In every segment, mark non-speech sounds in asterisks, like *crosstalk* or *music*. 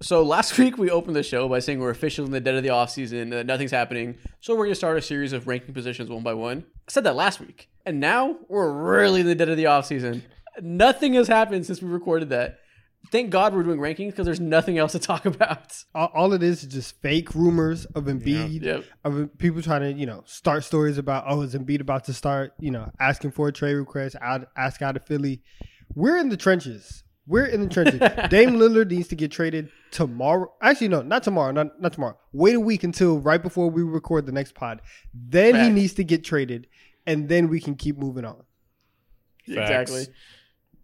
So last *laughs* week we opened the show by saying we're officially in the dead of the offseason, that nothing's happening. So we're going to start a series of ranking positions one by one. I said that last week. And now we're really in the dead of the offseason. Nothing has happened since we recorded that. Thank God we're doing rankings because there's nothing else to talk *laughs* about. all, all it is is just fake rumors of Embiid, Yep. of people trying to you know start stories about oh is Embiid about to start you know asking for a trade request out ask out of Philly. We're in the trenches. We're in the trenches. *laughs* Dame Lillard needs to get traded tomorrow. Actually, no, not tomorrow. Not not tomorrow. Wait a week until right before we record the next pod. Then he needs to get traded, and then we can keep moving on. Exactly.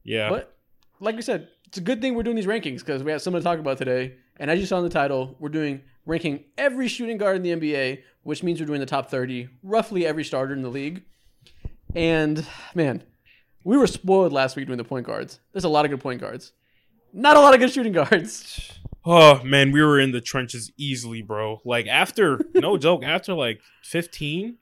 Yeah. But like we said, it's a good thing we're doing these rankings because we have something to talk about today. And as you saw in the title, we're doing ranking every shooting guard in the NBA, which means we're doing the top 30, roughly every starter in the league. And man, we were spoiled last week doing the point guards. There's a lot of good point guards, not a lot of good shooting guards. *sighs* Oh man, we were in the trenches easily, bro. Like after no *laughs* joke, after like 15,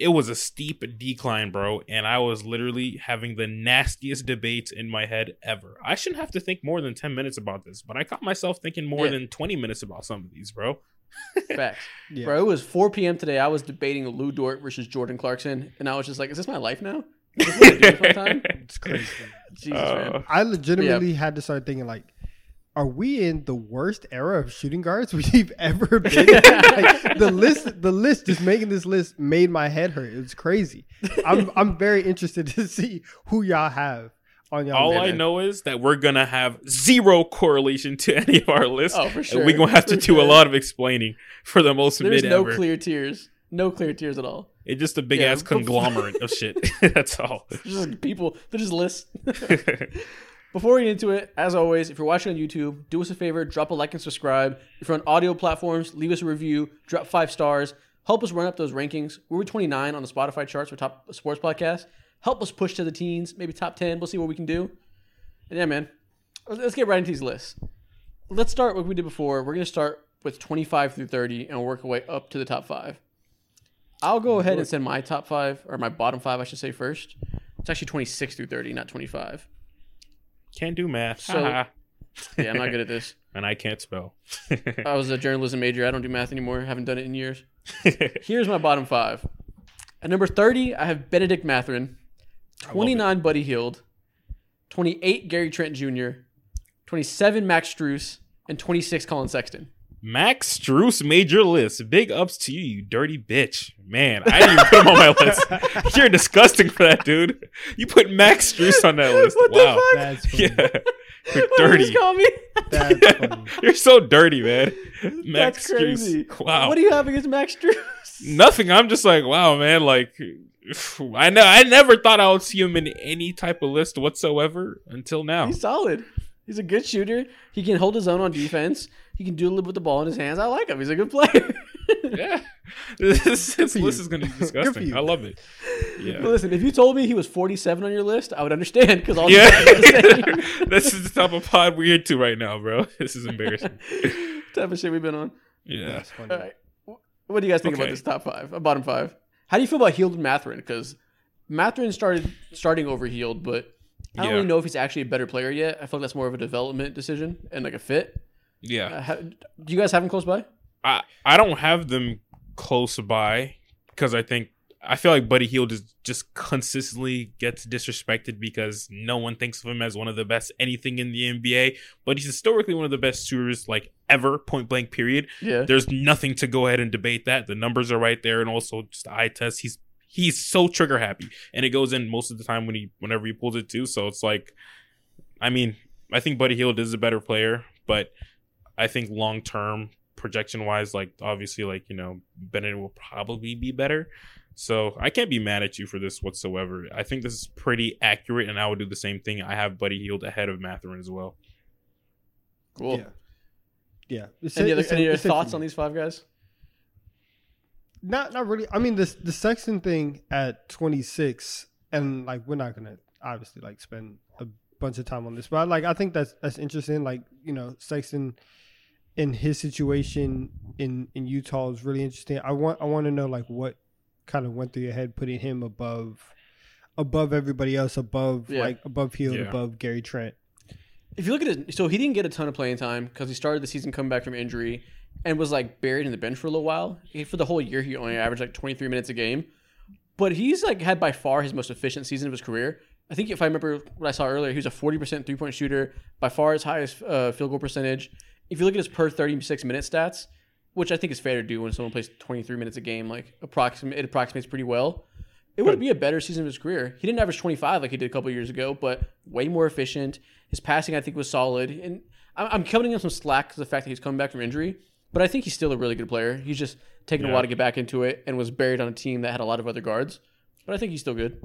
it was a steep decline, bro, and I was literally having the nastiest debates in my head ever. I shouldn't have to think more than 10 minutes about this, but I caught myself thinking more Yeah. than 20 minutes about some of these, bro. *laughs* Facts. Yeah. Bro, it was 4 p.m. today. I was debating Lou Dort versus Jordan Clarkson, and I was just like, "Is this my life now? Is this what I do with my time?" It's crazy. Jesus, Uh, man. I legitimately had to start thinking like, are we in the worst era of shooting guards *laughs* we've ever been? in? like, the list, the list, just making this list made my head hurt. It was crazy. I'm I'm very interested to see who y'all have on y'all. All list. I know is that we're gonna have zero correlation to any of our lists. Oh, for and sure. we're gonna have to For do a lot of explaining for the most There's mid no ever. clear tiers. No clear tears at all. It's just a big Yeah, ass *laughs* conglomerate of shit. *laughs* That's all. Just people. They're just lists. *laughs* Before we get into it, as always, if you're watching on YouTube, do us a favor, drop a like and subscribe. If you're on audio platforms, leave us a review, drop five stars. Help us run up those rankings. We were 29 on the Spotify charts for top sports podcast. Help us push to the teens, maybe top 10. We'll see what we can do. And yeah, man, let's let's get right into these lists. Let's start what we did before. We're going to start with 25 through 30 and work our way up to the top five. I'll go ahead and send my top five, or my bottom five, I should say, first. It's actually 26 through 30, not 25. Can't do math. So- *laughs* Yeah, I'm not good at this. *laughs* and I can't spell. I was a journalism major. I don't do math anymore. Haven't done it in years. Here's my bottom five. At number 30, I have Benedict Mathurin. 29, Buddy Hield. 28, Gary Trent Jr. 27, Max Strus. And 26, Collin Sexton. Max Strus made your list. Big ups to you, you dirty bitch. Man, I didn't even put him on my list. *laughs* You're disgusting for that, dude. You put Max Strus on that list. What the wow. fuck? That's funny. Yeah. You're *laughs* What you dirty. call me? That's *laughs* funny. You're so dirty, man. Max That's crazy. Strus. Wow. What do you have against Max Strus? Nothing. I'm just like, wow, man. Like, *sighs* I know. I never thought I would see him in any type of list whatsoever until now. He's solid. He's a good shooter. He can hold his own on defense. He can do a little with the ball in his hands. I like him. He's a good player. *laughs* yeah, this, this for you. list is gonna be *laughs* Good for disgusting. you. I love it. But Yeah. listen, if you told me he was 47 on your list, I would understand because all Yeah, the the *laughs* this is the type of pod we're into right now, bro. This is embarrassing. type of shit we've been on. Yeah, That's funny. All right. What do you guys think about this top five, uh, bottom five? How do you feel about Hield and Mathurin? Because Mathurin started starting over Hield, but I don't Yeah. really know if he's actually a better player yet. I feel like that's more of a development decision and like a fit. Yeah. Uh, do you guys have them close by? I I don't have them close by because I think I feel like Buddy Hield is just consistently gets disrespected because no one thinks of him as one of the best anything in the NBA, but he's historically one of the best shooters like ever, point blank. Period. Yeah. There's nothing to go ahead and debate that. The numbers are right there, and also just eye test. He's he's so trigger happy, and it goes in most of the time when he whenever he pulls it too. So it's like, I mean, I think Buddy Hield is a better player, but I think long term projection wise, like obviously, like you know, Bennett will probably be better. So I can't be mad at you for this whatsoever. I think this is pretty accurate, and I would do the same thing. I have Buddy Hield ahead of Mathurin as well. Cool. Yeah. Yeah. It's Any it- other it's it- any other it's it thoughts on these five guys? Not not really. I mean, this the Sexton thing at 26, and like we're not gonna obviously like spend a bunch of time on this, but like I think that's that's interesting. Like you know, Sexton in his situation in in Utah is really interesting. I want I want to know like what kind of went through your head putting him above above everybody else, above Yeah. like above Hield, Yeah. above Gary Trent. If you look at it, so he didn't get a ton of playing time because he started the season coming back from injury and was like buried in the bench for a little while. He- For the whole year, he only averaged like 23 minutes a game. But he's like had by far his most efficient season of his career. I think if I remember what I saw earlier, he was a 40% three point shooter, by far his highest uh, field goal percentage. If you look at his per 36 minute stats, which I think is fair to do when someone plays 23 minutes a game, like approximate, it approximates pretty well. It would be a better season of his career. He didn't average 25 like he did a couple years ago, but way more efficient. His passing, I think, was solid. And I'm I'm cutting him some slack because the fact that he's coming back from injury, but I think he's still a really good player. He's just taken a while to get back into it and was buried on a team that had a lot of other guards. But I think he's still good.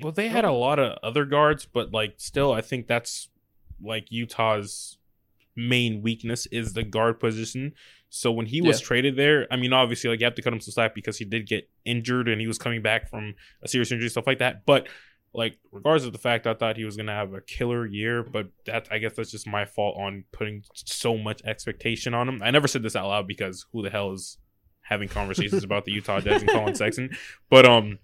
Well, they had a lot of other guards, but like still, I think that's like Utah's main weakness is the guard position. So when he was Yeah. traded there, I mean, obviously, like you have to cut him some slack because he did get injured and he was coming back from a serious injury, stuff like that. But like, regardless of the fact, I thought he was gonna have a killer year, but that I guess that's just my fault on putting so much expectation on him. I never said this out loud because who the hell is having conversations about the Utah Jazz and Collin Sexton? *laughs* But um,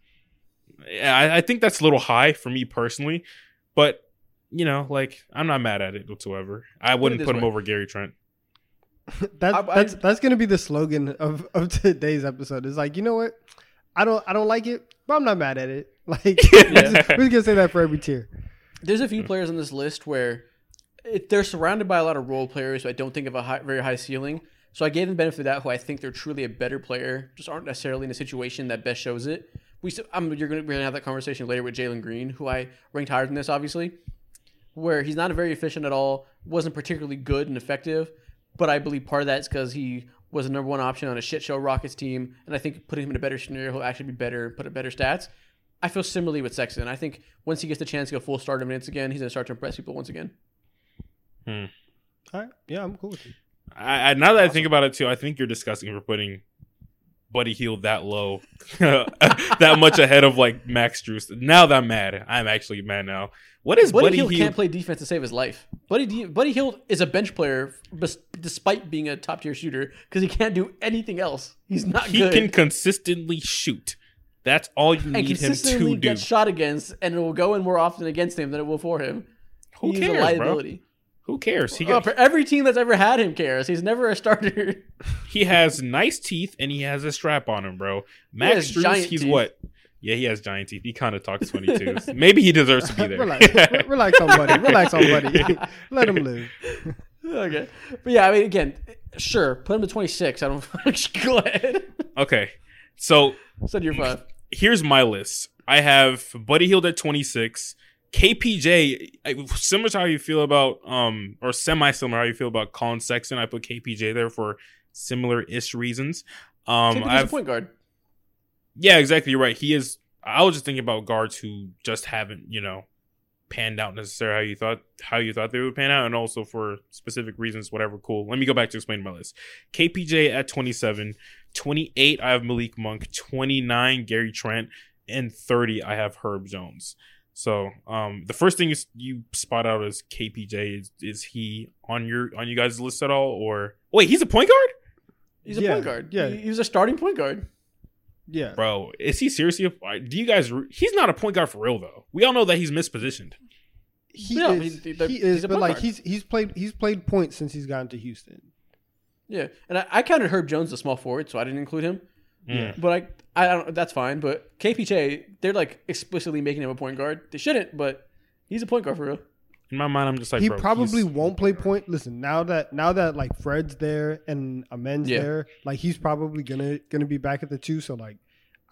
yeah, I, I think that's a little high for me personally. But you know, like I'm not mad at it whatsoever. I wouldn't this put him way. over Gary Trent. *laughs* That's I- I- that's that's gonna be the slogan of, of today's episode. It's like you know what, I don't I don't like it, but I'm not mad at it. *laughs* Like we're, just, we're gonna say that for every tier. There's a few players on this list where it, they're surrounded by a lot of role players who I don't think have a high, very high ceiling. So I gave them the benefit of that who I think they're truly a better player, just aren't necessarily in a situation that best shows it. We still, I'm, you're gonna, we're gonna have that conversation later with Jalen Green, who I ranked higher than this, obviously, where he's not very efficient at all, wasn't particularly good and effective, but I believe part of that is because he was the number one option on a shit show Rockets team, and I think putting him in a better scenario, he'll actually be better, put up better stats. I feel similarly with Sexton. I think once he gets the chance to go full starter minutes again, he's gonna start to impress people once again. Hmm. All right, yeah, I'm cool with you. I, I now that I think about it too, I think you're disgusting for putting Buddy Hield that low, *laughs* that much ahead of like Max Drews. Now that I'm mad, I'm actually mad now. What is Buddy, Buddy, Hield? can't play defense to save his life. Buddy D- Buddy Hield is a bench player, bes- despite being a top tier shooter, because he can't do anything else. He's not good. he good. can consistently shoot. That's all you and need him to do. get shot against, and it will go in more often against him than it will for him. Who He's cares, a bro? Who cares? He Uh, got, for every team that's ever had him cares. He's never a starter. he has nice teeth and he has a strap on him, bro. Max Drews, he's teeth. what? Yeah, he has giant teeth. He kind of talks funny too. Maybe he deserves to be there. relax, re- relax on buddy, relax on buddy. *laughs* Let him live. okay, but yeah, I mean, again, sure, put him to twenty six. I don't. *laughs* go ahead. okay, so Send your five. here's my list. I have Buddy Hield at 26. KPJ, similar to how you feel about, um, or semi similar how you feel about Collin Sexton. I put KPJ there for similar ish reasons. Um, KPJ's a I've, point guard. Yeah, exactly. You're right. He is. I was just thinking about guards who just haven't, you know, panned out necessarily how you thought how you thought they would pan out, and also for specific reasons, whatever. Cool. Let me go back to explaining my list. KPJ at 27, 28 I have Malik Monk, 29 Gary Trent, and 30 I have Herb Jones. So, um, the first thing you, you spot out is KPJ. Is, is he on your on you guys' list at all, or wait, he's a point guard, He's a Yeah, point guard. yeah. He, he was a starting point guard. Yeah, bro? Is he seriously? Do you guys? He's not a point guard for real though. We all know that he's mispositioned. he Yeah, is. he- He, he- is, he's but like guard. he's he's played he's played points since he's gotten to Houston. Yeah, and I, I counted Herb Jones a small forward, so I didn't include him. Mm. Yeah. But I, I don't. That's fine. But KPJ, they're like explicitly making him a point guard. They shouldn't, but he's a point guard for real. In my mind, I'm just like he bro, probably won't play point. Listen, now that now that like Fred's there and Amen's Yeah. there, like he's probably gonna gonna be back at the two. So like,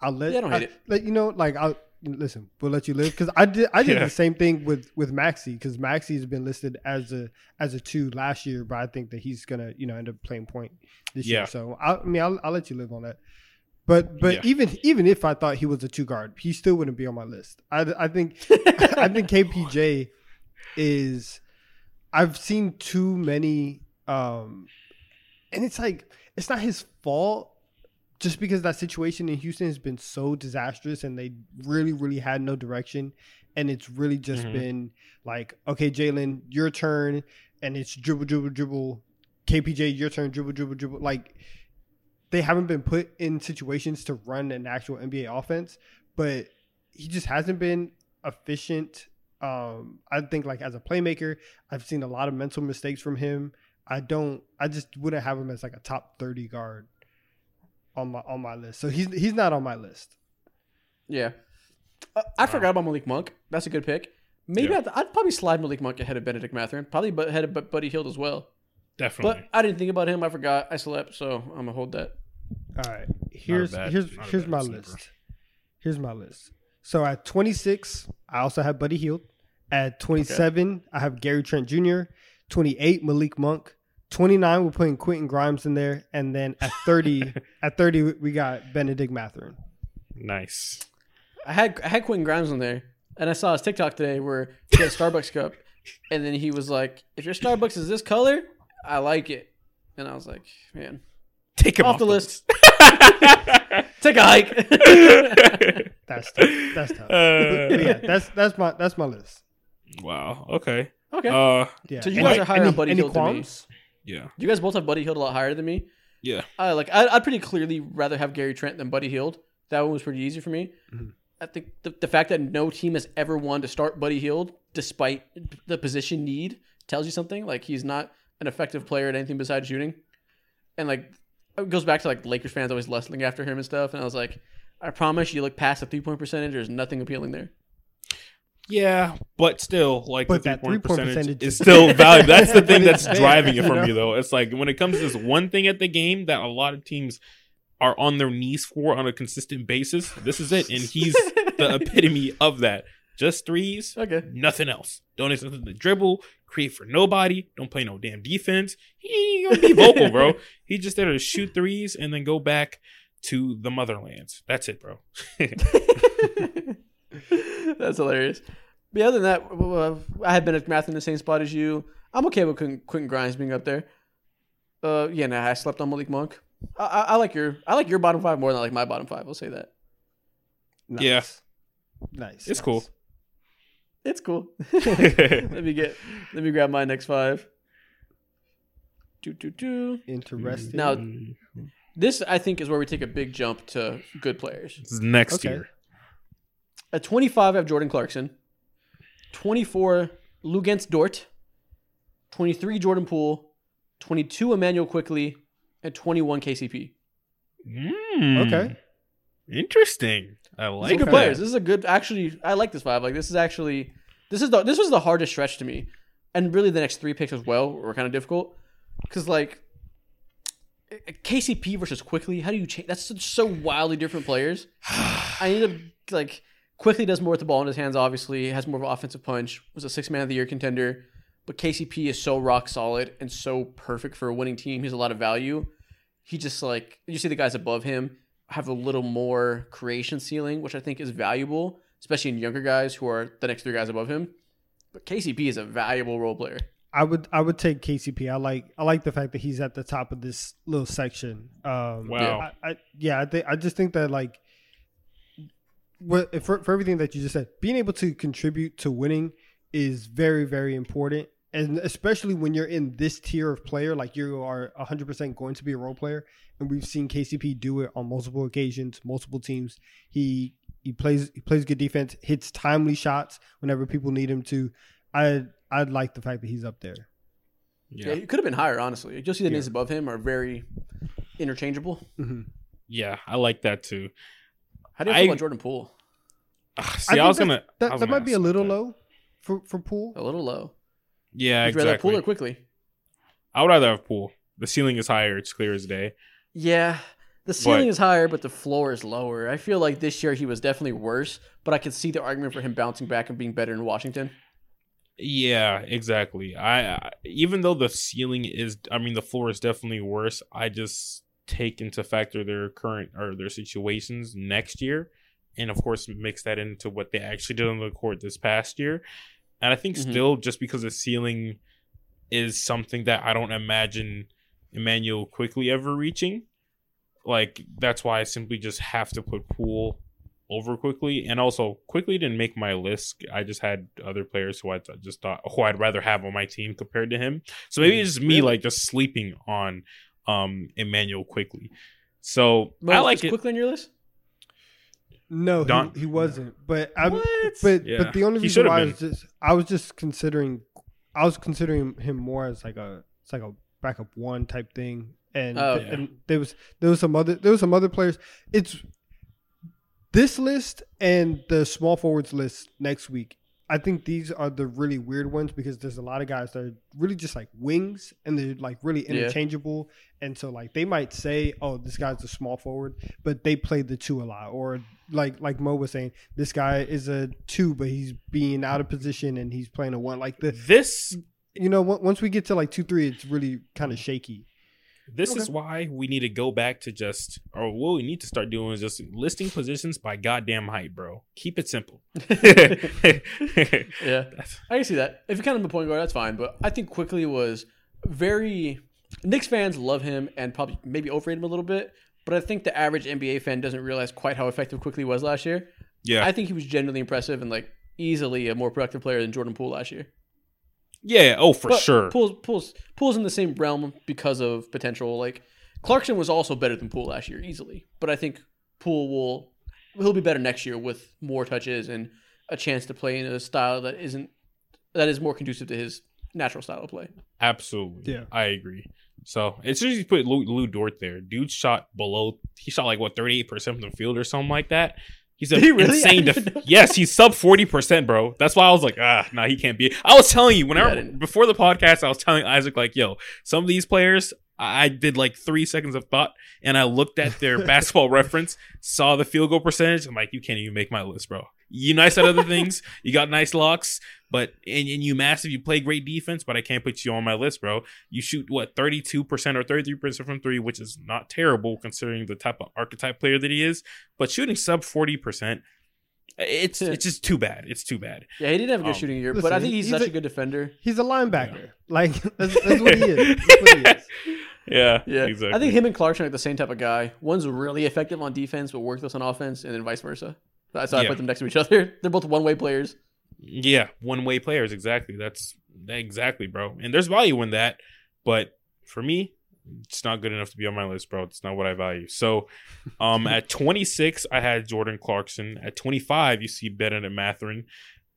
I'll let Yeah, I don't hate I- it. Let you know, like I'll listen. We'll let you live because I did I did Yeah. the same thing with with Maxey because Maxey has been listed as a as a two last year, but I think that he's gonna you know end up playing point this Yeah. year. So I, I mean I'll, I'll let you live on that. But but Yeah. even even if I thought he was a two guard, he still wouldn't be on my list. I, I think *laughs* I think KPJ is I've seen too many um and it's like it's not his fault just because that situation in Houston has been so disastrous and they really, really had no direction. And it's really just Mhm. been like, okay, Jalen, your turn. And it's dribble, dribble, dribble. KPJ, your turn, dribble, dribble, dribble. Like they haven't been put in situations to run an actual NBA offense, but he just hasn't been efficient. Um, I think like as a playmaker, I've seen a lot of mental mistakes from him. I don't. I just wouldn't have him as like a top thirty guard on my on my list. So he's he's not on my list. Yeah. Uh, I forgot about Malik Monk. That's a good pick. Maybe Yeah. I'd, I'd probably slide Malik Monk ahead of Benedict Mathurin. Probably bu- ahead of Buddy Hield as well. Definitely. But I didn't think about him. I forgot. I slept, so I'm gonna hold that. All right. Here's bad- here's here's my sleeper. list. Here's my list. So at 26, I also have Buddy Hield. At 27, I have Gary Trent Jr. 28, Malik Monk. 29, we're putting Quentin Grimes in there, and then at 30, *laughs* at 30, we got Benedict Mathurin. nice. I had I had Quentin Grimes on there, and I saw his TikTok today where he had a Starbucks cup, *laughs* and then he was like, "If your Starbucks is this color, I like it," and I was like, "Man, Take him off, off, the list. list. *laughs* *laughs* Take a hike." *laughs* That's tough. That's tough. but yeah, that's that's my that's my list. wow. Okay. okay, Uh. Yeah. So you Any- guys are higher any, on Buddy any Hield than me. Yeah. you guys both have Buddy Hield a lot higher than me. Yeah. I like. I, I'd pretty clearly rather have Gary Trent than Buddy Hield. That one was pretty easy for me. Mhm. I think the, the fact that no team has ever won to start Buddy Hield, despite the position need, tells you something. Like he's not an effective player at anything besides shooting, and like it goes back to like Lakers fans always lustling after him and stuff. And I was like, I promise you, look past the three point percentage, there's nothing appealing there. Yeah, but still, like But the that three point three-point percentage percentage is is- still *laughs* valuable. That's *laughs* the thing that's driving it you for know? me, though. It's like when it comes to this one thing at the game that a lot of teams are on their knees for on a consistent basis. This is it, and he's the *laughs* epitome of that. Just threes, Okay. nothing else. Don't have something to dribble, create for nobody. Don't play no damn defense. He ain't gonna be vocal, bro. *laughs* He just there to shoot threes and then go back to the motherlands. That's it, bro. *laughs* That's hilarious. But other than that, uh, I had Benedict Math in the same spot as you. I'm okay with Quentin, Quentin Grimes being up there. Uh, yeah, nah, I slept on Malik Monk. I, I, I like your I like your bottom five more than I like my bottom five. I'll say that. Nice. Yeah. Nice. It's nice. cool. It's cool. *laughs* *laughs* let me get let me grab my next five. Do do do. Interesting. Now- This I think is where we take a big jump to good players. This is next Okay. year. At 25, I have Jordan Clarkson. 24, Luguentz Dort. 23, Jordan Poole. 22, Immanuel Quickley. And 21, KCP. Mm. Okay. Interesting. I like good players. This is a good. Actually, I like this vibe. Like this is actually this is the this was the hardest stretch to me, and really the next three picks as well were kind of difficult because like KCP versus Quickley. How do you change? That's so wildly different players. *sighs* I need to like Quickley does more with the ball in his hands. Obviously, has more of an offensive punch. Was a six man of the year contender, but KCP is so rock solid and so perfect for a winning team. He's a lot of value. He just like you see the guys above him have a little more creation ceiling, which I think is valuable, especially in younger guys who are the next three guys above him. But KCP is a valuable role player. I would I would take KCP. I like I like the fact that he's at the top of this little section. Um, Wow. I, I, yeah, I think I just think that like, what for for everything that you just said, being able to contribute to winning is very very important, and especially when you're in this tier of player, like you are 100 percent going to be a role player, and we've seen KCP do it on multiple occasions, multiple teams. He he plays he plays good defense, hits timely shots whenever people need him to. I I like the fact that he's up there. Yeah, Yeah. he could have been higher, honestly. You'll see the Yeah. names above him are very interchangeable. Mhm. Yeah, I like that too. How do you feel I- about Jordan Poole? Ah, See, I I, think was that- gonna. I That, was that gonna might be a little that. low for for Poole. A little low. Yeah, Would you rather exactly. Poole or Quickley? I would rather have Poole. The ceiling is higher. It's clear as day. Yeah. The ceiling But- is higher, but the floor is lower. I feel like this year he was definitely worse, but I could see the argument for him bouncing back and being better in Washington. Yeah, exactly. I, I even though the ceiling is, I mean, the floor is definitely worse. I just take into factor their current or their situations next year, and of course mix that into what they actually did on the court this past year. And I think Mhm. still, just because the ceiling is something that I don't imagine Immanuel Quickley ever reaching. Like that's why I simply just have to put Poole over Quickley, and also Quickley didn't make my list. I just had other players who I th- just thought who I'd rather have on my team compared to him. So maybe it's just me like just sleeping on um Immanuel Quickley. So I like it. Quickley on your list. No, Don- he, he wasn't. But I, What? but Yeah. but the only reason why I was just I was just considering I was considering him more as like a it's like a backup one type thing, and Oh, th- and there was there was some other there was some other players. It's this list and the small forwards list next week. I think these are the really weird ones because there's a lot of guys that are really just like wings and they're like really Yeah. interchangeable. And so like they might say, "Oh, this guy's a small forward," but they play the two a lot. Or like like Mo was saying, this guy is a two, but he's being out of position and he's playing a one. Like the this you know once we get to like two three, it's really kind of shaky. This is why we need to go back to just, or what we need to start doing is just listing positions by goddamn height, bro. Keep it simple. *laughs* *laughs* Yeah, I can see that. If you count him a point guard, that's fine. But I think Quickley was very. Knicks fans love him and probably maybe overrate him a little bit. But I think the average NBA fan doesn't realize quite how effective Quickley was last year. yeah, I think he was genuinely impressive and like easily a more productive player than Jordan Poole last year. Yeah. Oh, for But sure. Poole's, Poole's, Poole's in the same realm because of potential. Like Clarkson was also better than Poole last year, easily. But I think Poole will he'll be better next year with more touches and a chance to play in a style that isn't that is more conducive to his natural style of play. Absolutely. Yeah. I agree. So it's just you put Lou, Lou Dort there. Dude shot below. He shot like what thirty eight percent from the field or something like that. He's a he really? Insane. Def- yes, he's sub forty percent, bro. That's why I was like, ah, nah, he can't be. I was telling you Yeah, I before the podcast, I was telling Isaac like, yo, some of these players. I I did like three seconds of thought, and I looked at their *laughs* basketball reference, saw the field goal percentage. I'm like, you can't even make my list, bro. You nice at other things, you got nice locks, but and, and you massive, you play great defense, but I can't put you on my list, bro. You shoot what 32% or 33% from three, which is not terrible considering the type of archetype player that he is. But shooting sub 40%, it's it's just too bad. It's too bad. Yeah, he didn't have a good Um, shooting year, but I think he's, he's such a- a, good defender. He's a linebacker. Like *laughs* that's, that's what he is. That's what he is. *laughs* Yeah, Yeah, exactly. I think him and Clarkson are like the same type of guy. One's really effective on defense but worthless on offense, and then vice versa. That's why I Yeah. put them next to each other. *laughs* They're both one way players. Yeah, one way players. Exactly. That's exactly, bro. And there's value in that, but for me, it's not good enough to be on my list, bro. It's not what I value. So, um, *laughs* at 26, I had Jordan Clarkson. At 25, you see Benedict Mathurin.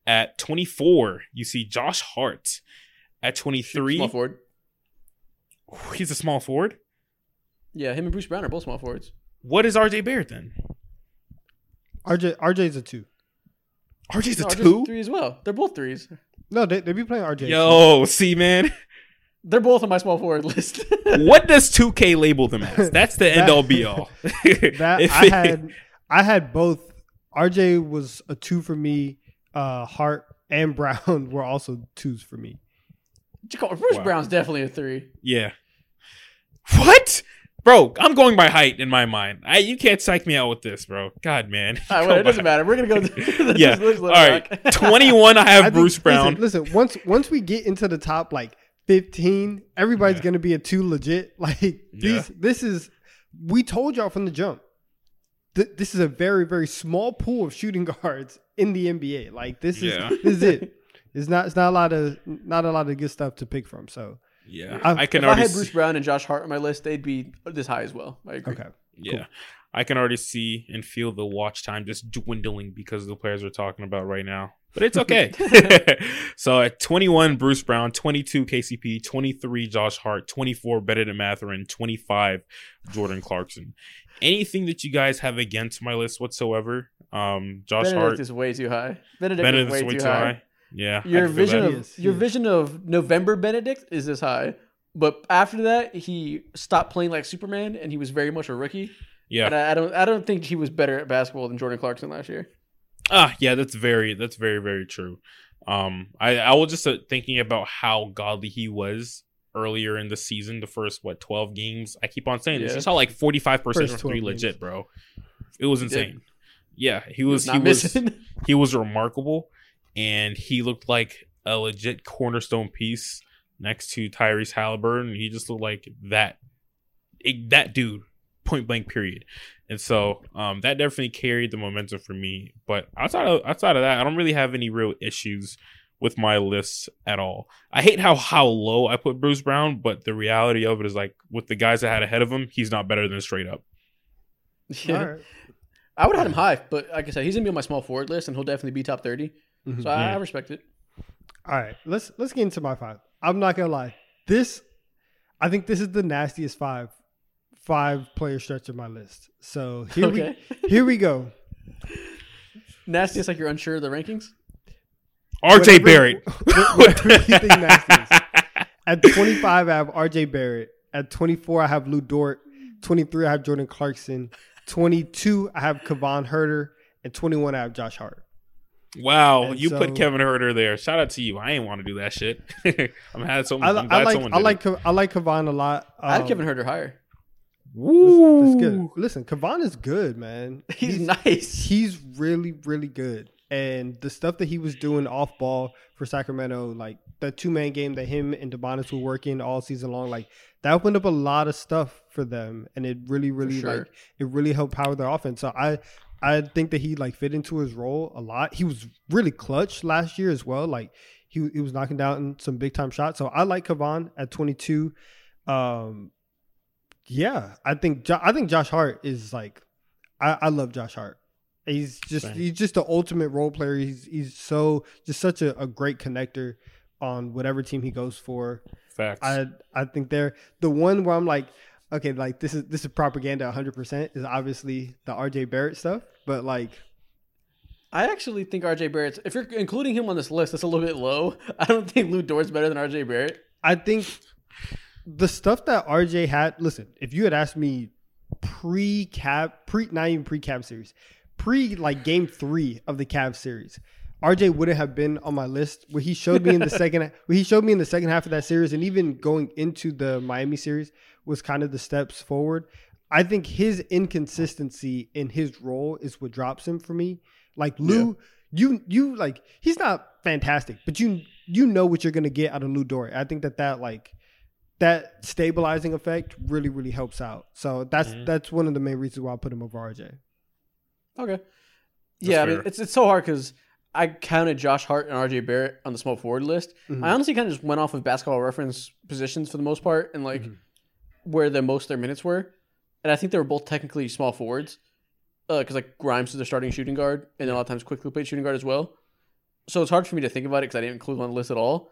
At 24, you see Josh Hart. At 23, Small forward. he's a small forward. Yeah, him and Bruce Brown are both small forwards. What is RJ Barrett then? RJ RJ's a two. RJ's a No, just two. three as well. They're both threes. No, they they be playing RJ. Yo, see, man, They're both on my small forward list. *laughs* what does 2K label them as? *laughs* That's the end all be all. *laughs* that If I it- had I had both. RJ was a two for me. Uh, Hart and Brown were also twos for me. Bruce Wow. Brown's definitely a three. Yeah. What? Bro, I'm going by height in my mind. I you can't psych me out with this, bro. God, man. All right, *laughs* well, it doesn't matter. We're gonna go. *laughs* let's Yeah. just- All right. *laughs* rock. 21, I have I think- Bruce Brown. Listen, listen, once once we get into the top like fifteen, everybody's Yeah. gonna be a two legit. Like these, this is we told y'all from the jump. Th- this is a very very small pool of shooting guards in the NBA. Like this is Yeah. this is it. It's not it's not a lot of not a lot of good stuff to pick from. So Yeah. I- I can if I already had see- Bruce Brown and Josh Hart on my list, they'd be this high as well. I agree. okay, Yeah. I can already see and feel the watch time just dwindling because of the players we're talking about right now. But it's okay. *laughs* *laughs* so at 21, Bruce Brown, 22, KCP, 23, Josh Hart, 24, Benedict Mathurin, 25, Jordan Clarkson. Anything that you guys have against my list whatsoever? Um, Josh Benedict Hart, is way too high. Benedict Benedict's is way, too high. Yeah. Your vision of He is, your is. vision of November Benedict is this high, but after that he stopped playing like Superman and he was very much a rookie. Yeah. And I, I don't I don't think he was better at basketball than Jordan Clarkson last year. Ah, yeah, that's very that's very very true. Um, I I was just uh, thinking about how godly he was earlier in the season, the first what twelve games. I keep on saying this. Yeah. He shot like forty five percent First from three, 12 games. legit, bro. It was insane. Yeah, he He was was he not was *laughs* he was remarkable, and he looked like a legit cornerstone piece. next to Tyrese Halliburton. He just looked like that that dude, point blank. Period. And so um, that definitely carried the momentum for me. But outside of outside of that, I don't really have any real issues with my list at all. I hate how how low I put Bruce Brown, but the reality of it is like with the guys I had ahead of him, he's not better than straight up. *laughs* Yeah. I would have had him high, but like I said, he's gonna be on my small forward list, and he'll definitely be top 30 Mhm. So I, I respect it. All right, let's let's get into my five. I'm not gonna lie. This, I think this is the nastiest five, five player stretch of my list. So here Okay. we *laughs* here we go. Nastiest, like you're unsure of the rankings. RJ Barrett. whatever you think. At 25, I have RJ Barrett. At 24, I have Lou Dort. 23, I have Jordan Clarkson. 22, I have Kavan Huerter. And 21, I have Josh Hart. Wow, And you so- put Kevin Huerter there. Shout out to you. I ain't want to do that shit. *laughs* I'm had some. I, I'm I glad like someone I like it. I like Kavan a lot. I had Um, Kevin Huerter higher. Woo. That's good. Listen, Kavan is good, man. *laughs* He's, nice. he's really really good and the stuff that he was doing off ball for sacramento like the two-man game that him and Demonis were working all season long like that opened up a lot of stuff for them and it really really sure. like it really helped power their offense so i i think that he like fit into his role a lot he was really clutch last year as well like he, he was knocking down some big time shots so i like kavan at 22 um yeah i think jo- i think josh hart is like I, I love Josh Hart. He's just Same. he's just the ultimate role player. He's he's so just such a, a great connector on whatever team he goes for. Facts. I I think they're the one where I'm like, okay, like this is this is propaganda 100 percent is obviously the RJ Barrett stuff, but like I actually think RJ Barrett's. If you're including him on this list, that's a little bit low. *laughs* I don't think Lou Dort's better than RJ Barrett. I think the stuff that RJ had. Listen, if you had asked me pre cap, pre not even pre cap series, pre like game three of the Cavs series, RJ wouldn't have been on my list. What he showed me in the *laughs* second, what he showed me in the second half of that series, and even going into the Miami series was kind of the steps forward. I think his inconsistency in his role is what drops him for me. Like Lou, you you like he's not fantastic, but you you know what you're gonna get out of Lou Dort. I think that that like that stabilizing effect really really helps out. So that's Mhm. that's one of the main reasons why I put him over RJ. Okay. yeah, I mean, it's it's so hard because I counted Josh Hart and RJ Barrett on the small forward list. Mhm. I honestly kind of just went off of basketball reference positions for the most part and like Mhm. where the most of their minutes were. And I think they were both technically small forwards uh, because like Grimes is their starting shooting guard and a lot of times Quickley played shooting guard as well. So it's hard for me to think about it because I didn't include them on the list at all.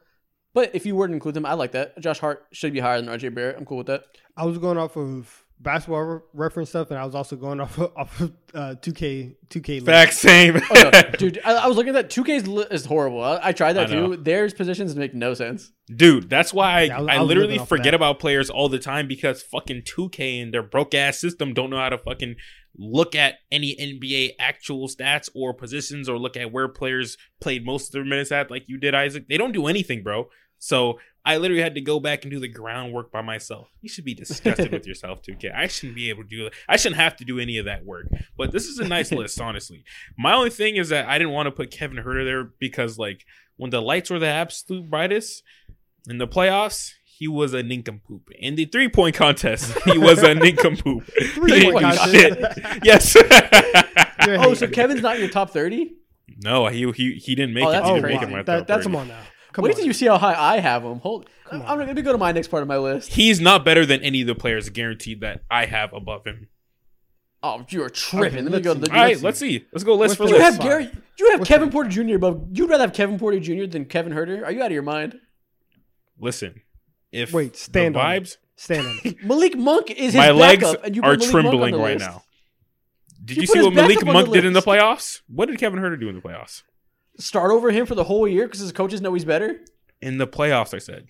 But if you were to include them, I like that. Josh Hart should be higher than RJ Barrett. I'm cool with that. I was going off of basketball re- reference stuff, and I was also going *laughs* off of, off uh, 2K 2K. Facts. Same. Oh, no, *laughs* dude, I, I was looking at that. 2K's li- is horrible. I, I tried that I too. There's positions make no sense. Dude, that's why I, Yeah, I I, I literally living off of forget about players all the time because fucking 2K and their broke ass system don't know how to fucking look at any NBA actual stats or positions or look at where players played most of their minutes at like you did, Isaac. They don't do anything, bro. So I literally had to go back and do the groundwork by myself. You should be disgusted with yourself, *laughs* 2K. I shouldn't be able to do that. I shouldn't have to do any of that work. But this is a nice *laughs* list, honestly. My only thing is that I didn't want to put Kevin Huerter there because, like, when the lights were the absolute brightest in the playoffs, he was a nincompoop. In the three point contest, he was a *laughs* nincompoop. Three-point Holy contest. shit. Yes. Oh, so. Kevin's not in your top 30? no, he he he didn't make Oh, it. that's He Oh, didn't make crazy. it my that, top that's 30. him on now. Come Wait on. till you see how high I have him. Hold, I'm, Come I'm on. going to go to my next part of my list. He's not better than any of the players guaranteed that I have above him. Oh, you are tripping. Okay, Let me let's go to the. All right, see. let's see. Let's go list What's for the You list. have. Gary. You have What's Kevin fine? Porter Jr. above. You'd rather have Kevin Porter Jr. than Kevin Huerter? Are you out of your mind? Listen, if Wait, stand the on it. vibes, Stand on it. *laughs* Malik Monk is his my legs backup, and you are Malik Monk on trembling the right list. now. Did You you, put see his what Malik on the Monk did in the list. playoffs? What did Kevin Huerter do in the playoffs? Start over him for the whole year because his coaches know he's better. In the playoffs, I said.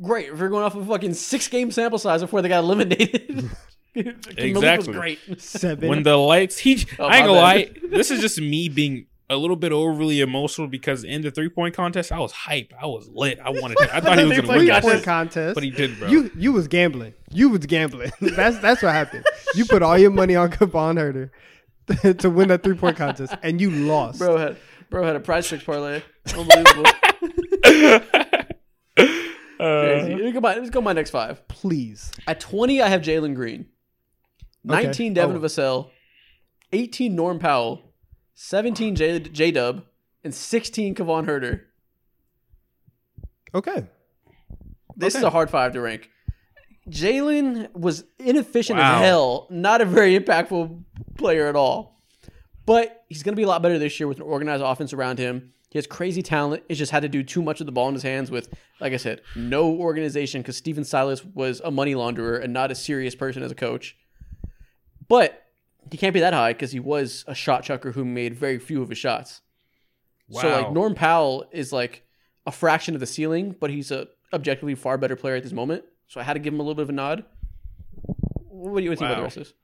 Great. If you're going off of fucking six game sample size before they got eliminated. *laughs* Malik was Exactly. great. Seven. When the lights, he, Oh, I ain't gonna lie, this is just me being a little bit overly emotional because in the three point contest, I was hype. I was lit. I wanted. To, I thought he was gonna win three point contest. but he did, bro. You you was gambling. You was gambling. *laughs* that's that's what happened. You put all your money on Kevon Huerter *laughs* to win that three point contest, and you lost. Bro had bro had a prize fix parlay. *laughs* Unbelievable. *laughs* Uh, Crazy. Let me go my, let's go my next five. Please. At 20, I have Jalen Green. 19, Devin Oh. Vassell. 18, Norm Powell. 17, J Dub. And 16, Kevon Huerter. Okay. This is Okay. a hard five to rank. Jalen was inefficient Wow. as hell, not a very impactful player at all. But he's going to be a lot better this year with an organized offense around him. He has crazy talent. He just had to do too much of the ball in his hands with, like I said, no organization because Stephen Silas was a money launderer and not a serious person as a coach. But he can't be that high because he was a shot chucker who made very few of his shots. Wow. So like Norm Powell is like a fraction of the ceiling, but he's a objectively far better player at this moment. So I had to give him a little bit of a nod. What do you think about the rest of this?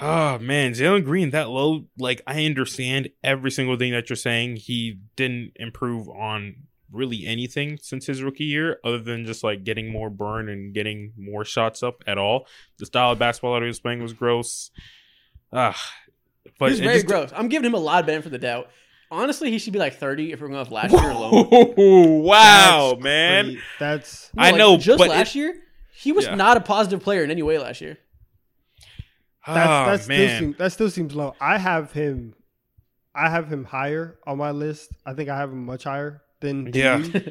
Oh man, Jalen Green that low. Like I understand every single thing that you're saying. He didn't improve on really anything since his rookie year, other than just like getting more burn and getting more shots up at all. The style of basketball that he was playing was gross. Ah, but He's very just- gross. I'm giving him a lot of benefit for the doubt. Honestly, he should be like 30 if we're going off last year alone. *laughs* wow, That's man. great. That's No, I like, know, Just but last it- year, he was Yeah. not a positive player in any way last year. That's, oh that still man. seems that still seems low. I have him, I have him higher on my list. I think I have him much higher than, than Yeah. *laughs*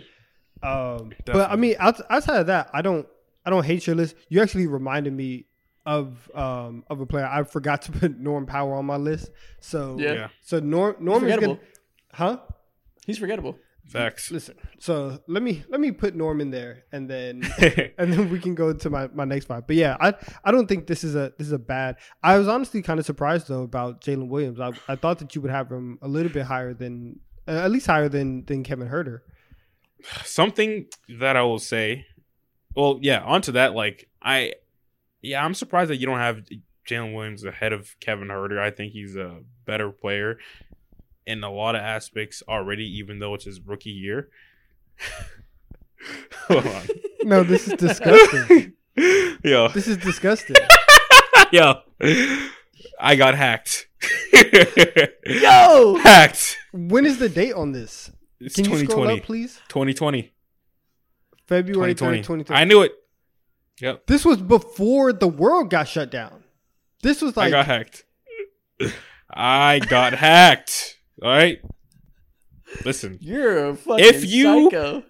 Um, but I mean, outs- outside of that, I don't, I don't hate your list. You actually reminded me of um of a player. I forgot to put Norm Powell on my list. So Yeah. yeah, so Norm Norm is forgettable. gonna, huh? He's forgettable. Facts. Listen. So let me let me put Norm in there, and then *laughs* and then we can go to my, my next five. But yeah, I I don't think this is a this is a bad. I was honestly kind of surprised though about Jalen Williams. I, I thought that you would have him a little bit higher than uh, at least higher than than Kevin Huerter. something that I will say. Well, yeah, onto that. Like, I, yeah, I'm surprised that you don't have Jalen Williams ahead of Kevin Huerter. I think he's a better player in a lot of aspects already, even though it's his rookie year. *laughs* Hold on. No, this is disgusting. *laughs* yo, this is disgusting. *laughs* yo, I got hacked. Yo! hacked. When is the date on this? It's Can you scroll 2020. up, please? 2020. February 2020. 2020. I knew it. Yep. This was before the world got shut down. This was like I got hacked. I got hacked. All right. Listen, You're a fucking If you- psycho.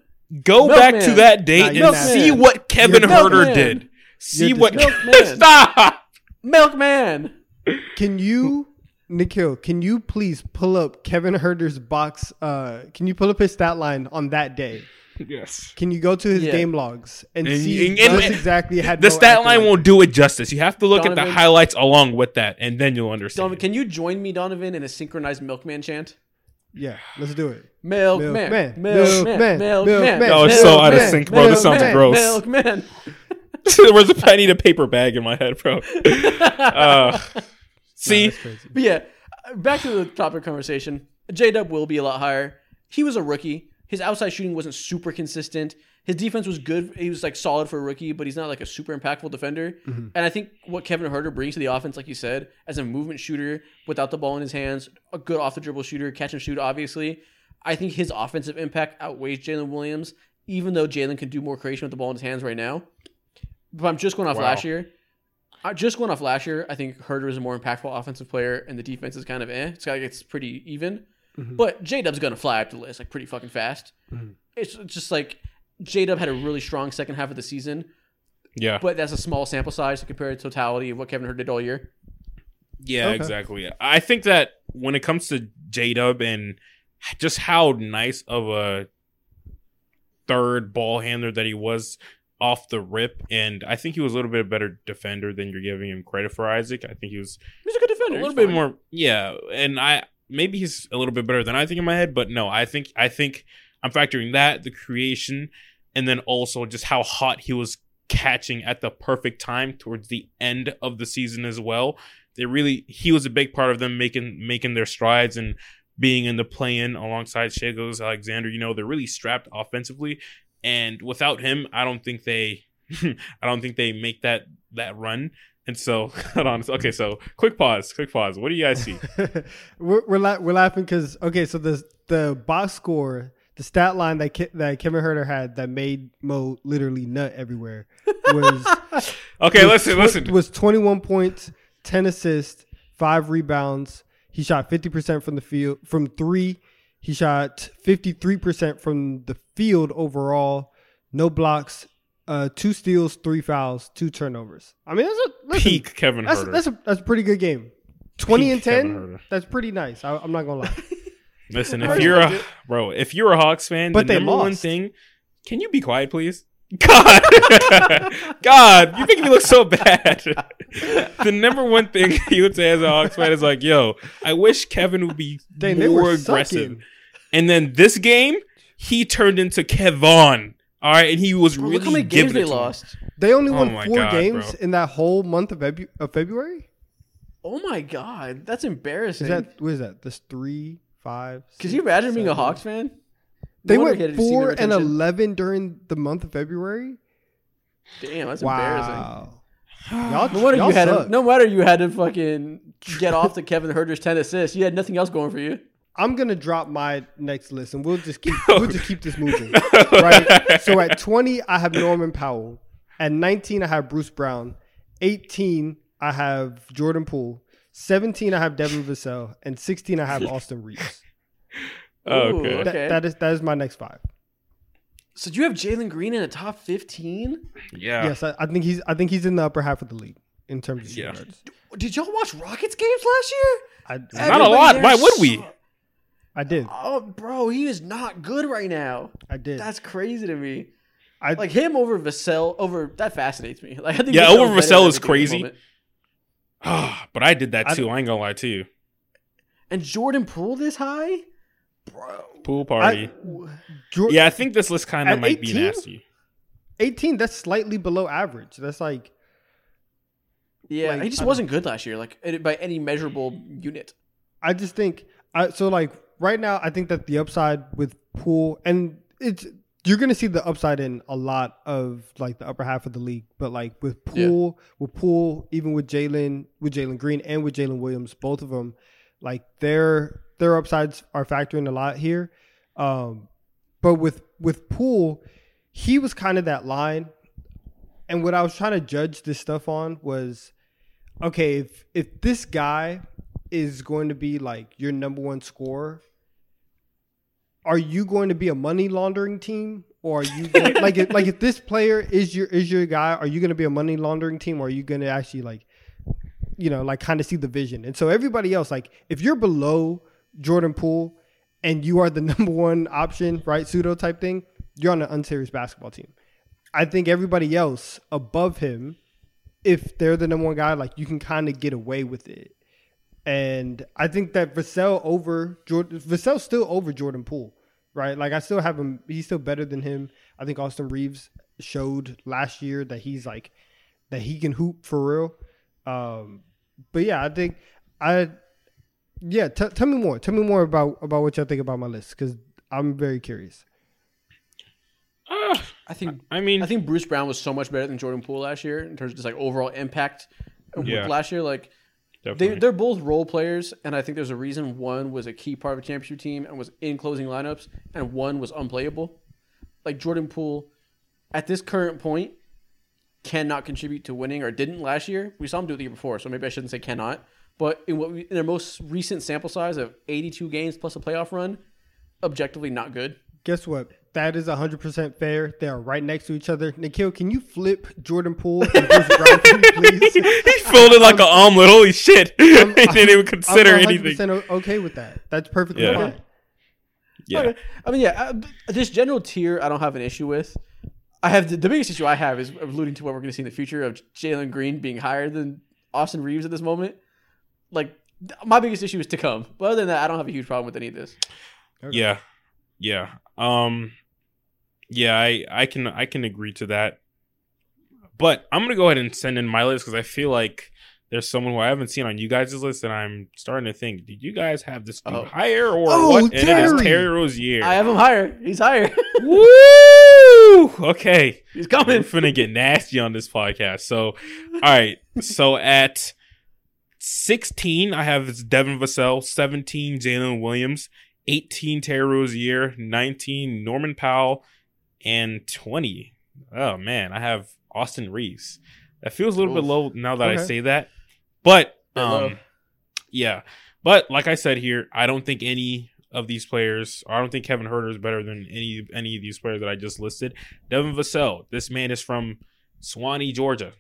go Milkman. back to that date Nah, and you're see what Kevin You're Huerter did. See You're what. disgusting. *laughs* Stop. Milkman! Can you, Nikhil? Can you please pull up Kevin Huerter's box? Uh, can you pull up his stat line on that day? Yes. Can you go to his Yeah. game logs and, And- see and- just and- exactly had The no stat accolades? line won't do it justice. You have to look at the Donnavan. highlights along with that, and then you'll understand. Donnavan, can you join me, Donnavan, in a synchronized Milkman chant? Yeah, let's do it. Milkman, Milkman, Milkman, Milkman, Milkman. Milkman. Oh, it's so out of sync, bro. This sounds Milkman, gross. Milkman. *laughs* Where's the? I need a paper bag in my head, bro. *laughs* Uh, see, That's crazy. But yeah, back to the topic of conversation. J Dub will be a lot higher. He was a rookie. His outside shooting wasn't super consistent. His defense was good. He was like solid for a rookie, but he's not like a super impactful defender. Mm-hmm. And I think what Kevin Huerter brings to the offense, like you said, as a movement shooter without the ball in his hands, a good off the dribble shooter, catch and shoot, obviously. I think his offensive impact outweighs Jalen Williams, even though Jalen can do more creation with the ball in his hands right now. But I'm just going off Wow. last year. I just going off last year, I think Huerter is a more impactful offensive player, and the defense is kind of eh. It's like it's pretty even. Mm-hmm. But J Dub's gonna fly up the list like pretty fucking fast. It's it's just like J Dub had a really strong second half of the season, yeah, but that's a small sample size to compare the totality of what Kevin Huerter did all year. Yeah, Okay. exactly. I think that when it comes to J Dub and just how nice of a third ball handler that he was off the rip, and I think he was a little bit better defender than you're giving him credit for, Isaac. I think he was He's a good defender. a little bit fine. more, yeah. And I maybe he's a little bit better than I think in my head, but no, I think I think I'm factoring that the creation, and then also just how hot he was catching at the perfect time towards the end of the season as well. They really he was a big part of them making making their strides and being in the play-in alongside Shai Gilgeous Alexander. You know they're really strapped offensively, and without him, I don't think they *laughs* I don't think they make that that run. And so, *laughs* hold on. Okay, so quick pause. Quick pause. What do you guys see? *laughs* we're we're, la- we're laughing because okay, so the the box score the stat line that Ke- that Kevin Huerter had that made Mo literally nut everywhere was *laughs* Okay, was listen, tw- listen. was 21 points, 10 assists, five rebounds. He shot 50% from the field from three. He shot 53% from the field overall. No blocks, uh, two steals, three fouls, two turnovers. I mean, that's a listen, Peak Kevin That's Huerter. that's a that's a pretty good game. 20 and Peak Kevin 10. That's pretty nice. I, I'm not gonna lie. *laughs* Listen, if you're a bro, if you're a Hawks fan, But the they number one lost. thing, can you be quiet, please? *laughs* God, *laughs* God, you're making me look so bad. the number one thing he would say as a Hawks fan is like, "Yo, I wish Kevin would be Dang, they more were aggressive." sucking. And then this game, he turned into Kevon. All right, and he was Bro, really look how many games they to him. lost. They only Oh won my four God, games bro. in that whole month of, Febu- of February. Oh my god, that's embarrassing. Is that what is that? This three, five. Could you imagine being a? Hawks fan? They No went he had senior four and eleven during the month of February. Damn, that's embarrassing. *sighs* Y'all, No wonder y'all you had to, no matter you had to fucking get off the Kevin Huerter's ten assists. You had nothing else going for you. I'm gonna drop my next list, and we'll just keep *laughs* we'll just keep this moving. right. So at 20, I have Norman Powell. At 19, I have Bruce Brown. 18, I have Jordan Poole. 17, I have Devin Vassell, and 16, I have *laughs* Austin Reaves. Oh, Ooh, okay. That- Okay. that is that is my next five. So do you have Jalen Green in the top fifteen? Yeah. Yes, I, I think he's I think he's in the upper half of the league in terms of shooting Yeah. guards. Did y'all watch Rockets games last year? I, Not a lot. Why would we? Saw- I did. Oh, bro, he is not good right now. I did. That's crazy to me. I Like him over Vassell, over that fascinates me. *laughs* Like I think Yeah, Vassell's over better Vassell is crazy. moment. *sighs* but I did that I- too. I, ain't gonna lie to you. And Jordan Poole this high, bro. Pool party. Jor- yeah, I think this list kind of At might be nasty. 18. That's slightly below average. That's like Yeah, Like, he just I don't- wasn't good last year, like by any measurable unit. I just think I so like right now I think that the upside with Poole and it's you're gonna see the upside in a lot of like the upper half of the league, but like with Yeah. Poole, with Poole, even with Jalen, with Jalen Green and with Jalen Williams, both of them, like their their upsides are factoring a lot here. Um, but with with Poole, he was kind of that line, and what I was trying to judge this stuff on was, okay, if if this guy is going to be like your number one scorer, are you going to be a money laundering team, or are you going, like if, like if this player is your is your guy, are you going to be a money laundering team, or are you going to actually like, you know, like kind of see the vision? And so everybody else, like if you're below Jordan Poole and you are the *laughs* number one option, right, pseudo type thing, you're on an unserious basketball team. I think everybody else above him, if they're the number one guy, like you can kind of get away with it. And I think that Vassell over Jordan, Vassell's still over Jordan Poole, right? Like I still have him. He's still better than him. I think Austin Reaves showed last year that he's like that he can hoop for real. Um, but yeah, I think I yeah. T- tell me more. Tell me more about about what y'all think about my list because I'm very curious. Ah, I think I mean, I think Bruce Brown was so much better than Jordan Poole last year in terms of just like overall impact. Yeah. Last year, like they, they're both role players, and I think there's a reason one was a key part of a championship team and was in closing lineups, and one was unplayable. Like Jordan Poole, at this current point, cannot contribute to winning or didn't last year. We saw him do it the year before, so maybe I shouldn't say cannot. But in what we, in their most recent sample size of 82 games plus a playoff run, objectively not good. Guess what? That is 100% fair. They are right next to each other. Nikhil, can you flip Jordan Poole and Bruce Brown for me, *laughs* please? he folded like an omelet. Holy shit! *laughs* he didn't even consider I'm anything. 100% o- okay with that. That's perfectly Yeah. fine. Yeah, Okay. I mean, yeah, uh, this general tier I don't have an issue with. I have the, the biggest issue I have is alluding to what we're going to see in the future of Jalen Green being higher than Austin Reaves at this moment. Like, th- my biggest issue is to come. But other than that, I don't have a huge problem with any of this. yeah, yeah. Um, yeah. I I can I can agree to that. But I'm gonna go ahead and send in my list because I feel like there's someone who I haven't seen on you guys' list, and I'm starting to think, did you guys have this dude Oh. higher or Oh, what? And it is Terry. Terry Rozier. I have him higher. He's higher. *laughs* Woo! Okay. He's We're coming. finna get nasty on this podcast. So, all right. So at 16, I have Devin Vassell. 17, Jalen Williams. 18 Terry Rozier, 19 Norman Powell, and 20. Oh man, I have Austin Reaves. That feels a little bit low now that I say that. But um yeah. But like I said here, I don't think any of these players, I don't think Kevin Huerter is better than any any of these players that I just listed. Devin Vassell, this man is from Suwanee, Georgia.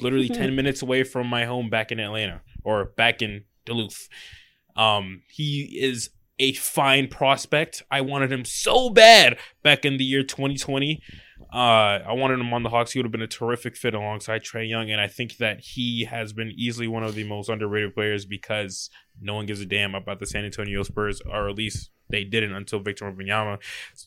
Literally *laughs* 10 minutes away from my home back in Atlanta or back in Duluth. Um, he is a fine prospect. I wanted him so bad back in the year 2020. Uh, I wanted him on the Hawks. He would have been a terrific fit alongside Trae Young, and I think that he has been easily one of the most underrated players because no one gives a damn about the San Antonio Spurs, or at least they didn't until Victor Wembanyama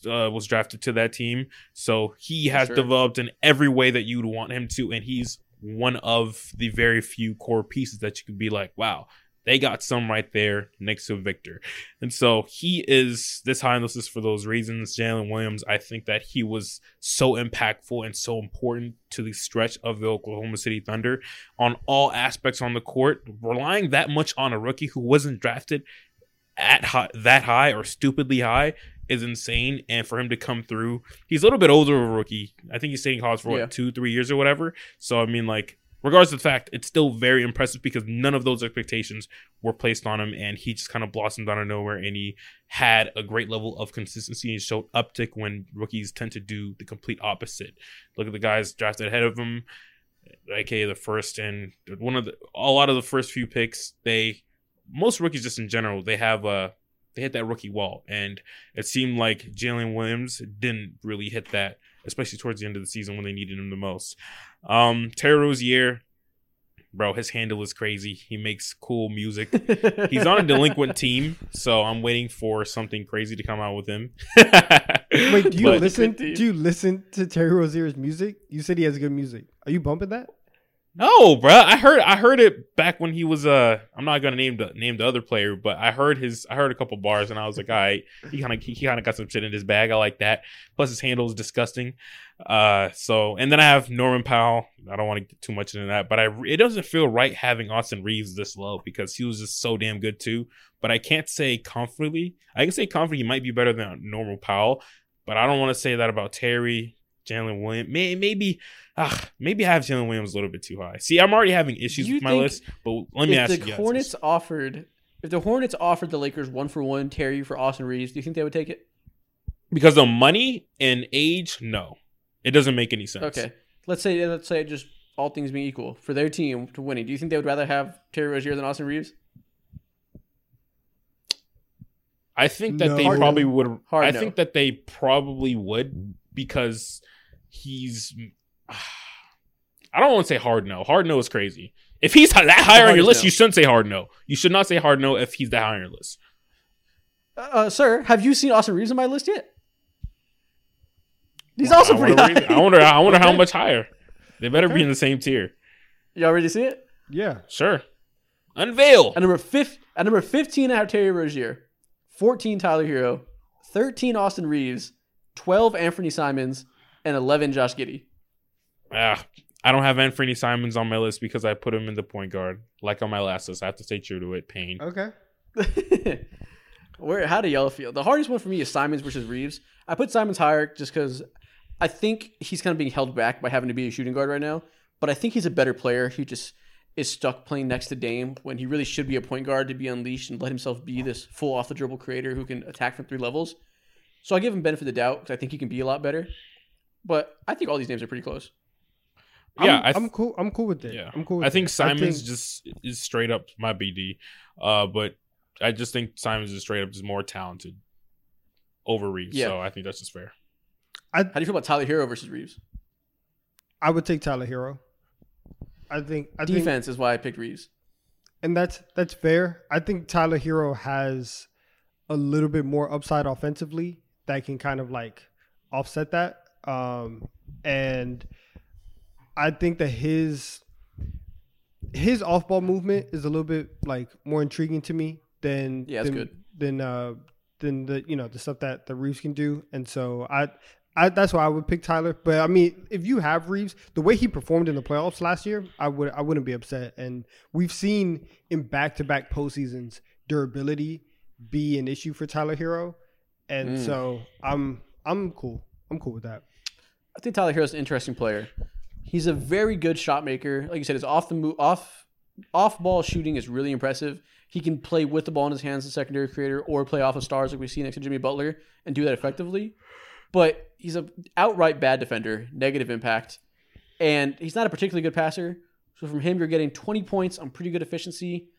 uh, was drafted to that team. So he has Sure. developed in every way that you'd want him to, and he's one of the very few core pieces that you could be like, wow, they got some right there next to Victor. And so he is this high on the list for those reasons. Jalen Williams, I think that he was so impactful and so important to the stretch of the Oklahoma City Thunder on all aspects on the court. Relying that much on a rookie who wasn't drafted at high, that high or stupidly high is insane. And for him to come through, he's a little bit older of a rookie. I think he's staying in college for what, Yeah. two, three years or whatever. So I mean, like, regardless of the fact, it's still very impressive because none of those expectations were placed on him, and he just kind of blossomed out of nowhere. And he had a great level of consistency and showed uptick when rookies tend to do the complete opposite. Look at the guys drafted ahead of him, aka the first and one of the a lot of the first few picks. They most rookies just in general they have a they hit that rookie wall, and it seemed like Jalen Williams didn't really hit that, especially towards the end of the season when they needed him the most. Um, Terry Rozier, bro, his handle is crazy. He makes cool music. *laughs* He's on a delinquent team, so I'm waiting for something crazy to come out with him. *laughs* Wait, do you But- listen? Do you listen to Terry Rozier's music? You said he has good music. Are you bumping that? No, bro. I heard I heard it back when he was uh I'm not gonna name the name the other player, but I heard his I heard a couple bars and I was like, all right, he kinda he kinda got some shit in his bag. I like that. Plus his handle is disgusting. Uh so and then I have Norman Powell. I don't want to get too much into that, but I it doesn't feel right having Austin Reaves this low because he was just so damn good too. But I can't say confidently. I can say confidently he might be better than normal Powell, but I don't want to say that about Terry, Jalen Williams. May, maybe Ah, maybe I have Jalen Williams a little bit too high. See, I'm already having issues You with my list, but let me if ask the you guys. Hornets this. offered, if the Hornets offered the Lakers one for one Terry for Austin Reaves, do you think they would take it? Because of money and age, no. It doesn't make any sense. Okay, let's say let's say just all things being equal for their team to winning. Do you think they would rather have Terry Rozier than Austin Reaves? I think that No. they Hard no. probably would Hard I no. think that they probably would because he's *sighs* I don't want to say hard no. Hard no is crazy. If he's that high on your list, no. you shouldn't say hard no. You should not say hard no if he's that high on your list. Uh, sir, have you seen Austin Reaves on my list yet? He's Well, also I pretty wonder, high. I wonder I wonder how much higher. They better be in the same tier. You already see it? Yeah. Sure. Unveil. At number fifth, at number fifteen, I have Terry Rozier. Fourteen, Tyler Herro. Thirteen, Austin Reaves. Twelve, Anthony Simons, and eleven, Josh Giddey. Ah, I don't have Anthony Simons on my list because I put him in the point guard, like on my last list. I have to stay true to it. Pain. Okay. *laughs* Where? How do y'all feel? The hardest one for me is Simons versus Reaves. I put Simons higher just because I think he's kind of being held back by having to be a shooting guard right now. But I think he's a better player. He just is stuck playing next to Dame when he really should be a point guard to be unleashed and let himself be this full off the dribble creator who can attack from three levels. So I give him benefit of the doubt because I think he can be a lot better. But I think all these names are pretty close. Yeah, I'm, I th- I'm cool. I'm cool with it. Yeah, I'm cool. With I think it. Simons think- just is straight up my BD, uh, but I just think Simons is straight up just more talented over Reaves. Yeah. So I think that's just fair. How do you feel about Tyler Herro versus Reaves? I would take Tyler Herro. I think. I think, Defense is why I picked Reaves. and that's that's fair. I think Tyler Herro has a little bit more upside offensively that can kind of like offset that. Um, and I think that his his off ball movement is a little bit like more intriguing to me than Yeah, than, good. than uh than the you know the stuff that the Reaves can do. And so I I, that's why I would pick Tyler. But I mean, if you have Reaves, the way he performed in the playoffs last year, I would I wouldn't be upset. And we've seen in back to back postseasons durability be an issue for Tyler Herro, and Mm. so I'm I'm cool. I'm cool with that. I think Tyler Herro's an interesting player. He's a very good shot maker. Like you said, his off the move, off off ball shooting is really impressive. He can play with the ball in his hands as a secondary creator, or play off of stars like we see next to Jimmy Butler, and do that effectively. But he's a outright bad defender, negative impact, and he's not a particularly good passer. So from him, you're getting 20 points on pretty good efficiency.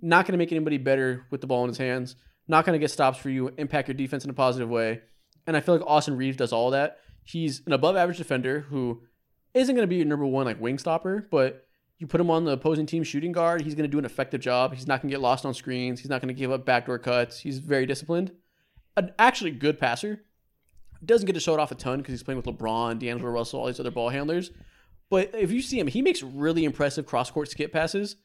Not going to make anybody better with the ball in his hands. Not going to get stops for you. Impact your defense in a positive way. And I feel like Austin Reaves does all that. He's an above average defender who isn't going to be your number one like wing stopper, but you put him on the opposing team shooting guard, he's going to do an effective job. He's not going to get lost on screens. He's not going to give up backdoor cuts. He's very disciplined. An actually good passer. Doesn't get to show it off a ton because he's playing with LeBron, D'Angelo Russell, all these other ball handlers. But if you see him, he makes really impressive cross court skip passes.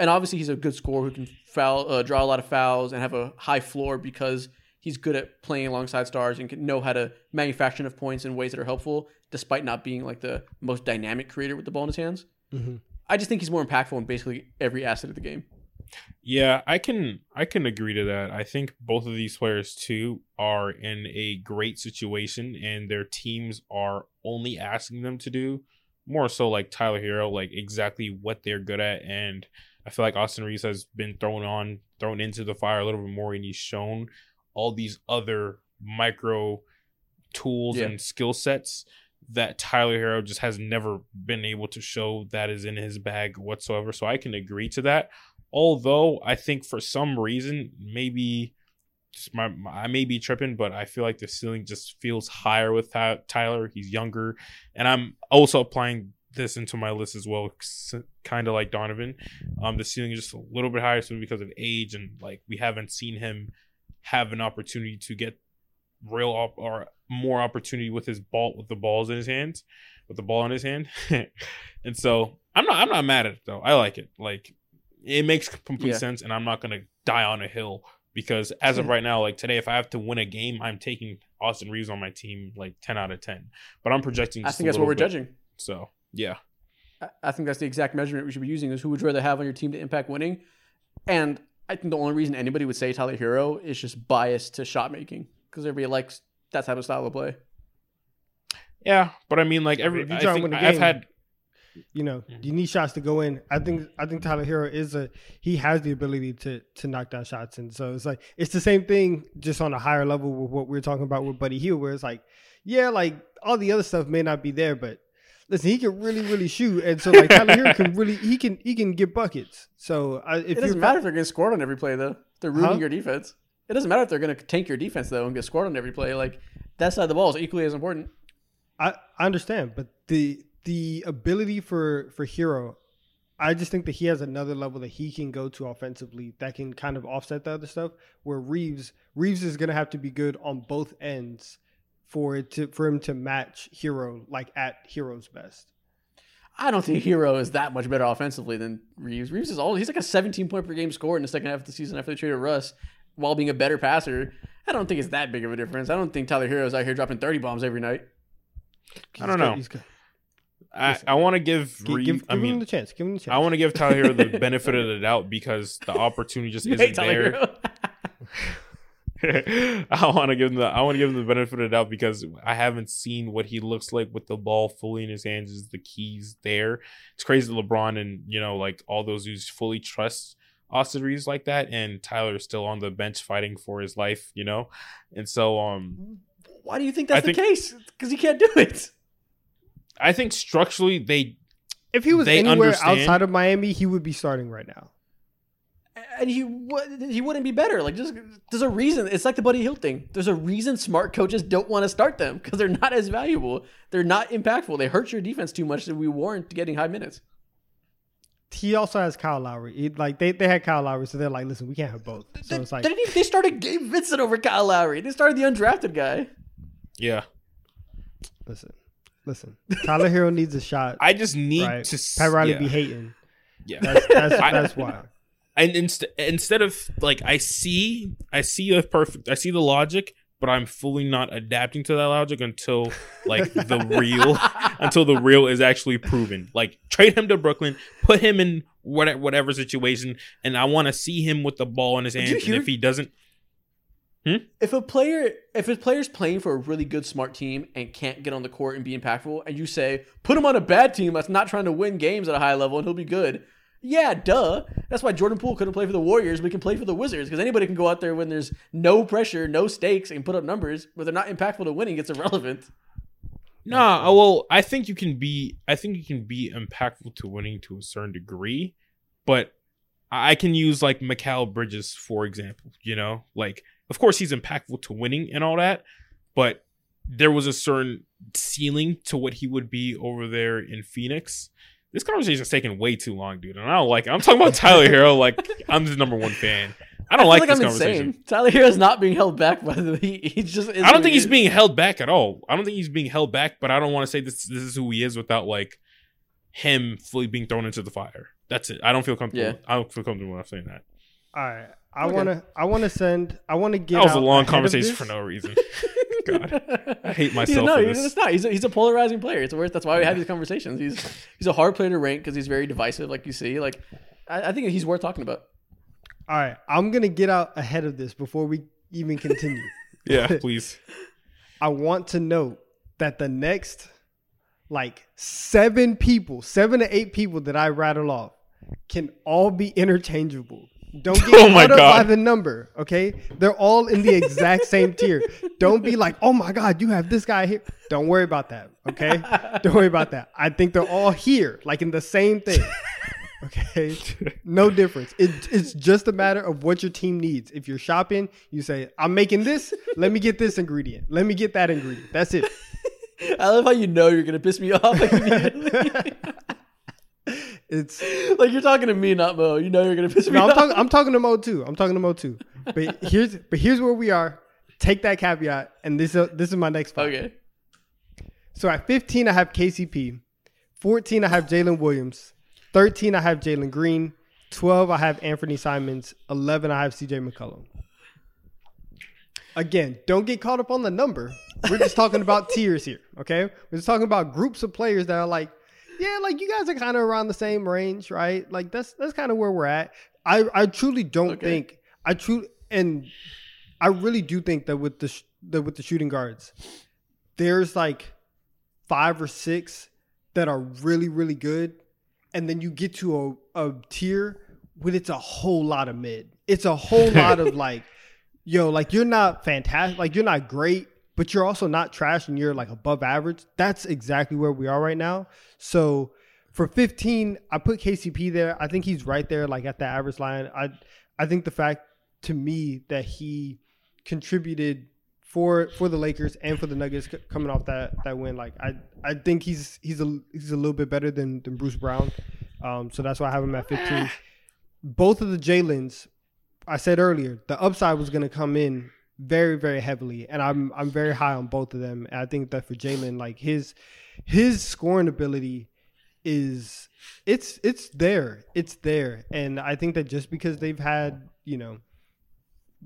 And obviously, he's a good scorer who can foul, uh, draw a lot of fouls and have a high floor because he's good at playing alongside stars and can know how to manufacture enough points in ways that are helpful, despite not being like the most dynamic creator with the ball in his hands. Mhm. I just think he's more impactful in basically every asset of the game. Yeah, I can I can agree to that. I think both of these players too are in a great situation and their teams are only asking them to do more so like Tyler Herro, like exactly what they're good at. And I feel like Austin Reese has been thrown on thrown into the fire a little bit more and he's shown all these other micro tools Yeah. and skill sets that Tyler Herro just has never been able to show that is in his bag whatsoever. So I can agree to that. Although I think for some reason, maybe my, my- I may be tripping, but I feel like the ceiling just feels higher with Ty- Tyler. He's younger, and I'm also applying this into my list as well, kind of like Donnavan. Um, the ceiling is just a little bit higher, simply because of age, and like we haven't seen him have an opportunity to get real op- or more opportunity with his ball with the balls in his hands, with the ball in his hand, *laughs* and so I'm not I'm not mad at it though. I like it. Like it makes complete Yeah. sense, and I'm not gonna die on a hill because as of hmm. right now, like today, if I have to win a game, I'm taking Austin Reaves on my team like 10 out of 10. But I'm projecting. I think that's what we're bit. judging. So yeah, I- I think that's the exact measurement we should be using is who would you rather have on your team to impact winning. And I think the only reason anybody would say Tyler Herro is just biased to shot making because everybody likes that type of style of play. yeah. But I mean, like every If you're I trying to think win a I've game- had You know, you need shots to go in. I think I think Tyler Herro is a he has the ability to to knock down shots, and so it's like it's the same thing, just on a higher level with what we're talking about with Buddy Hield, where it's like, yeah, like all the other stuff may not be there, but listen, he can really really shoot, and so like Tyler Herro can really he can he can get buckets. So I, if It doesn't matter if they're getting scored on every play though. They're ruining Huh? your defense. It doesn't matter if they're going to tank your defense though and get scored on every play. Like that side of the ball is equally as important. I, I understand, but the the ability for for Herro, I just think that he has another level that he can go to offensively that can kind of offset the other stuff. Where Reaves Reaves is gonna have to be good on both ends for it to for him to match Herro like at Herro's best. I don't think Herro is that much better offensively than Reaves. Reaves is all he's like a 17 point per game scorer in the second half of the season after they traded Russ while being a better passer. I don't think it's that big of a difference. I don't think Tyler Herro is out here dropping 30 bombs every night. I don't know. I, I want to give Give, Reaves. give, give I him mean, the chance. Give him the chance. I want to give Tyler Herro the *laughs* benefit of the doubt because the opportunity just isn't there. *laughs* Herro. *laughs* I want to give him the I want to give him the benefit of the doubt because I haven't seen what he looks like with the ball fully in his hands. Is the keys there? It's crazy that LeBron and you know like all those dudes fully trust Austin Reaves like that, and Tyler's still on the bench fighting for his life, you know. And so um, Why do you think I that's think- the case? Because he can't do it. I think structurally they if he was they anywhere understand- outside of Miami, he would be starting right now. And he would he wouldn't be better. Like just there's a reason. It's like the Buddy Hield thing. There's a reason smart coaches don't want to start them because they're not as valuable. They're not impactful. They hurt your defense too much that we warrant getting high minutes. He also has Kyle Lowry. He- like they, they had Kyle Lowry, so they're like, listen, we can't have both. So They, it's like they, they started Gabe Vincent over Kyle Lowry. They started the undrafted guy. yeah. Listen, listen. Tyler Herro needs a shot. I just need right? to s- Pat Riley yeah. be hating. Yeah. That's that's, *laughs* that's why. And inst- instead of like I see I see the perfect I see the logic, but I'm fully not adapting to that logic until like the *laughs* real until the real is actually proven. Like trade him to Brooklyn, put him in whatever, whatever situation, and I want to see him with the ball in his hands. you And if he doesn't, Hmm? If a player, if a player's playing for a really good, smart team and can't get on the court and be impactful, and you say put him on a bad team that's not trying to win games at a high level and he'll be good, yeah, duh. That's why Jordan Poole couldn't play for the Warriors, but he can play for the Wizards because anybody can go out there when there's no pressure, no stakes, and put up numbers, but they're not impactful to winning. It's irrelevant. Nah, uh, well, I think you can be. I think you can be impactful to winning to a certain degree, but I can use like Mikal Bridges for example. You know, like of course he's impactful to winning and all that, but there was a certain ceiling to what he would be over there in Phoenix. This conversation is taking way too long, dude, and I don't like it. I'm talking about Tyler Herro *laughs* like I'm the number one fan. I don't I like, feel this I'm conversation. insane. Tyler Herro's not being held back by the *laughs* he, he just. Is I don't think he's is. being held back at all. I don't think he's being held back, but I don't want to say this this is who he is without like him fully being thrown into the fire. That's it. I don't feel comfortable. Yeah. I don't feel comfortable when I'm saying that. All right. I Okay. wanna I wanna send I wanna get That was a long conversation for no reason. *laughs* God. I hate He's, myself no, for he's, this. it's not. He's a, he's a polarizing player. It's worth. That's why we have these conversations. He's he's a hard player to rank because he's very divisive, like you see. Like I, I think he's worth talking about. All right. I'm gonna get out ahead of this before we even continue. *laughs* Yeah, please. I want to note that the next like seven people, seven to eight people that I rattle off can all be interchangeable. Don't *laughs* get Oh my caught up by the number, okay? They're all in the exact same tier. Don't be like, oh my God, you have this guy here. Don't worry about that, okay? *laughs* Don't worry about that. I think they're all here, like in the same thing. *laughs* Okay, no difference. It, it's just a matter of what your team needs. If you're shopping, you say, "I'm making this. Let me get this ingredient. Let me get that ingredient." That's it. I love how you know you're gonna piss me off immediately. It's *laughs* like you're talking to me, not Mo. You know you're gonna piss me no, I'm off. talking. I'm talking to Mo too. I'm talking to Mo too. But *laughs* here's but here's where we are. Take that caveat, and this is this is my next spot. okay. So at 15, I have KCP. 14, I have Jalen Williams. 13, I have Jalen Green. 12, I have Anthony Simons. 11, I have CJ McCollum. Again, don't get caught up on the number. We're just talking about *laughs* tiers here, okay? We're just talking about groups of players that are like, yeah, like you guys are kind of around the same range, right? Like that's that's kind of where we're at. I I truly don't Okay. think I truly and I really do think that with the sh- that with the shooting guards, there's like five or six that are really really good, and then you get to a, a tier when it's a whole lot of mid. It's a whole lot of *laughs* like, yo, like you're not fantastic, like you're not great, but you're also not trash, and you're like above average. That's exactly where we are right now. So for 15, I put KCP there. I think he's right there, like at the average line. I I think the fact to me that he contributed for for the Lakers and for the Nuggets c- coming off that that win, like I I think he's he's a he's a little bit better than than Bruce Brown. Um, so that's why I have him at 15. Both of the Jalen's, I said earlier, the upside was going to come in very very heavily, and I'm I'm very high on both of them. And I think that for Jalen, like his his scoring ability is it's it's there it's there and i think that just because they've had you know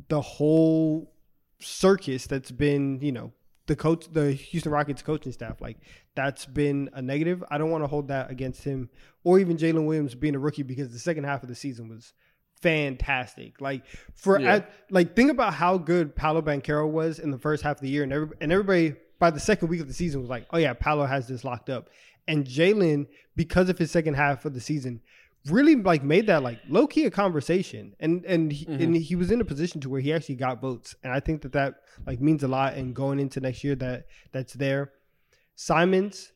the whole circus that's been you know the coach the houston rockets coaching staff like that's been a negative i don't want to hold that against him or even jalen williams being a rookie because the second half of the season was fantastic like for Yeah. at, like think about how good Paolo Banchero was in the first half of the year and every, and everybody by the second week of the season was like oh yeah Paolo has this locked up and Jalen, because of his second half of the season, really like made that like low key a conversation, and and he, mm-hmm. and he was in a position to where he actually got votes, and I think that that like means a lot. And going into next year, that that's there. Simons,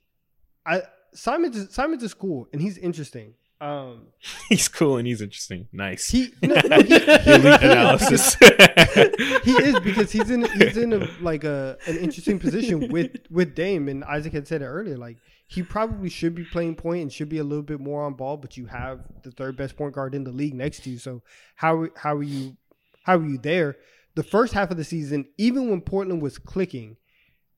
I Simons is, Simons is cool and he's interesting. Um, *laughs* He's cool and he's interesting. Nice. he *laughs* no, no, he, analysis. *laughs* he is because he's in he's in a like a an interesting position with with Dame and Isaac had said it earlier like he probably should be playing point and should be a little bit more on ball but you have the third best point guard in the league next to you so how how are you how are you there the first half of the season even when Portland was clicking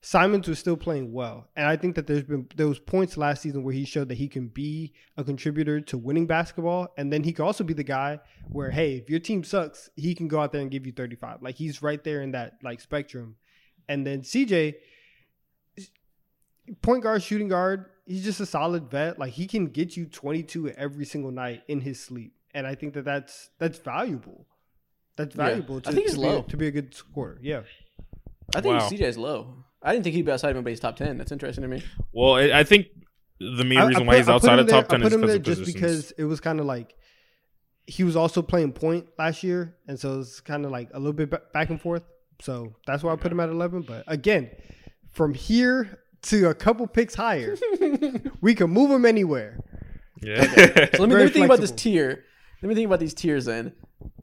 Simons was still playing well and I think that there's been there was points last season where he showed that he can be a contributor to winning basketball and then he could also be the guy where hey if your team sucks he can go out there and give you 35 like he's right there in that like spectrum and then cj point guard shooting guard he's just a solid vet like he can get you 22 every single night in his sleep and i think that that's that's valuable That's Yeah. valuable. I To, think he's to low. Be, to be a good scorer. Yeah. I think Wow. CJ is low. I didn't think he'd be outside of anybody's top ten. That's interesting to me. Well, I I think the main I- I reason put- why he's I outside him of there- top ten I is put him because there of just positions. because it was kind of like he was also playing point last year, and so it's kind of like a little bit back and forth. So that's why I put him at eleven. But again, from here to a couple picks higher, *laughs* we can move him anywhere. yeah. *laughs* So let me, let me think about this tier. Let me think about these tiers then.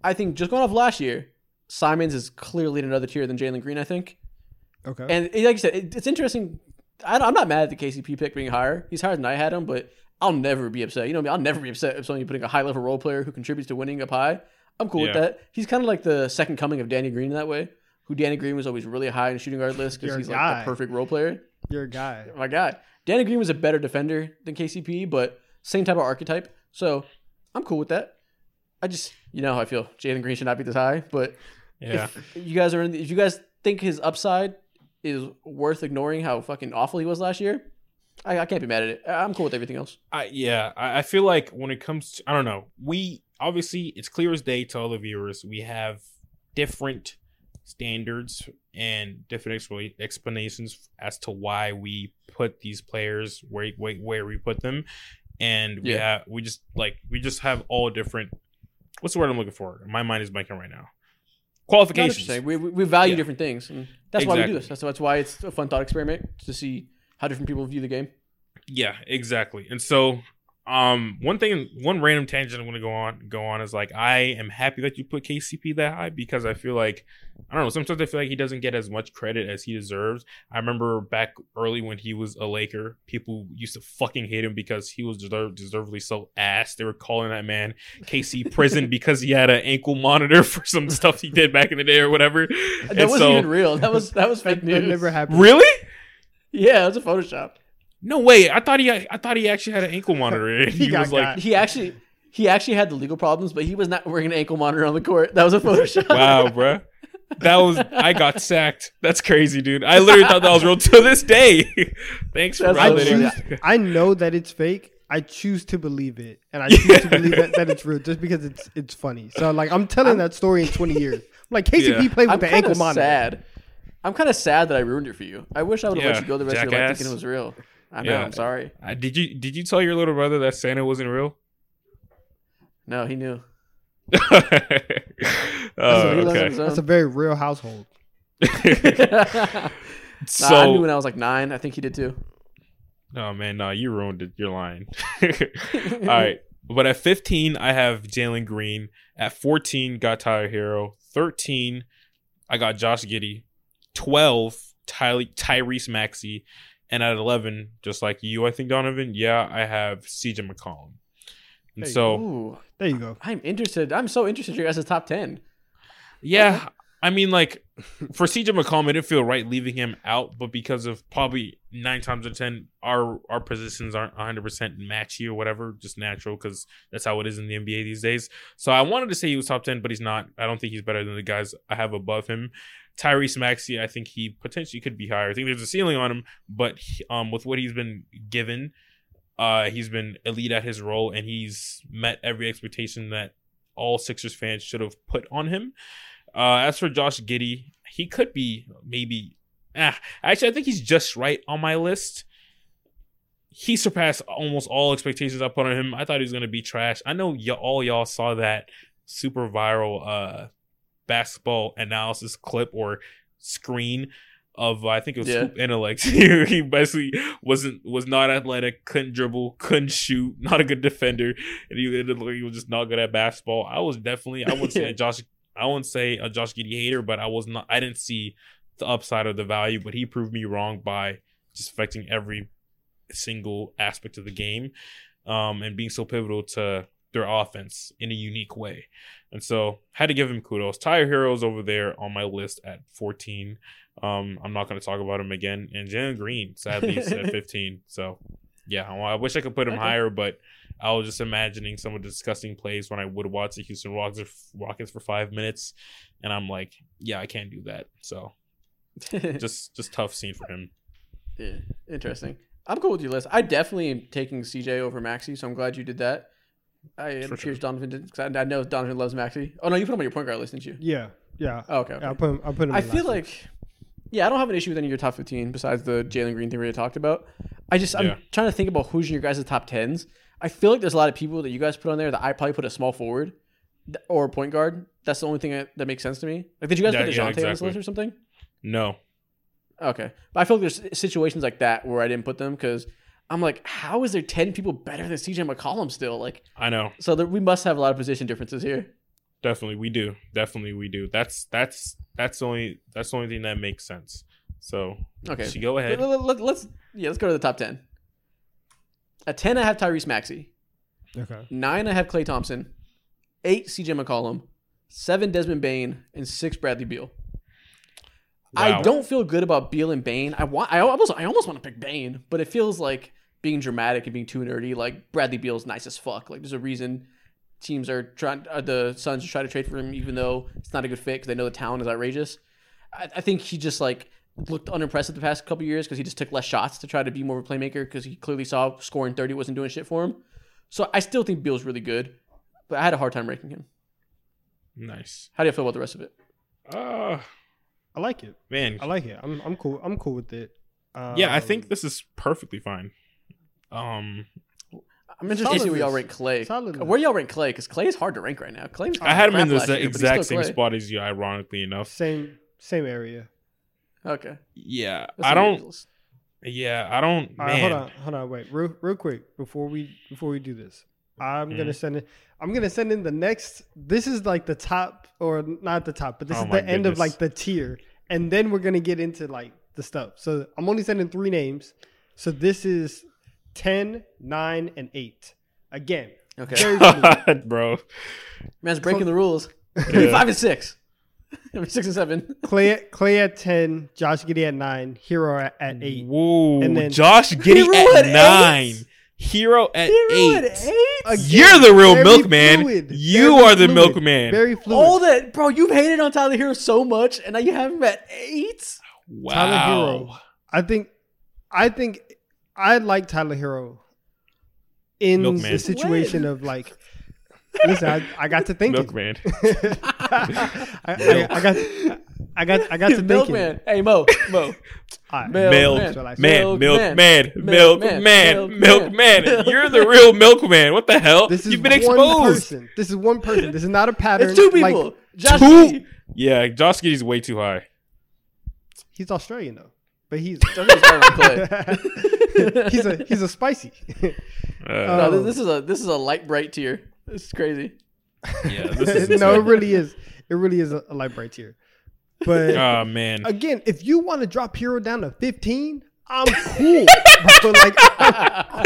I think just going off last year, Simons is clearly in another tier than Jalen Green. I think, Okay. and it- like you said, it, it's interesting. I, I'm not mad at the KCP pick being higher. He's higher than I had him, but I'll never be upset. You know, me, I'll never be upset if someone putting a high level role player who contributes to winning up high. I'm cool with that. He's kind of like the second coming of Danny Green in that way. Who Danny Green was always really high in shooting guard list because he's guy. like the perfect role player. You're a guy. my God, Danny Green was a better defender than KCP, but same type of archetype. So I'm cool with that. I just, you know how I feel. Jalen Green should not be this high, but yeah. if you guys are in, if you guys think his upside is worth ignoring how fucking awful he was last year, I, I can't be mad at it. I'm cool with everything else. I, yeah, I, I feel like when it comes to, I don't know, we obviously, it's clear as day to all the viewers, we have different standards and different expla- explanations as to why we put these players where, where, where we put them. And we Yeah. have, we just like, we just have all different, what's the word I'm looking for? My mind is blanking right now. Qualifications. We, we we value Yeah. different things, and that's why we do this. That's, that's why it's a fun thought experiment to see how different people view the game. Yeah, exactly. And so, um, one thing, one random tangent I'm going to go on, go on is like I am happy that you put KCP that high because I feel like I don't know. Sometimes I feel like he doesn't get as much credit as he deserves. I remember back early when he was a Laker, people used to fucking hate him because he was deserved, deservedly so ass. They were calling that man KC prison *laughs* because he had an ankle monitor for some stuff he did back in the day or whatever. That And wasn't so- even real. That was that was fake That news. never happened. Really? Yeah, it was a Photoshop. No way. I thought he. I thought he actually had an ankle *laughs* monitor. And He he, got was like, got. He actually he actually had the legal problems, but he was not wearing an ankle monitor on the court. That was a Photoshop. *laughs* Wow, bruh. That was I got sacked. That's crazy, dude. I literally thought that was real to this day. *laughs* Thanks for That's I hilarious. I know that it's fake. I choose to believe it, and I choose to believe that, that it's real just because it's it's funny. So like I'm telling that story in 20 years. I'm like KCP Yeah. played with I'm the ankle of monitor. sad. I'm kind of sad that I ruined it for you. I wish I would have Yeah, let you go the rest of your life thinking it was real. I know. Yeah. I'm sorry. Uh, did you did you tell your little brother that Santa wasn't real? No, he knew. *laughs* oh, he learned on okay. That's a very real household. *laughs* Nah, so, I knew when I was like nine. I think he did too. oh man, no, you ruined it. You're lying. *laughs* All right, but at 15, I have Jalen Green. At 14, got Tyler Herro. 13, I got Josh Giddey. 12, Ty- Tyrese Maxey. And at 11, just like you, I think, Donnavan, yeah, I have CJ McCollum. And There you so, Ooh, There you go. I'm interested. I'm so interested in your guys' top ten. yeah, I mean, like, for CJ McCollum, it didn't feel right leaving him out, but because of probably nine times out of 10, our, our positions aren't 100% matchy or whatever, just natural, because that's how it is in the NBA these days. So I wanted to say he was top 10, but he's not. I don't think he's better than the guys I have above him. Tyrese Maxey, I think he potentially could be higher. I think there's a ceiling on him, but um, with what he's been given, uh, he's been elite at his role, and he's met every expectation that all Sixers fans should have put on him. Uh, as for Josh Giddey, he could be maybe. Ah, actually, I think he's just right on my list. He surpassed almost all expectations I put on him. I thought he was gonna be trash. I know y- all y'all saw that super viral uh basketball analysis clip or screen of I think it was Yeah. Hoop Intellects. *laughs* he basically wasn't was not athletic, couldn't dribble, couldn't shoot, *laughs* not a good defender, and he, it looked like he was just not good at basketball. I was definitely I wouldn't *laughs* say a Josh I wouldn't say a Josh Giddey hater, but I was not I didn't see the upside of the value, but he proved me wrong by just affecting every single aspect of the game um, and being so pivotal to their offense in a unique way. And so had to give him kudos. Tyre Heroes over there on my list at 14. Um, I'm not going to talk about him again. And Jalen Green, sadly, is at *laughs* 15. So yeah, I wish I could put him Okay. higher, but I was just imagining some of the disgusting plays when I would watch the Houston Rockets, Rockets for five minutes, and I'm like, yeah, I can't do that. So *laughs* just just tough scene for him. yeah, interesting. I'm cool with your list. I definitely am taking CJ over Maxey, so I'm glad you did that. I For cheers Donnavan because I, I know Donnavan loves Maxey. Oh no, you put him on your point guard list, didn't you? Yeah, yeah. Oh, okay. okay. Yeah, I put him. I put him. I in feel last week. like, yeah, I don't have an issue with any of your top fifteen besides the Jalen Green thing we already talked about. I just I'm Yeah. trying to think about who's in your guys' top tens. I feel like there's a lot of people that you guys put on there that I probably put a small forward or a point guard. That's the only thing that, that makes sense to me. Like, did you guys Yeah, put yeah, Dejounte on this list or something? No. Okay, but I feel like there's situations like that where I didn't put them because I'm like, how is there ten people better than CJ McCollum still? Like, I know. so there, we must have a lot of position differences here. Definitely we do. Definitely we do. That's that's that's the only that's the only thing that makes sense. So Okay, so go ahead. Let, us yeah, let's go to the top ten. At ten, I have Tyrese Maxey. okay. Nine, I have Klay Thompson. Eight, CJ McCollum. Seven, Desmond Bane, and six, Bradley Beal. I don't feel good about Beal and Bane. I want, I almost, I almost want to pick Bane, but it feels like being dramatic and being too nerdy. Like Bradley Beal's nice as fuck. Like there's a reason teams are trying, uh, the Suns are trying to trade for him, even though it's not a good fit because they know the talent is outrageous. I, I think he just like looked unimpressive the past couple years because he just took less shots to try to be more of a playmaker because he clearly saw scoring 30 wasn't doing shit for him. So I still think Beal's really good, but I had a hard time ranking him. Nice. How do you feel about the rest of it? Uh I like it. man. I like it. I'm. I'm cool. I'm cool with it. yeah, I Um, think this is perfectly fine. Um I'm interested to see where y'all rank Klay. Solid. Where y'all rank Klay? Because Klay is hard to rank right now. Klay I had him in the year, exact same Klay. spot as you, ironically enough. same same area. Okay. Yeah. That's I don't ridiculous. yeah, I don't All right, man. hold on, hold on, wait, real, real quick before we before we do this, I'm gonna send it. I'm gonna send in the next. This is like the top, or not the top, but this Oh is my the end of like the tier, and then we're gonna get into like the stuff. So I'm only sending three names. So this is 10, 9, and eight. Again, Okay. very *laughs* fluid. God, *laughs* bro. Man's breaking the rules. *laughs* Give me five and six. Six and seven. Klay at Klay at ten, Josh Giddey at nine, Herro at, at eight. Whoa. And then- Josh Giddey Herro at, at eight? nine. Herro at eight. Again, You're the real very milkman. fluid, You very are the fluid, milkman. Very fluid. All that, bro. You've hated on Tyler Herro so much, and now you have him at eight. Wow. Tyler Herro. I think, I think, I like Tyler Herro in Milkman. the situation of like, listen, I, I got to thinking. Milkman. *laughs* I, I, I got, I got, I got to thinking. Milkman. Hey Mo, Mo. All right. Milk Milk, man. So, like, man, Milk milk, man. man, Milk milk, man. man, Milk milk, man. man. You're the real milkman. What the hell? This is You've been one exposed. person. This is one person. This is not a pattern. It's two Like, people. Josh Two. Yeah, Josh Giddey's way too high. he's Australian though, but he's Josh Giddey's better he's a he's a spicy. Uh, No, Oh. this, this is a this is a light bright tier. This is crazy. yeah, this is *laughs* no, it really is. It really is a, a light bright tier. But *laughs* Oh man. again, if you want to drop Herro down to 15, I'm cool. *laughs* Bro, like,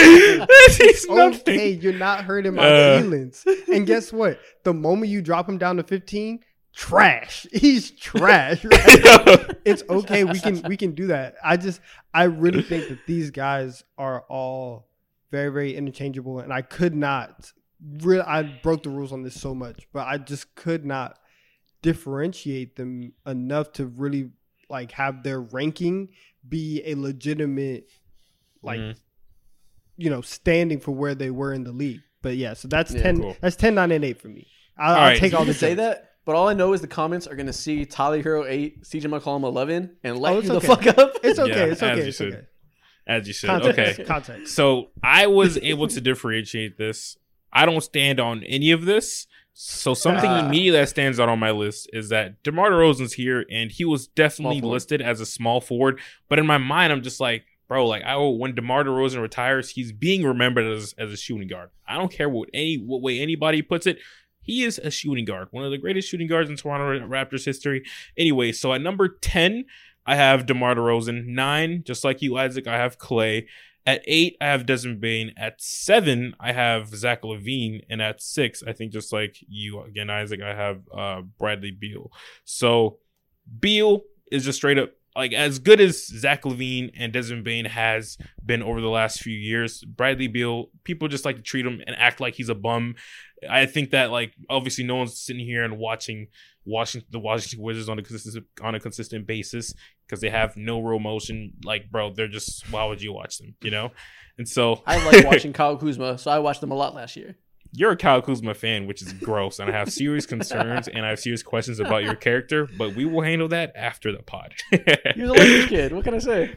He's okay, nothing. you're not hurting my Uh. feelings. And guess what? The moment you drop him down to 15, trash. *laughs* He's trash. *laughs* right? it's okay. We can we can do that. I just I really think that these guys are all very very interchangeable, and I could not. Real, I broke the rules on this so much, but I just could not differentiate them enough to really like have their ranking be a legitimate like Mhm. you know standing for where they were in the league. But yeah, so that's Yeah, ten. cool. That's 10, 9, and eight for me. I'll, All I'll right, take so all the say that, but all I know is the comments are going to see Tyler Herro eight, CJ McCollum eleven, and let Oh, you it's the fuck up. It's okay. Yeah, it's okay. as you It's said. okay. As you said. Context. Okay. Context. So I was able to differentiate this. I don't stand on any of this. So something Ah. immediately that stands out on my list is that DeMar DeRozan's here, and he was definitely listed as a small forward. But in my mind, I'm just like, bro, like I when DeMar DeRozan retires, he's being remembered as as a shooting guard. I don't care what any what way anybody puts it. He is a shooting guard, one of the greatest shooting guards in Toronto Raptors history. Anyway, so at number ten, I have DeMar DeRozan. Nine, just like you, Isaac, I have Klay. At eight, I have Desmond Bane. At seven, I have Zach LaVine. And at six, I think just like you again, Isaac, I have uh, Bradley Beal. So Beal is just straight up like as good as Zach LaVine and Desmond Bane has been over the last few years. Bradley Beal, people just like to treat him and act like he's a bum. I think that like obviously no one's sitting here and watching Washington the Washington Wizards on a consistent on a consistent basis because they have no real motion. Like, bro, they're just why would you watch them? You know? And so I like *laughs* watching Kyle Kuzma, so I watched them a lot last year. You're a Kyle Kuzma fan, which is gross, and I have serious concerns and I have serious questions about your character. But we will handle that after the pod. He was a Lakers kid. What can I say?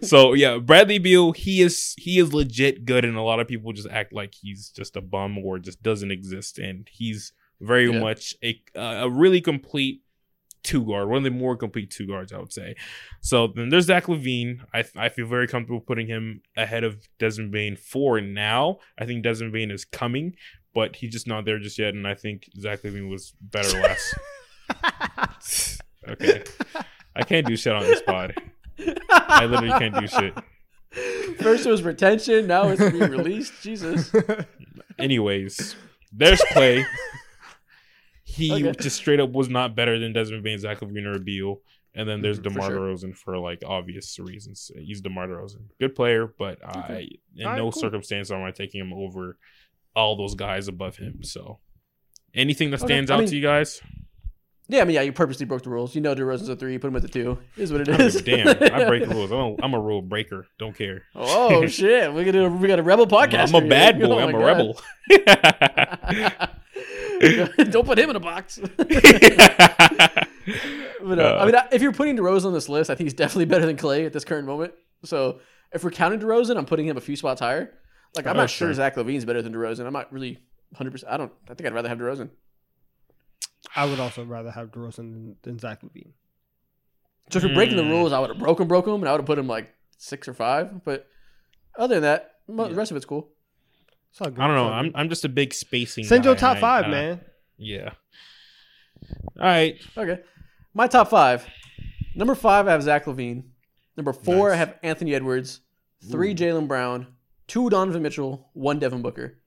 *laughs* so yeah, Bradley Beal, he is he is legit good, and a lot of people just act like he's just a bum or just doesn't exist, and he's very Yeah. much a a really complete two guard, one of the more complete two guards, I would say. So then there's Zach LaVine. I I feel very comfortable putting him ahead of Desmond Bane for now. I think Desmond Bane is coming, but he's just not there just yet, and I think Zach LaVine was better last. *laughs* *laughs* okay, I can't do shit on this pod. I literally can't do shit. First it was retention, now it's being released. Jesus. Anyways, there's Klay. *laughs* He Okay. just straight up was not better than Desmond Bane, Zach LaVine, or Beal. And then there's Mhm, for DeMar sure. DeRozan for like obvious reasons. He's DeMar DeRozan. Good player, but I in no cool. circumstance am I taking him over all those guys above him. So anything that Okay, stands I out mean- to you guys? Yeah, I mean, yeah, you purposely broke the rules. You know DeRozan's a three, you put him at the two. Is what it is. I don't is. give a damn. I *laughs* break the rules. I'm a, I'm a rule breaker. Don't care. Oh *laughs* shit, we got a we got a rebel podcast. I'm a bad *laughs* Oh boy. my I'm a God. rebel. *laughs* Don't put him in a box. *laughs* but uh, Uh, I mean, if you're putting DeRozan on this list, I think he's definitely better than Klay at this current moment. So if we're counting DeRozan, I'm putting him a few spots higher. Like I'm Oh, not sure sure. Zach LaVine's better than DeRozan. I'm not really 100. percent I don't. I think I'd rather have DeRozan. I would also rather have DeRozan than, than Zach LaVine. So if you're breaking the Hmm. rules, I would have broken broken him, and I would have put him like six or five. But other than that, mo- the rest of it's cool. It's all good. I don't know. I'm. I'm just a big spacing. Send your top and I- five, uh, man. Yeah. All right. Okay. My top five. Number five, I have Zach LaVine. Number four, I have Anthony Edwards. Three, Jaylen Brown. Two, Donovan Mitchell. One, Devin Booker.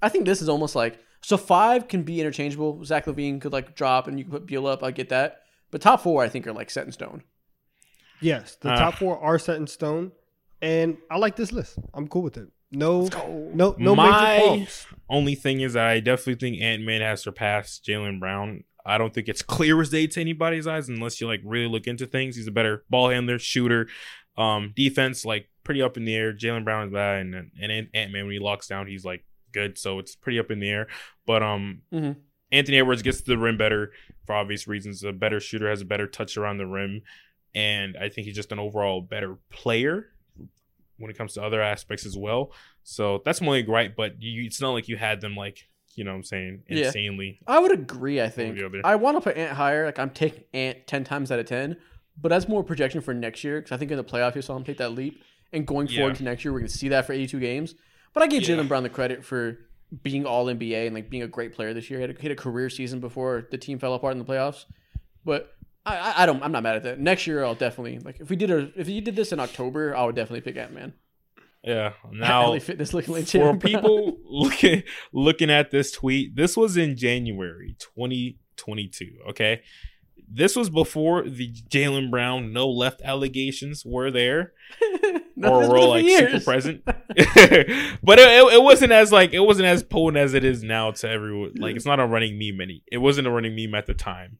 I think this is almost like so. Five can be interchangeable. Zach LaVine could like drop, and you could put Beal up. I get that. But top four, I think, are like set in stone. Yes, the Ah. top four are set in stone, and I like this list. I'm cool with it. No, no, no My- Only thing is, I definitely think Ant Man has surpassed Jaylen Brown. I don't think it's clear as day to anybody's eyes unless you like really look into things. He's a better ball handler, shooter, um, defense like pretty up in the air. Jaylen Brown is bad, and and Ant Man when he locks down, he's like good. So it's pretty up in the air. But um, Mhm. Anthony Edwards gets to the rim better for obvious reasons. A better shooter has a better touch around the rim, and I think he's just an overall better player when it comes to other aspects as well. So that's my only gripe. But you, it's not like you had them like you know what I'm saying Yeah. insanely. I would agree. I think. I want to put Ant higher. Like I'm taking Ant ten times out of ten, but that's more projection for next year because I think in the playoff you saw him take that leap, and going Yeah. forward to next year we're gonna see that for 82 games. But I give Yeah. Jaylen Brown the credit for being All NBA and like being a great player this year. He had a, he had a career season before the team fell apart in the playoffs. But I, I, don't. I'm not mad at that. Next year I'll definitely like if we did a if you did this in October, I would definitely pick Ant Man. Yeah. *laughs* Now Fitness looking like for Brown. people looking looking at this tweet, this was in January 2022. Okay. This was before the Jaylen Brown no left allegations were there. *laughs* No, or were like years. super present. *laughs* but it, it, it wasn't as like it wasn't as potent as it is now to everyone. Like it's not a running meme any. It wasn't a running meme at the time.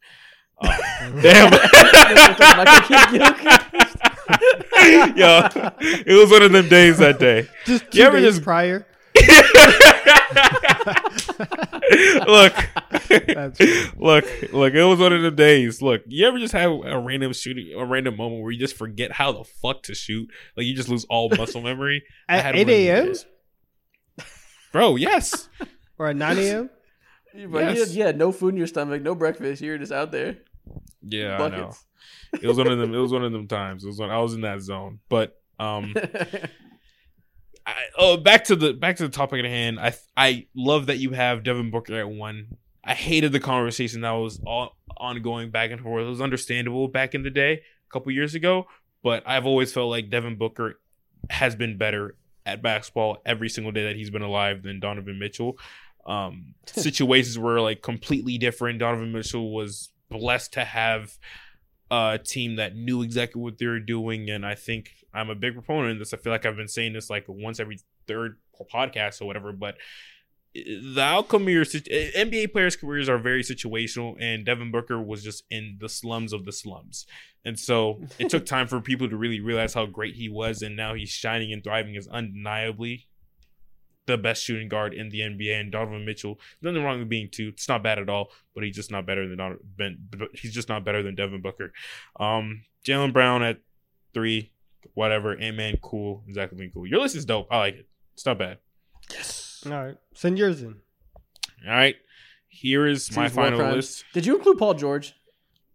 Um, damn. Michael *laughs* Keaton-Gilchrist. Yo, it was one of them days that day. Just two You ever days just- prior. *laughs* look, That's look, look. It was one of them days. Look, you ever just have a random shooting, a random moment where you just forget how the fuck to shoot? Like you just lose all muscle memory. I At had 8 one of them a.m. bro. Yes, or at 9 a.m. But you, had, you had no food in your stomach, no breakfast. You were just out there. Yeah, I know. *laughs* It was one of them. It was one of them times. It was when I was in that zone. But um, *laughs* I, oh, back to the back to the topic at hand. I I love that you have Devin Booker at one. I hated the conversation that was all ongoing back and forth. It was understandable back in the day, a couple years ago. But I've always felt like Devin Booker has been better at basketball every single day that he's been alive than Donovan Mitchell. Um, *laughs* situations were like completely different. Donovan Mitchell was blessed to have a team that knew exactly what they were doing, and I think I'm a big proponent of this. I feel like I've been saying this like once every third podcast or whatever, but the outcome of your NBA players' careers are very situational, and Devin Booker was just in the slums of the slums, and so it took *laughs* time for people to really realize how great he was, and now he's shining and thriving is undeniably the best shooting guard in the NBA. And Donovan Mitchell, nothing wrong with being two. It's not bad at all, but he's just not better than Don- ben, he's just not better than Devin Booker. Um, Jaylen Brown at three, whatever. Ant Man, cool. exactly LaVine, cool. Your list is dope. I like it. It's not bad. Yes. All right, send yours in. All right. Here is my Seems war final crimes. list. Did you include Paul George?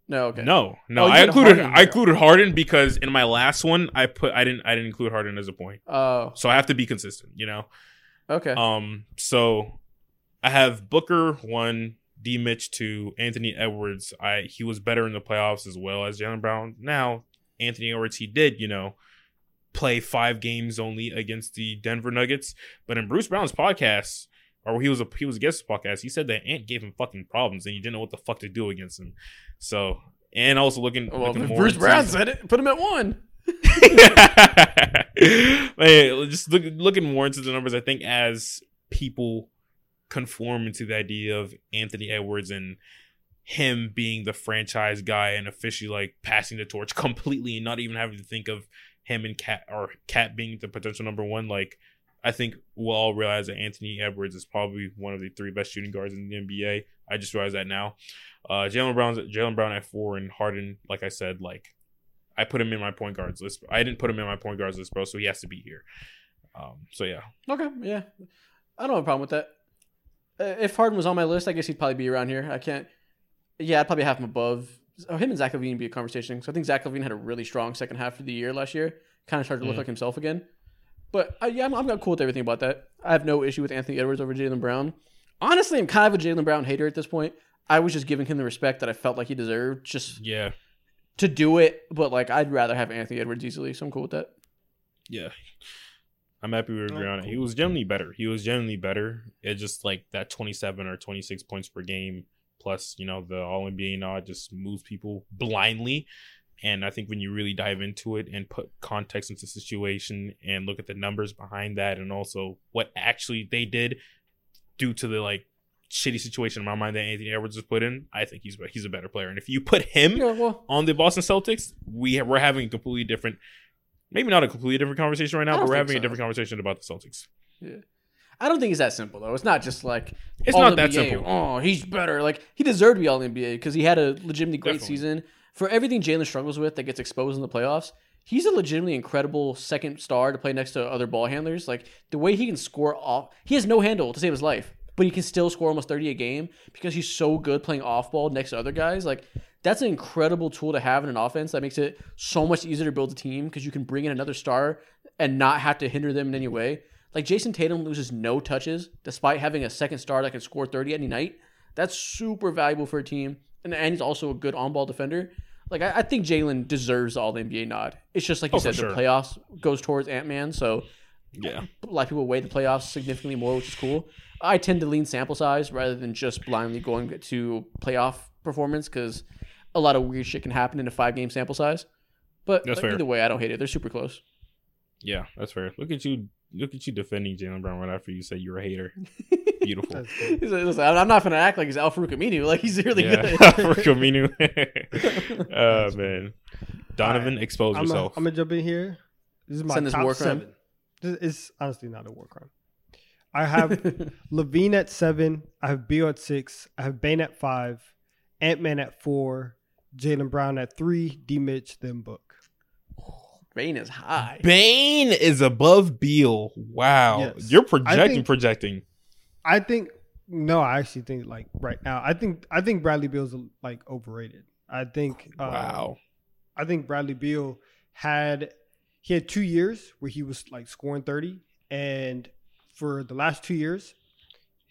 No. Okay. No, no, Oh, I included Harden I included Harden because in my last one I put I didn't I didn't include Harden as a point, Oh. so I have to be consistent, you know. Okay. Um, so I have Booker one, D Mitch two, Anthony Edwards. I he was better in the playoffs as well as Jaylen Brown. Now Anthony Edwards he did you know play five games only against the Denver Nuggets, but in Bruce Brown's podcast. Or he was a he was a guest podcast. He said that Ant gave him fucking problems, and he didn't know what the fuck to do against him. So, and also looking, well, looking Bruce Brown said it. Put him at one. *laughs* *laughs* *laughs* Man, just look, looking more into the numbers, I think as people conform into the idea of Anthony Edwards and him being the franchise guy and officially like passing the torch *laughs* completely and not even having to think of him and KAT or KAT being the potential number one, like I think we'll all realize that Anthony Edwards is probably one of the three best shooting guards in the NBA. I just realized that now. Uh, Jaylen Brown's Jaylen Brown at four and Harden, like I said, like I put him in my point guards list. I didn't put him in my point guards list, bro. So he has to be here. Um, so yeah, Okay. Yeah. I don't have a problem with that. Uh, if Harden was on my list, I guess he'd probably be around here. I can't. Yeah, I'd probably have him above. Oh, him and Zach LaVine would be a conversation. So I think Zach LaVine had a really strong second half of the year last year. Kind of started to look Mhm. like himself again. But uh, yeah, I'm, I'm cool with everything about that. I have no issue with Anthony Edwards over Jaylen Brown. Honestly, I'm kind of a Jaylen Brown hater at this point. I was just giving him the respect that I felt like he deserved just yeah, to do it. But like, I'd rather have Anthony Edwards easily. So I'm cool with that. yeah. I'm happy we agree Oh, on it. He was generally better. He was generally better. It just like that 27 or 26 points per game, plus you know the All NBA nod just moves people blindly. And I think when you really dive into it and put context into the situation and look at the numbers behind that, and also what actually they did due to the like shitty situation in my mind that Anthony Edwards was put in, I think he's he's a better player. And if you put him Yeah, well, on the Boston Celtics, we we're having a completely different, maybe not a completely different conversation right now, but we're having a different conversation about the Celtics. Yeah. I don't think it's that simple though. It's not just like It's not that simple. Oh, he's better. Like he deserved to be all NBA because he had a legitimately great Definitely. season. For everything Jaylen struggles with that gets exposed in the playoffs, he's a legitimately incredible second star to play next to other ball handlers. Like the way he can score off, he has no handle to save his life, but he can still score almost thirty a game because he's so good playing off ball next to other guys. Like that's an incredible tool to have in an offense that makes it so much easier to build a team because you can bring in another star and not have to hinder them in any way. Like Jayson Tatum loses no touches despite having a second star that can score 30 any night. That's super valuable for a team. And, and he's also a good on ball defender. Like, I, I think Jaylen deserves all the NBA nod. It's just like you Oh, said, sure. the playoffs goes towards Ant Man. So Yeah. a lot of people weigh the playoffs significantly more, which is cool. I tend to lean sample size rather than just blindly going to playoff performance because a lot of weird shit can happen in a five game sample size. But That's like, fair. either way, I don't hate it. They're super close. Yeah, that's fair. Look at you look at you defending Jaylen Brown right after you said you're a hater. *laughs* Beautiful. He's like, Listen, I'm I'm not gonna act like he's Al-Farouq Aminu. Like he's really yeah. good. For Camino. oh man. Donovan, expose yourself. I'm yourself. gonna jump in here. This is my Send this top war crime. seven. This is honestly not a war crime. I have *laughs* LaVine at seven. I have Beal at six. I have Bane at five. Ant Man at four. Jaylen Brown at three. D Mitch, then Book. Rain is high. Bane is above Beal. Wow. Yes. You're projecting, think- projecting. I think no, I actually think like right now. I think I think Bradley Beal's like overrated. I think uh, Wow. I think Bradley Beal had he had two years where he was like scoring 30 and for the last two years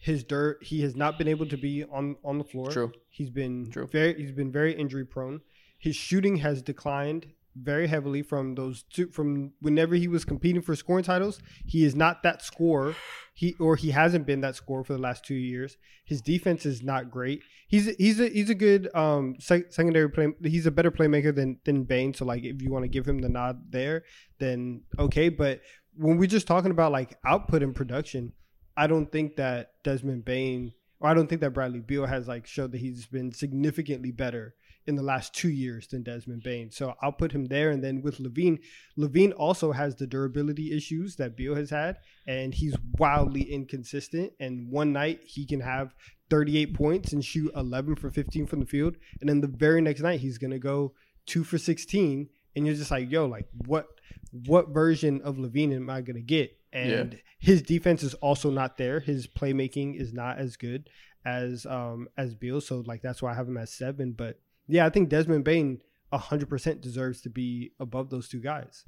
his dirt he has not been able to be on on the floor. True. he's been True. very he's been very injury prone. His shooting has declined very heavily from those two from whenever he was competing for scoring titles he is not that scorer. He or he hasn't been that scorer for the last two years. His defense is not great. He's he's a he's a good um sec- secondary play he's a better playmaker than than Bane. So like if you want to give him the nod there then okay. But when we're just talking about like output and production I don't think that Desmond Bane or I don't think that Bradley Beal has like showed that he's been significantly better in the last two years than Desmond Bane. So I'll put him there. And then with LaVine, LaVine also has the durability issues that Beal has had, and he's wildly inconsistent. And one night he can have 38 points and shoot 11 for 15 from the field, and then the very next night he's gonna go two for 16, and you're just like, yo, like what what version of LaVine am I gonna get? And his defense is also not there. His playmaking is not as good as um as Beal. So like that's why I have him at seven. But yeah, I think Desmond Bane hundred percent deserves to be above those two guys.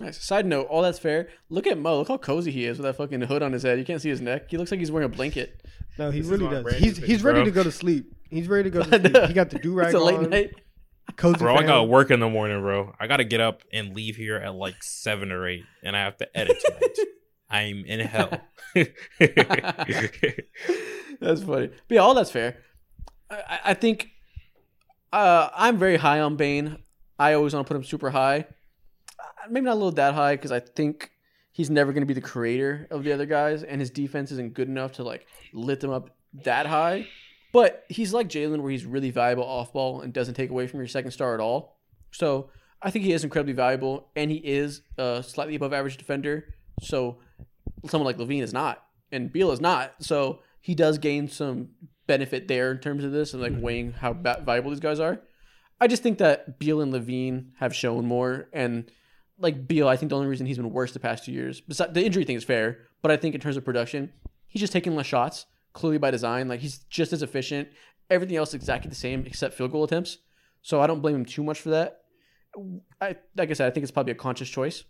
Nice. Side note, all that's fair. Look at Mo. Look how cozy he is with that fucking hood on his head. You can't see his neck. He looks like he's wearing a blanket. No, he This really does. He's he's ready bro. to go to sleep. He's ready to go to *laughs* sleep. He got the do rag It's a late on. night. Cozy Bro, I gotta work in the morning, bro. I gotta get up and leave here at like seven or eight, and I have to edit tonight. *laughs* I'm in hell. *laughs* That's funny. But yeah, all that's fair. I, I- think uh, I'm very high on Bane. I always want to put him super high. Uh, Maybe not a little that high because I think he's never going to be the creator of the other guys, and his defense isn't good enough to like lift him up that high. But he's like Jaylen, where he's really valuable off ball and doesn't take away from your second star at all. So I think he is incredibly valuable, and he is a slightly above average defender. So someone like LaVine is not, and Beal is not. So he does gain some benefit there in terms of this and like mm-hmm. weighing how valuable these guys are. I just think that Beal and LaVine have shown more, and like Beal, I think the only reason he's been worse the past two years, besides the injury thing is fair, but I think in terms of production, he's just taking less shots, clearly by design. Like he's just as efficient. Everything else exactly the same except field goal attempts. So I don't blame him too much for that. I like I said, I think it's probably a conscious choice,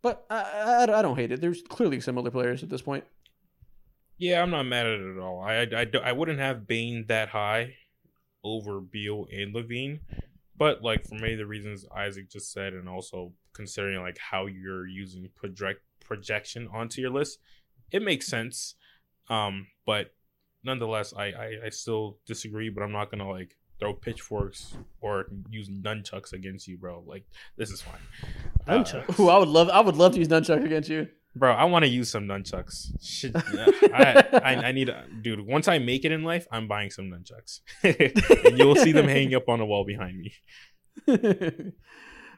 but I, I, I don't hate it. There's clearly similar players at this point. yeah, I'm not mad at it at all. I, I, I, I wouldn't have Bane that high over Beal and LaVine, but like for many of the reasons Isaac just said, and also considering like how you're using project projection onto your list, it makes sense. Um, but nonetheless, I, I, I still disagree. But I'm not gonna like throw pitchforks or use nunchucks against you, bro. Like this is fine. Uh, Nunchucks? Ooh, I would love I would love to use nunchuck against you. Bro, I want to use some nunchucks. Shit, *laughs* yeah, I, I, I need, a, dude. Once I make it in life, I'm buying some nunchucks, *laughs* and you'll see them *laughs* hanging up on the wall behind me.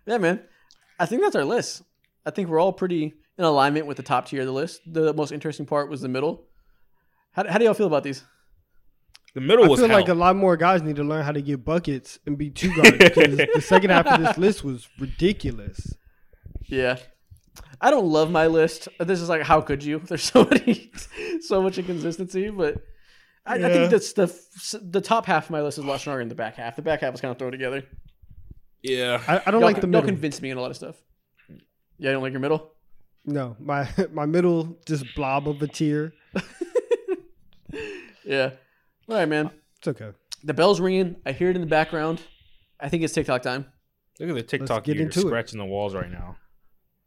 yeah, man. I think that's our list. I think we're all pretty in alignment with the top tier of the list. The most interesting part was the middle. How, how do y'all feel about these? The middle was I was feel hell. like a lot more guys need to learn how to get buckets and be two guards because the second half of this list was ridiculous. Yeah. I don't love my list. This is like, how could you? *laughs* There's so many, so much inconsistency. But I, I think that's the the top half of my list is a lot stronger than the back half. The back half was kind of thrown together. yeah, I, I don't Y'all, like the y'all middle. convinced me in a lot of stuff. Yeah, you don't like your middle? no, my *laughs* my middle just blob of a tier. *laughs* Yeah. All right, man. It's okay. The bell's ringing. I hear it in the background. I think it's TikTok time. look at the TikTok get you're into it. scratching the walls right now.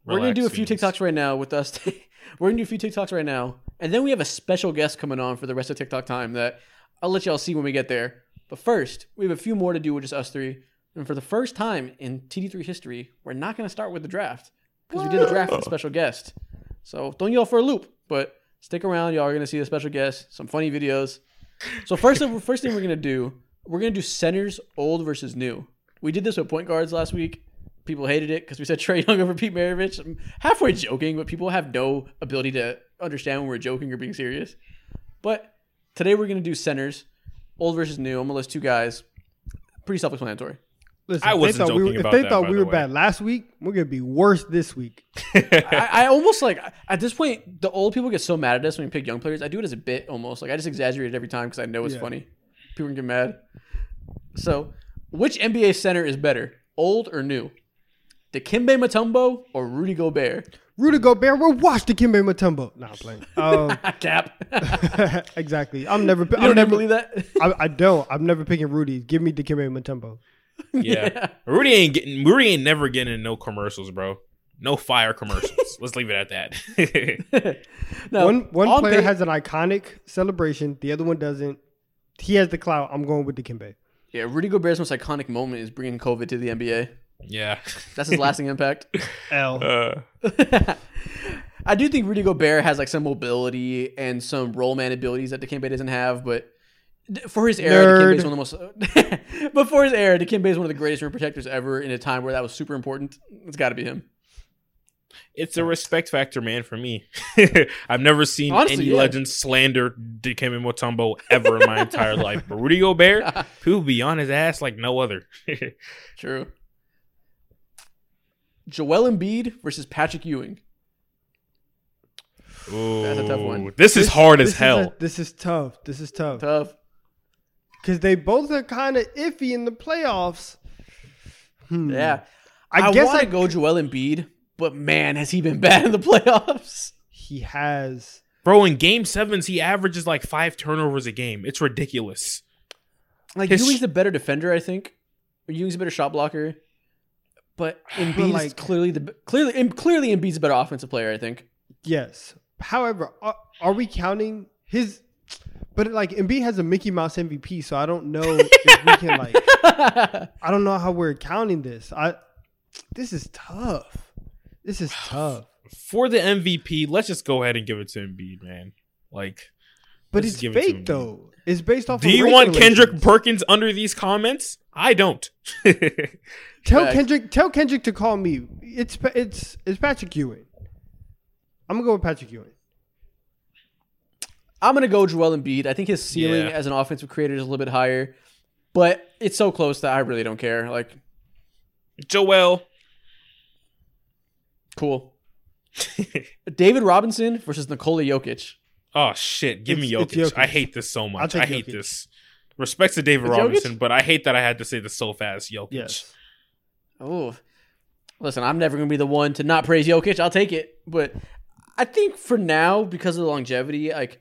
We're gonna do a few students. TikToks right now with us. *laughs* We're gonna do a few TikToks right now, and then we have a special guest coming on for the rest of TikTok time that I'll let y'all see when we get there. But first, we have a few more to do with just us three. And for the first time in TD3 history, we're not gonna start with the draft because we did a draft with a special guest. So don't yell for a loop, but stick around. Y'all are gonna see a special guest, some funny videos. So first, first thing we're gonna do, we're gonna do centers old versus new. We did this with point guards last week. People hated it because we said *laughs* Trae Young over Pete Maravich. I'm halfway joking, but people have no ability to understand when we're joking or being serious. But today we're gonna do centers, old versus new. I'm gonna list two guys. Pretty self-explanatory. Listen, I if they wasn't thought we were, joking if about they that, thought we were way. bad last week, we're gonna be worse this week. *laughs* I, I almost like at this point the old people get so mad at us when we pick young players. I do it as a bit almost like I just exaggerate it every time because I know it's Yeah. funny. People can get mad. So, which NBA center is better, old or new? Dikembe Mutombo or Rudy Gobert? Rudy Gobert will watch Dikembe Mutombo. Nah, I'm playing. Um, *laughs* Cap. *laughs* exactly. I'm never. you I'm don't never. believe that? I, I don't. I'm never picking Rudy. Give me Dikembe Mutombo. *laughs* Yeah. Rudy ain't getting Rudy ain't never getting in no commercials, bro. No fire commercials. *laughs* Let's leave it at that. *laughs* no, one one player pa- has an iconic celebration. The other one doesn't. He has the clout. I'm going with Dikembe. yeah. Rudy Gobert's most iconic moment is bringing COVID to the NBA. yeah. That's his lasting impact. L. Uh, I do think Rudy Gobert has like some mobility and some role man abilities that Dikembe doesn't have, but D- For his era, Nerd. Dikembe is one of the most. *laughs* but for his era, Dikembe is one of the greatest rim protectors ever in a time where that was super important. It's got to be him. It's a respect factor, man, for me. *laughs* I've never seen Honestly, any yeah. legend slander Dikembe Mutombo ever in my entire *laughs* life. But Rudy Gobert, people be on his ass like no other. True. Joel Embiid versus Patrick Ewing. Ooh, That's a tough one. This is hard as this is hell. a- this is tough. This is tough Tough. Because they both are kind of iffy in the playoffs. Hmm. Yeah. I, I, guess want I to go Joel Embiid, but man, has he been *laughs* bad in the playoffs? He has. Bro, in game sevens, he averages like five turnovers a game. It's ridiculous. Like His- Ewing's a better defender, I think. Or Ewing's a better shot blocker. But *sighs* Embiid is like- clearly the clearly Em- clearly Embiid's a better offensive player, I think. Yes. However, are, are we counting his? But like Embiid has a Mickey Mouse MVP, so I don't know if we can like. *laughs* I don't know how we're counting this. I. This is tough. This is tough. For the MVP, let's just go ahead and give it to Embiid, man. Like, But it's give it to fake though. It's based off. do of you want Kendrick. Perkins under these comments? I don't. *laughs* Tell Facts. Kendrick. Tell Kendrick to call me. It's it's it's Patrick Ewing. I'm gonna go with Patrick Ewing. I'm gonna go Joel Embiid. I think his ceiling Yeah. as an offensive creator is a little bit higher, but it's so close that I really don't care. Like, Joel. cool. *laughs* David Robinson versus Nikola Jokic. Oh shit! Give me It's- Jokic. Jokic. I hate this so much. I hate Jokic. this. Respect to David It's Jokic? Robinson, but I hate that I had to say this so fast. Jokic. Yes. Oh, listen, I'm never gonna be the one to not praise Jokic. I'll take it, but I think for now, because of the longevity, like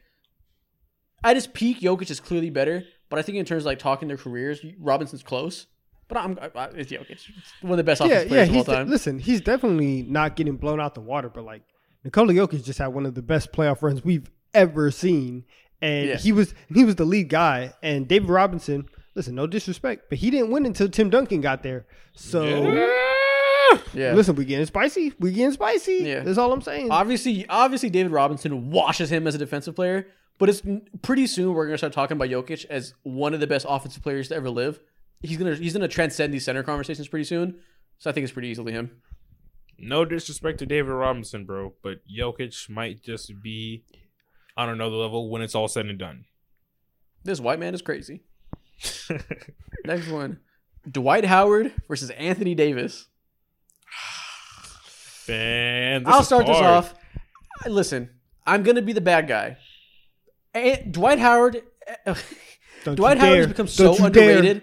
at his peak, Jokic is clearly better. But I think in terms of like talking their careers, Robinson's close. But I'm I, I- it's Jokic, It's one of the best Yeah, offensive yeah. players of all He's de- time. listen. He's definitely not getting blown out the water, but like Nikola Jokic just had one of the best playoff runs we've ever seen, and Yeah. he was he was the lead guy. And David Robinson, listen, no disrespect, but he didn't win until Tim Duncan got there. So Yeah. yeah. listen, we getting spicy. We getting spicy. Yeah. That's all I'm saying. Obviously, obviously, David Robinson washes him as a defensive player. But it's pretty soon we're gonna start talking about Jokic as one of the best offensive players to ever live. He's gonna he's gonna transcend these center conversations pretty soon. So I think it's pretty easily him. No disrespect to David Robinson, bro, but Jokic might just be on another level when it's all said and done. This white man is crazy. *laughs* Next one. Dwight Howard versus Anthony Davis. *sighs* Man, I'll start this off. Listen, I'm gonna be the bad guy. And Dwight Howard eh, Don't Dwight Howard has become so Don't you dare. underrated.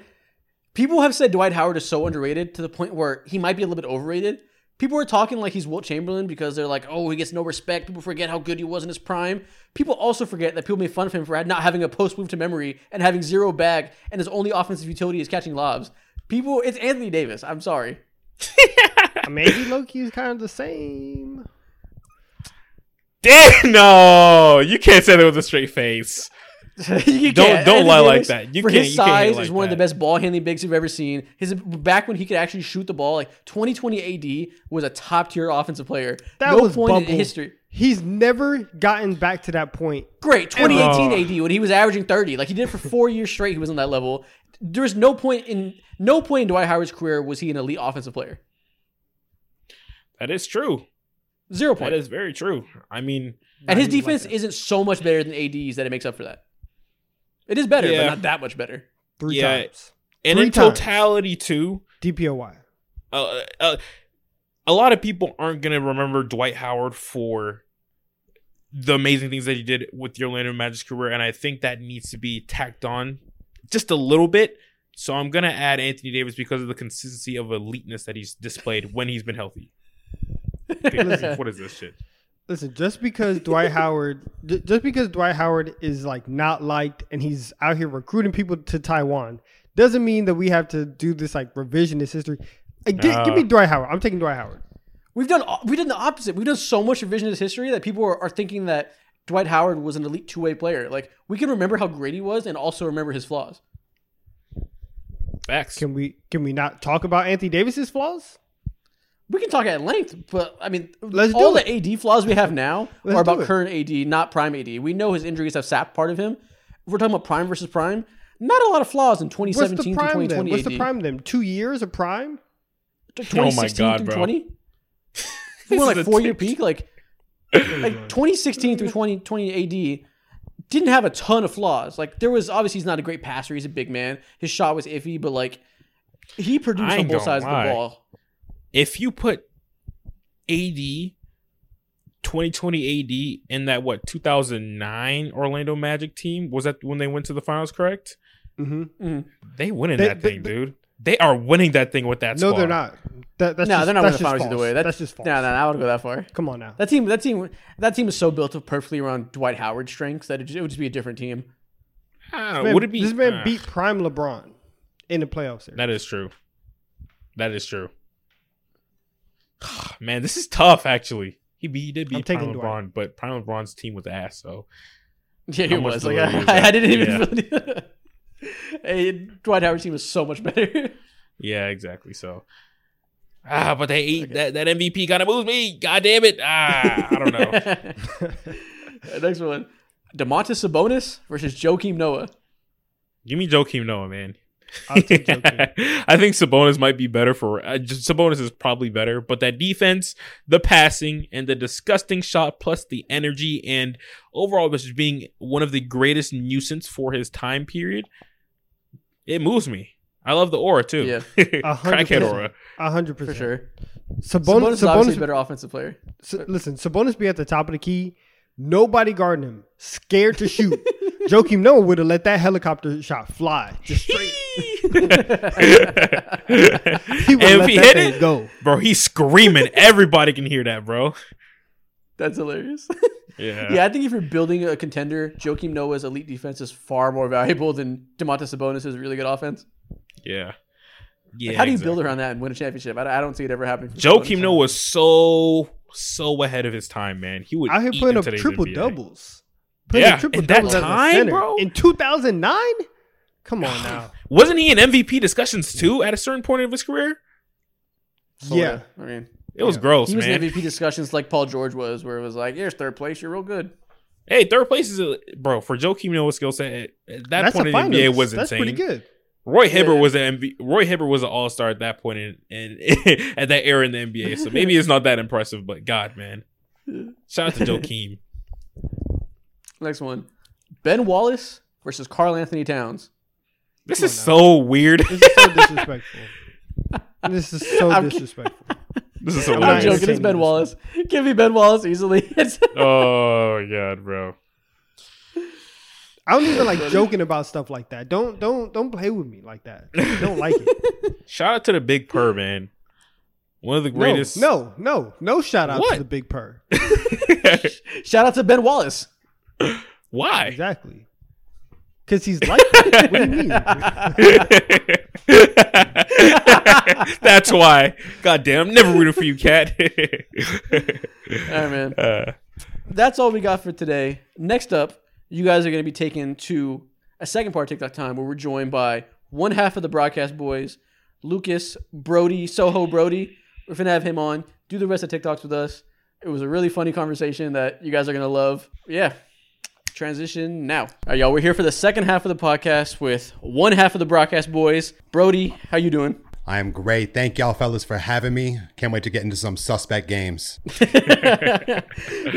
People have said Dwight Howard is so underrated to the point where he might be a little bit overrated. People are talking like he's Wilt Chamberlain because they're like, oh, he gets no respect. People forget how good he was in his prime. People also forget that people made fun of him for not having a post move to memory and having zero bag, and his only offensive utility is catching lobs. People, it's Anthony Davis. I'm sorry. *laughs* Maybe Loki is kind of the same. Damn, *laughs* no, you can't say that with a straight face. *laughs* You Don't- can't. don't Anthony lie like that. You for can't- his you can't size, like is one of the best ball handling bigs you've ever seen. His back when he could actually shoot the ball, like 2020 AD was a top tier offensive player. That no was point bubble. in history. He's never gotten back to that point. Great, 2018 Oh. AD when he was averaging 30, like he did for four years straight. He was on that level. There's no point in no point in Dwight Howard's career was he an elite offensive player. That is true. Zero point. That is very true. I mean, and his Not even like defense that. isn't so much better than AD's that it makes up for that. It is better, but not that much better. Three Yeah. times. and Three in times. totality too, DPOY. uh, uh, a lot of people aren't gonna remember Dwight Howard for the amazing things that he did with the Orlando Magic's career, and I think that needs to be tacked on just a little bit. So I'm gonna add Anthony Davis because of the consistency of eliteness that he's displayed when he's been healthy. *laughs* what is this shit? Listen, just because Dwight Howard, just because Dwight Howard is like not liked and he's out here recruiting people to Taiwan, doesn't mean that we have to do this like revisionist history. Like, gi- Nah. give me Dwight Howard. I'm taking Dwight Howard. We've done we did the opposite. We've done so much revisionist history that people are, are thinking that Dwight Howard was an elite two way player. Like we can remember how great he was and also remember his flaws. Facts. Can we can we not talk about Anthony Davis's flaws? We can talk at length, but I mean, Let's all do the AD flaws we have now Let's are about current AD, not prime AD. We know his injuries have sapped part of him. if we're talking about prime versus prime, not a lot of flaws in 2017 the to 2020. then? What's the prime then? Two years of prime? To Oh my God, through bro. 20? *laughs* This More like a four year peak. Like, like 2016 through 2020 AD didn't have a ton of flaws. Like, there was obviously he's not a great passer. He's a big man. His shot was iffy, but like, he produced on both gonna sides of the ball. If you put AD 2020 AD in that what 2009 Orlando Magic team was that when they went to the finals? Correct. Mm-hmm. They winning They- that they- thing, dude. They are winning that thing with that. No, squad. they're not. That, that's No, just, they're not that's winning the finals false. either way. That's, That's just false. No, no, I wouldn't go that far. Come on now. That team, that team, that team is so built up perfectly around Dwight Howard's strengths that it, just, it would just be a different team. I don't This know. man, Would it be? this man uh, beat prime LeBron in the playoffs. Series. That is true. That is true. *sighs* Man, this is tough. Actually, he, beat, he did beat Prime Dwight. LeBron, but Prime LeBron's team was ass. So *laughs* Yeah, How it was. Like, I I, I, didn't even. Yeah. Really, *laughs* hey, Dwight Howard's team was so much better. *laughs* yeah, exactly. So ah, but they ate that that MVP kind of moves me. God damn it! Ah, I don't know. Next one, Domantas Sabonis versus Joakim Noah. Give me Joakim Noah, man. *laughs* I'll take Joakim. I think Sabonis might be better for uh, just, Sabonis is probably better, but that defense, the passing, and the disgusting shot, plus the energy, and overall just being one of the greatest nuisance for his time period, it moves me. I love the aura too. Yeah. *laughs* A hundred crackhead percent. aura. A hundred For percent. sure. Sabonis, Sabonis, is a better offensive player. S- listen, Sabonis be at the top of the key. Nobody guarding him. Scared to shoot. *laughs* Joakim Noah would have let that helicopter shot fly. Just straight. He and let if that he hit thing it, go. bro, he's screaming. Everybody can hear that, bro. That's hilarious. *laughs* Yeah. yeah, I think if you're building a contender, Joakim Noah's elite defense is far more valuable than Domantas Sabonis' really good offense. Yeah. Yeah. Like, how do you exactly. build around that and win a championship? I, I don't see it ever happening. for Joakim Noah was so so ahead of his time, man. He would Out here putting up triple NBA. doubles. Putting Yeah, triple in doubles as a time, center. bro? In 2009? Come on now. Wasn't he in MVP discussions too at a certain point of his career? Sorta. Yeah. I mean, It was Yeah. gross, he was man. in MVP discussions like Paul George was, where it was like, "Here's third place, you're real good." Hey, third place is a, bro for Joakim Noah's skill set. At at that That's point a in the. NBA was That's insane. pretty good. Roy Hibbert Yeah. was an MV, Roy Hibbert was an All Star at that point in, in *laughs* at that era in the NBA. So maybe it's not that impressive, but God, man, shout out to Joakim. *laughs* Next one, Ben Wallace versus Karl-Anthony Towns. This Come is so weird. This is so *laughs* disrespectful. this is so I'm- disrespectful. this is so I'm I'm not weird. joking. It's Ben this Wallace. Give me Ben Wallace easily. *laughs* Oh God, bro. I don't even like joking about stuff like that. Don't don't don't play with me like that. I don't like it. *laughs* Shout out to the Big Purr, man. One of the greatest. No, no, no, no shout out What? to the big purr. Shout out to Ben Wallace. Why? Exactly. Because he's like that. What do you mean? *laughs* That's why. God damn, I'm never rooting for you, cat. *laughs* All right, man. uh, That's all we got for today. Next up, you guys are going to be taken to a second part of TikTok time where we're joined by one half of the broadcast boys, Lucas Brody, Soho Brody. We're going to have him on, do the rest of TikToks with us. It was a really funny conversation that you guys are going to love. Yeah. Transition now. All right, y'all. We're here for the second half of the podcast with one half of the broadcast boys. Brody, how you doing? I am great. Thank y'all fellas for having me. Can't wait to get into some suspect games. *laughs* yeah,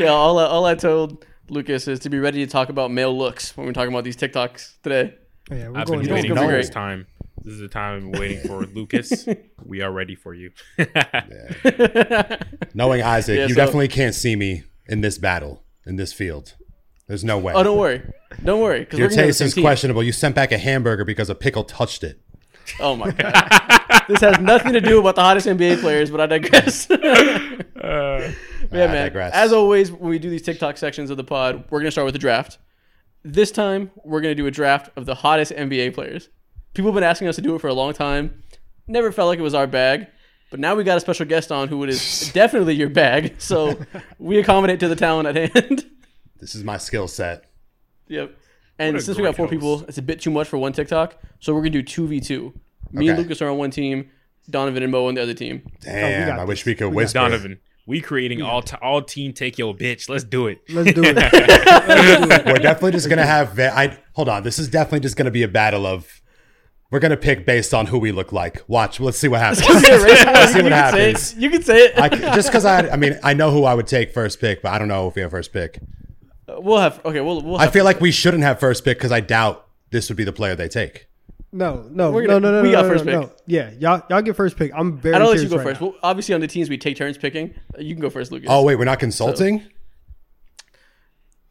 all I, all I told Lucas is to be ready to talk about male looks when we're talking about these TikToks today. Oh, yeah, we're I've going been It's waiting gonna for be this time. This is the time I've been waiting for, Lucas. *laughs* we are ready for you. *laughs* Knowing Isaac, Yeah, you so- definitely can't see me in this battle, in this field. There's no way. Oh, don't worry, don't worry. Your taste is questionable. You sent back a hamburger because a pickle touched it. Oh my god, *laughs* this has nothing to do about the hottest NBA players, but I digress. *laughs* Uh, yeah, I man. digress. As always, when we do these TikTok sections of the pod, we're gonna start with the draft. This time, we're gonna do a draft of the hottest NBA players. People have been asking us to do it for a long time. Never felt like it was our bag, but now we got a special guest on who it is *laughs* definitely your bag. So we accommodate to the talent at hand. This is my skill set. Yep. And since we got four great people, it's a bit too much for one TikTok. So we're gonna do two v two. Me and Okay. Lucas are on one team. Donovan and Mo on the other team. Oh, Damn, got I wish we could We got whisper. Donovan, we creating all t- all team take your bitch. Let's do it. Let's do it. Let's do it. We're definitely just gonna have. Ve- I Hold on. This is definitely just going to be a battle of. We're going to pick based on who we look like. Watch. Let's see what happens. Let's *laughs* see Let's see what what you can happens. say it. You can say it. I, just because I, I mean, I know who I would take first pick, but I don't know if we have first pick. We'll have okay. We'll we'll. I Have, feel like we shouldn't have first pick because I doubt this would be the player they take. No, no, We're no, gonna- no, no. we no, got no, first no, pick. no. Yeah, y'all, y'all get first pick. I'm very. I don't let you curious go right first. Well, obviously, on the teams we take turns picking. Uh, You can go first, Lucas. Oh wait, we're not consulting.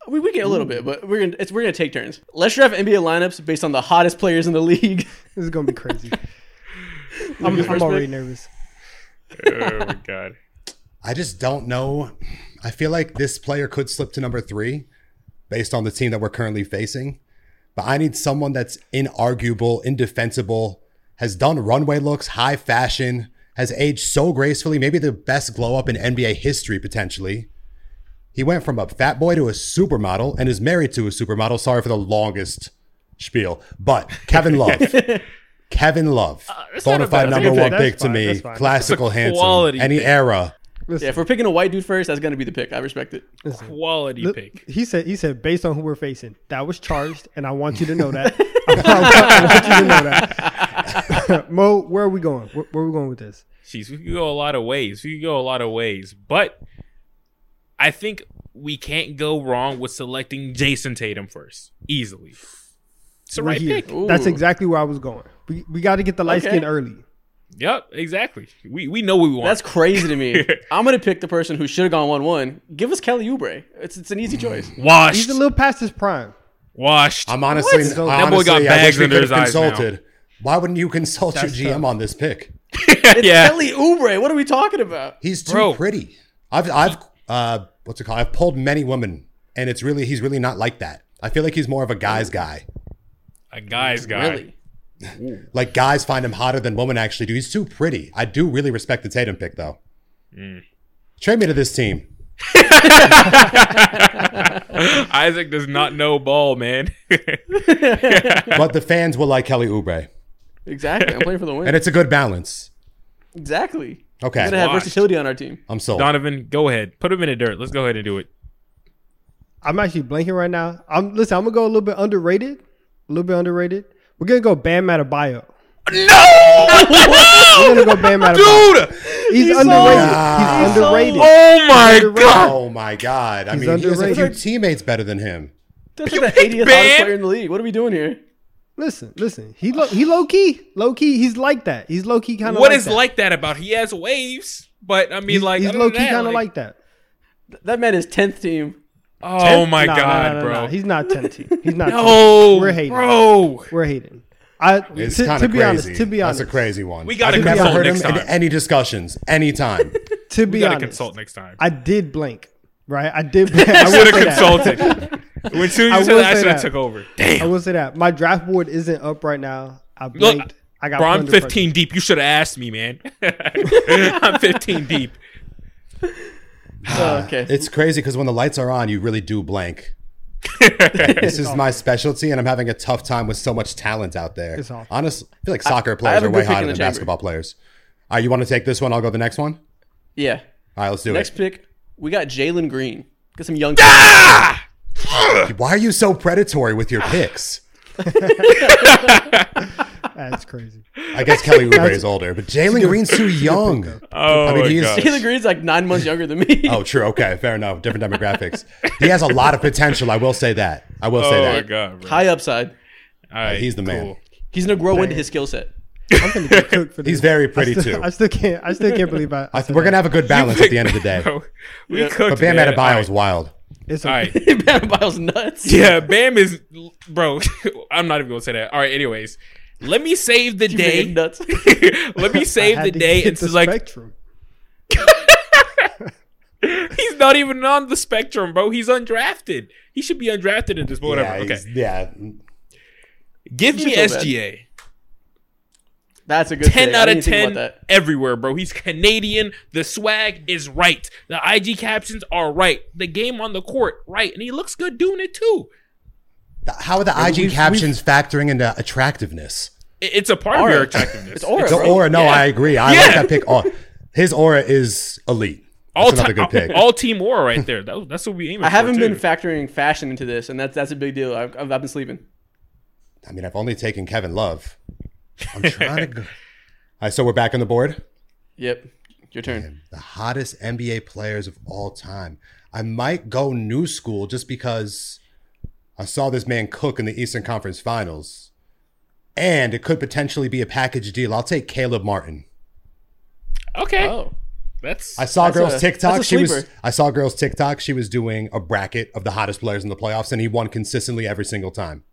we, we get a little bit, but we're gonna it's, we're gonna take turns. Let's draft NBA lineups based on the hottest players in the *laughs* league. This is gonna be crazy. *laughs* I'm, first I'm already pick? nervous. oh my god. I just don't know. I feel like this player could slip to number three based on the team that we're currently facing. But I need someone that's inarguable, indefensible, has done runway looks, high fashion, has aged so gracefully, maybe the best glow up in NBA history potentially. He went from a fat boy to a supermodel and is married to a supermodel. Sorry for the longest spiel. But Kevin *laughs* Love. Kevin Love. that's not a Bonafide number one pick to me. fine, that's fine. Classical That's handsome. Any pick. era. Listen, yeah, if we're picking a white dude first, that's gonna be the pick. I respect it. listen. Quality Look, pick. He said. He said based on who we're facing. That was charged, and I want you to know that. I, *laughs* want, *laughs* I want you to know that. *laughs* Mo, where are we going? Where, where are we going with this? Jeez, we could go a lot of ways. We could go a lot of ways, but I think we can't go wrong with selecting Jayson Tatum first, easily. It's the right here. pick. Ooh. That's exactly where I was going. We we got to get the light Okay. skin early. Yep, exactly. We we know what we want. That's crazy to me. *laughs* I'm gonna pick the person who should have gone one one. Give us Kelly Oubre. It's it's an easy choice. *laughs* washed. He's a little past his prime. washed. I'm honestly, What? I That boy got honestly, I bags wish we under could his have eyes now. consulted. Why wouldn't you consult That's your GM tough. on this pick? *laughs* It's yeah. Kelly Oubre. What are we talking about? He's too Bro. pretty. I've, I've, uh, what's it called? I've pulled many women, and it's really, he's really not like that. I feel like he's more of a guy's guy. A guy's guy. Really? Like guys find him hotter than women actually do. He's too pretty. I do really respect the Tatum pick though. Mm. Trade me to this team. *laughs* Isaac does not know ball, man. *laughs* but the fans will like Kelly Oubre, Exactly. I'm playing for the win. and it's a good balance. exactly. Okay. We're gonna have Washed. versatility on our team. I'm sold. Donovan, go ahead. Put him in the dirt. Let's go ahead and do it. I'm actually blanking right now. I'm listen. I'm gonna go a little bit underrated. A little bit underrated. We're gonna go Bam Adebayo. No! We're gonna go Bam Adebayo. Dude! He's, He's underrated. so- He's underrated. Oh my Underrated. god! Oh my god! I He's mean, he has a few underrated. teammates better than him. That's like the 80th Bam? player in the league. What are we doing here? Listen, listen. He low, he low key, low key. He's like that. He's low key kind of. What like is that. like that about? He has waves, but I mean, He's, like he's other low key that, kind of like that. That man is 10th team. Oh my Nah, nah, god, nah, nah, bro! nah. He's not ten team. He's not. *laughs* 10 no, team. We're hating. bro. We're hating. I It's to, kind to of be crazy. honest. To be honest. that's a crazy one. We gotta consult heard him next in time. any discussions, anytime. *laughs* To be honest. We gotta honest. consult next time. I did blink, Right. I did. Blank. *laughs* I I should have consulted. when soon I you said will that, I should have took over. Damn. I will say that my draft board isn't up right now. I look, blanked. I got bro, I'm under pressure. 15 deep. You should have asked me, man. I'm 15 deep. *sighs* Oh, okay. It's crazy because when the lights are on, you really do blank. *laughs* this is my specialty, and I'm having a tough time with so much talent out there. Honestly, I feel like soccer have players a are way hotter than chamber. basketball players. All right, you want to take this one? I'll go the next one. yeah. All right, let's do Next it. Next pick, we got Jalen Green. Get some young. Ah! *sighs* Why are you so predatory with your picks? *laughs* That's crazy. I guess Kelly Oubre is older, but Jalen Green's too young. *laughs* Oh I mean, my he's- god. Jalen Green's like nine months younger than me. Oh, true. Okay, fair enough. Different demographics. He has a lot of potential. I will say that. I will say that. Oh my god, bro. High upside. All right, he's the man. He's gonna grow into his skill set. I'm gonna get cooked for *laughs* this. He's very pretty I still, too. I still can't. I still can't believe I. I I- said we're gonna have a good balance at the end of the day. Bro, we Yeah. cooked. But Bam man. Adebayo All is right. wild. It's All right. *laughs* Bam Bile's nuts. Yeah, Bam is, bro. *laughs* I'm not even gonna say that. All right. Anyways, let me save the You day. nuts. *laughs* let me save the day and the select. spectrum. He's not even on the spectrum, bro. He's undrafted. He should be undrafted at this point. Yeah, Whatever. Okay. yeah. Give me. SGA. That's a good 10 pick. Out of 10 everywhere, bro. He's Canadian. The swag is right. The IG captions are right. The game on the court, right. And he looks good doing it too. How are the IG we've- captions factoring into attractiveness? It's a part of your attractiveness. It's aura, The bro. aura, no, Yeah. I agree. I Yeah. like that pick. His aura is elite. all, That's another ti- good pick. all team aura right there. That, that's what we aim at. I haven't for, been too. factoring fashion into this, and that's that's a big deal. I've, I've, I've been sleeping. I mean, I've only taken Kevin Love. I'm trying to. Go. *laughs* All right, so we're back on the board. Yep. Your turn. The hottest NBA players of all time. I might go new school just because I saw this man cook in the Eastern Conference Finals, and it could potentially be a package deal. I'll take Caleb Martin. Okay, Oh. that's I saw That's girls a- TikTok. She was. I saw girls TikTok. She was doing a bracket of the hottest players in the playoffs, and he won consistently every single time.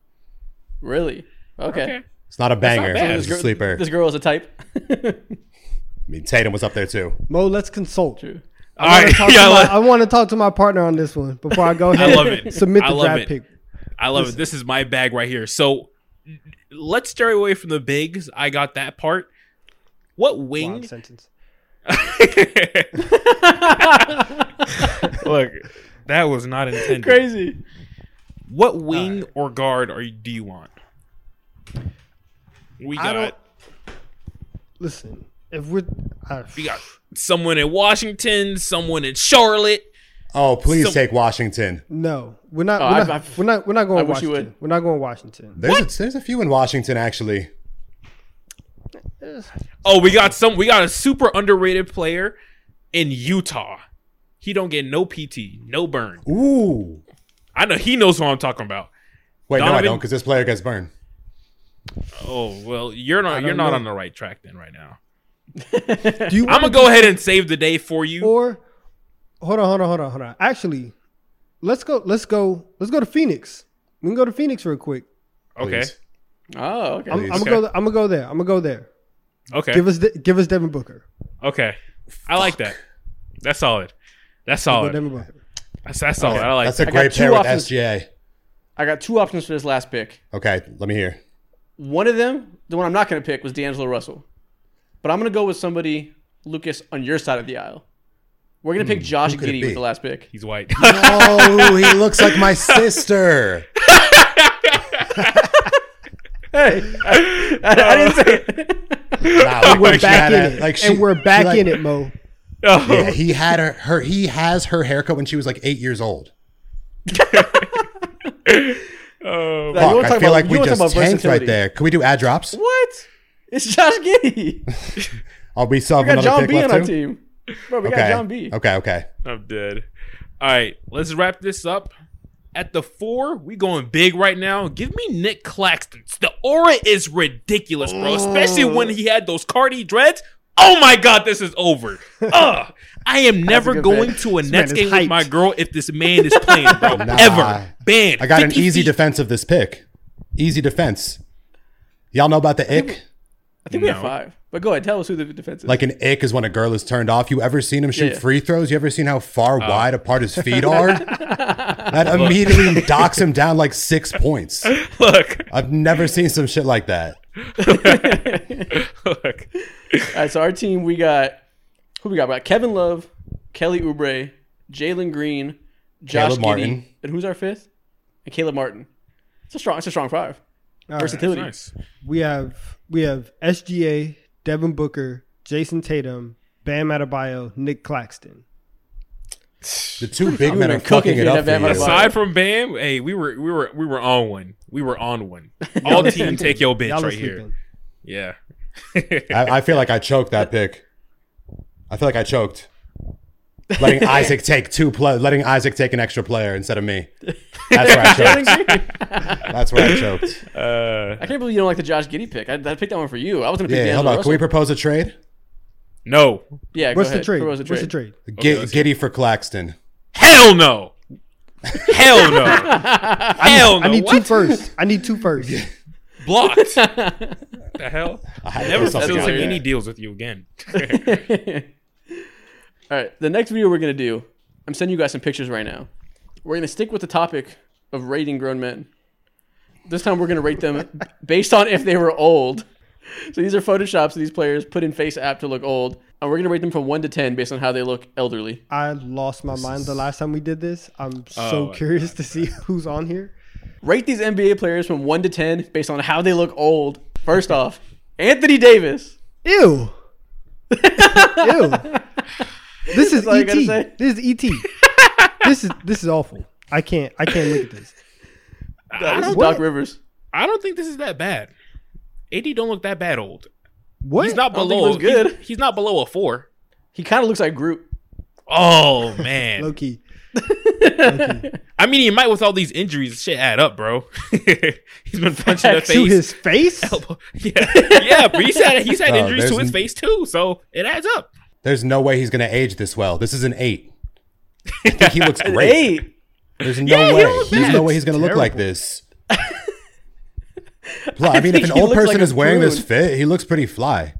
Really? Okay. okay. It's not a banger. bad. It's This a girl, sleeper. this girl is a type. I mean, Tatum was up there too. Mo, let's consult. True. All I wanna talk *laughs* to yeah, I my- I want to talk to my partner on this one before I go *laughs* ahead. I love and it. Submit the draft it. pick. I love it. This is my bag right here. So let's stay away from the bigs. I got that part. What Wild wing? sentence. *laughs* Look, that was not intended. Crazy. What wing or guard are you, do you want? We I don't. got Listen, if we're, uh, we got someone in Washington, someone in Charlotte. Oh, please Some- take Washington. no, we're not. Oh, we're, I've- not I've- we're not. We're not I going wish you Washington. would. We're not going Washington. There's a, there's a few in Washington actually. Oh, we got some. We got a super underrated player in Utah. He don't get no PT, no burn. Ooh. I know he knows who I'm talking about. Wait, no, I don't, because this player gets burned. Oh well, you're not. You're don't know. on the right track then right now. *laughs* Do you I'm gonna go ahead and save the day for you. or hold on, hold on, hold on, hold on. Actually, let's go. Let's go. Let's go to Phoenix. We can go to Phoenix real quick. Okay. Please. Oh, okay. I'm, I'm Okay. gonna go. I'm gonna go there. I'm gonna go there. Okay. Give us, De- give us Devin Booker. Okay. I like that. That's solid. That's Go solid. Devin Booker. That's, that's solid. I like That's a that. great two pair with options. SGA. I got two options for this last pick. Okay, let me hear. One of them, the one I'm not going to pick, was D'Angelo Russell. But I'm going to go with somebody, Lucas, on your side of the aisle. We're going to pick hmm, Josh who could Giddey with the last pick. He's white. Oh, *laughs* he looks like my sister. *laughs* Hey, I, I didn't say it. Nah, like, *laughs* We're back had in a- it, like she- and we're she, back like- in it, Mo. Oh, Yeah, he had her, her. He has her haircut when she was like eight years old. Oh, Now, you Fuck, wanna I talk feel about- like you we wanna talk just about tanked right versatility. there. Can we do ad drops? What? It's Josh Giddey. I'll be still have We got another John pick B on left our too. team. Bro, we Okay. got John B. Okay, okay. I'm dead. All right, let's wrap this up. At the four, we going big right now. Give me Nick Claxton. The aura is ridiculous, bro. Especially when he had those Cardi dreads. Oh my god, this is over. *laughs* Ugh. I am never going pick. to a man Nets is game with my girl if this man is playing, bro. *laughs* Nah. Ever. Banned. I got an easy feet. defense of this pick. Easy defense. Y'all know about the ick? I think we have No. five. But go ahead, tell us who the defense is. Like an ick is when a girl is turned off. You ever seen him shoot yeah. free throws? You ever seen how far Oh. wide apart his feet are? *laughs* that immediately docks him down like six points. Look. I've never seen some shit like that. Look. All right, so our team, we got who we got? We got Kevin Love, Kelly Oubre, Jalen Green, Josh Caleb Giddey, Martin. and who's our fifth? And Caleb Martin. It's a strong. It's a strong five. All right. Versatility. Nice. We have we have SGA, Devin Booker, Jayson Tatum, Bam Adebayo, Nick Claxton. The two big men been are cooking it up for you. Aside from Bam, hey, we were we were we were on one. We were on one. *laughs* All team take your bitch Y'all are right here. Yeah. I, I feel like I choked that pick. I feel like I choked. Letting *laughs* Isaac take two play, letting Isaac take an extra player instead of me. That's where I *laughs* choked. That's where I choked. Uh, I can't believe you don't like the Josh Giddey pick. I, I picked that one for you. I was gonna pick Yeah, D'Angelo hold on. Can we propose a trade? no. yeah, go What's ahead. the trade? Propose a What's the trade. trade? Gi- let's Giddey for Claxton. Hell no. Hell *laughs* no. Hell no. I need what? two first. I need two first. Blocked. *laughs* the hell? I had Never put something feels out like there. any deals with you again. *laughs* All right, the next video we're gonna do, I'm sending you guys some pictures right now. We're gonna stick with the topic of rating grown men. This time we're gonna rate them *laughs* based on if they were old. So these are photoshops of these players put in Face App to look old, and we're gonna rate them from one to ten based on how they look elderly. I lost my mind the last time we did this. I'm so Oh, curious to see who's on here. Rate these NBA players from one to ten based on how they look old. First off, Anthony Davis. Ew. *laughs* Ew. This is all you gotta ET. This is ET. this is this is awful. I can't I can't look at this. This is What? Doc Rivers. I don't think this is that bad. AD don't look that bad old. What? He's not I he below. looks good. He's, he's not below a four. He kind of looks like Groot. Oh *laughs* man. low key. I mean, he might with all these injuries. Shit add up, bro. *laughs* he's been punched in the Facts. To face. his face? elbow. *laughs* Yeah, yeah, but he's had he's had Oh, injuries to his n- face too, so it adds up. There's no way he's going to age this well. This is an eight. I think he *laughs* looks great. Eight. There's no Yeah, way. There's bad. no way he's going to look like this. I mean, if an old person like is wearing this fit, he looks pretty fly.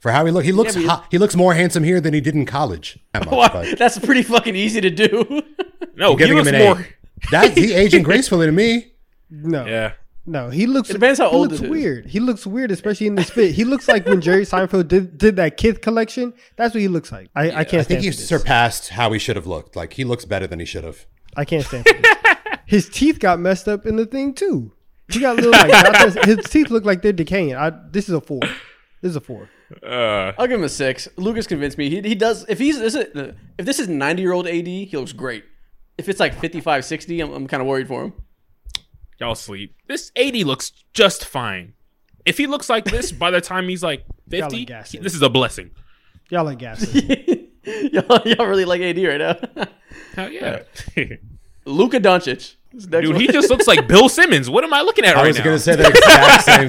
For how he look, he looks but he- hot. He looks more handsome here than he did in college. That much, *laughs* Wow, but that's pretty fucking easy to do. *laughs* No, he giving him looks an more. eight. That he *laughs* aging gracefully to me. No. Yeah, No, he looks. It depends how he old looks it is. weird. He looks weird, especially in this fit. He looks like when Jerry Seinfeld did did that kid collection. That's what he looks like. I, I can't I think stand he surpassed how he should have looked. Like he looks better than he should have. I can't stand this. His teeth got messed up in the thing too. He got little like his teeth look like they're decaying. I, this is a four. This is a four. Uh, I'll give him a six. Lucas convinced me. He, he does. If he's this is, if this is ninety year old AD, he looks great. If it's like 55, 60, I'm, I'm kind of worried for him. y'all sleep. This eighty looks just fine. If he looks like this by the time he's like *laughs* Y'all are fifty, gassing. this is a blessing. Y'all like gassing. *laughs* y'all, y'all really like AD right now. *laughs* Hell yeah, Luka Doncic. Dude, one. he just looks like Bill Simmons. What am I looking at I right was going to say the exact same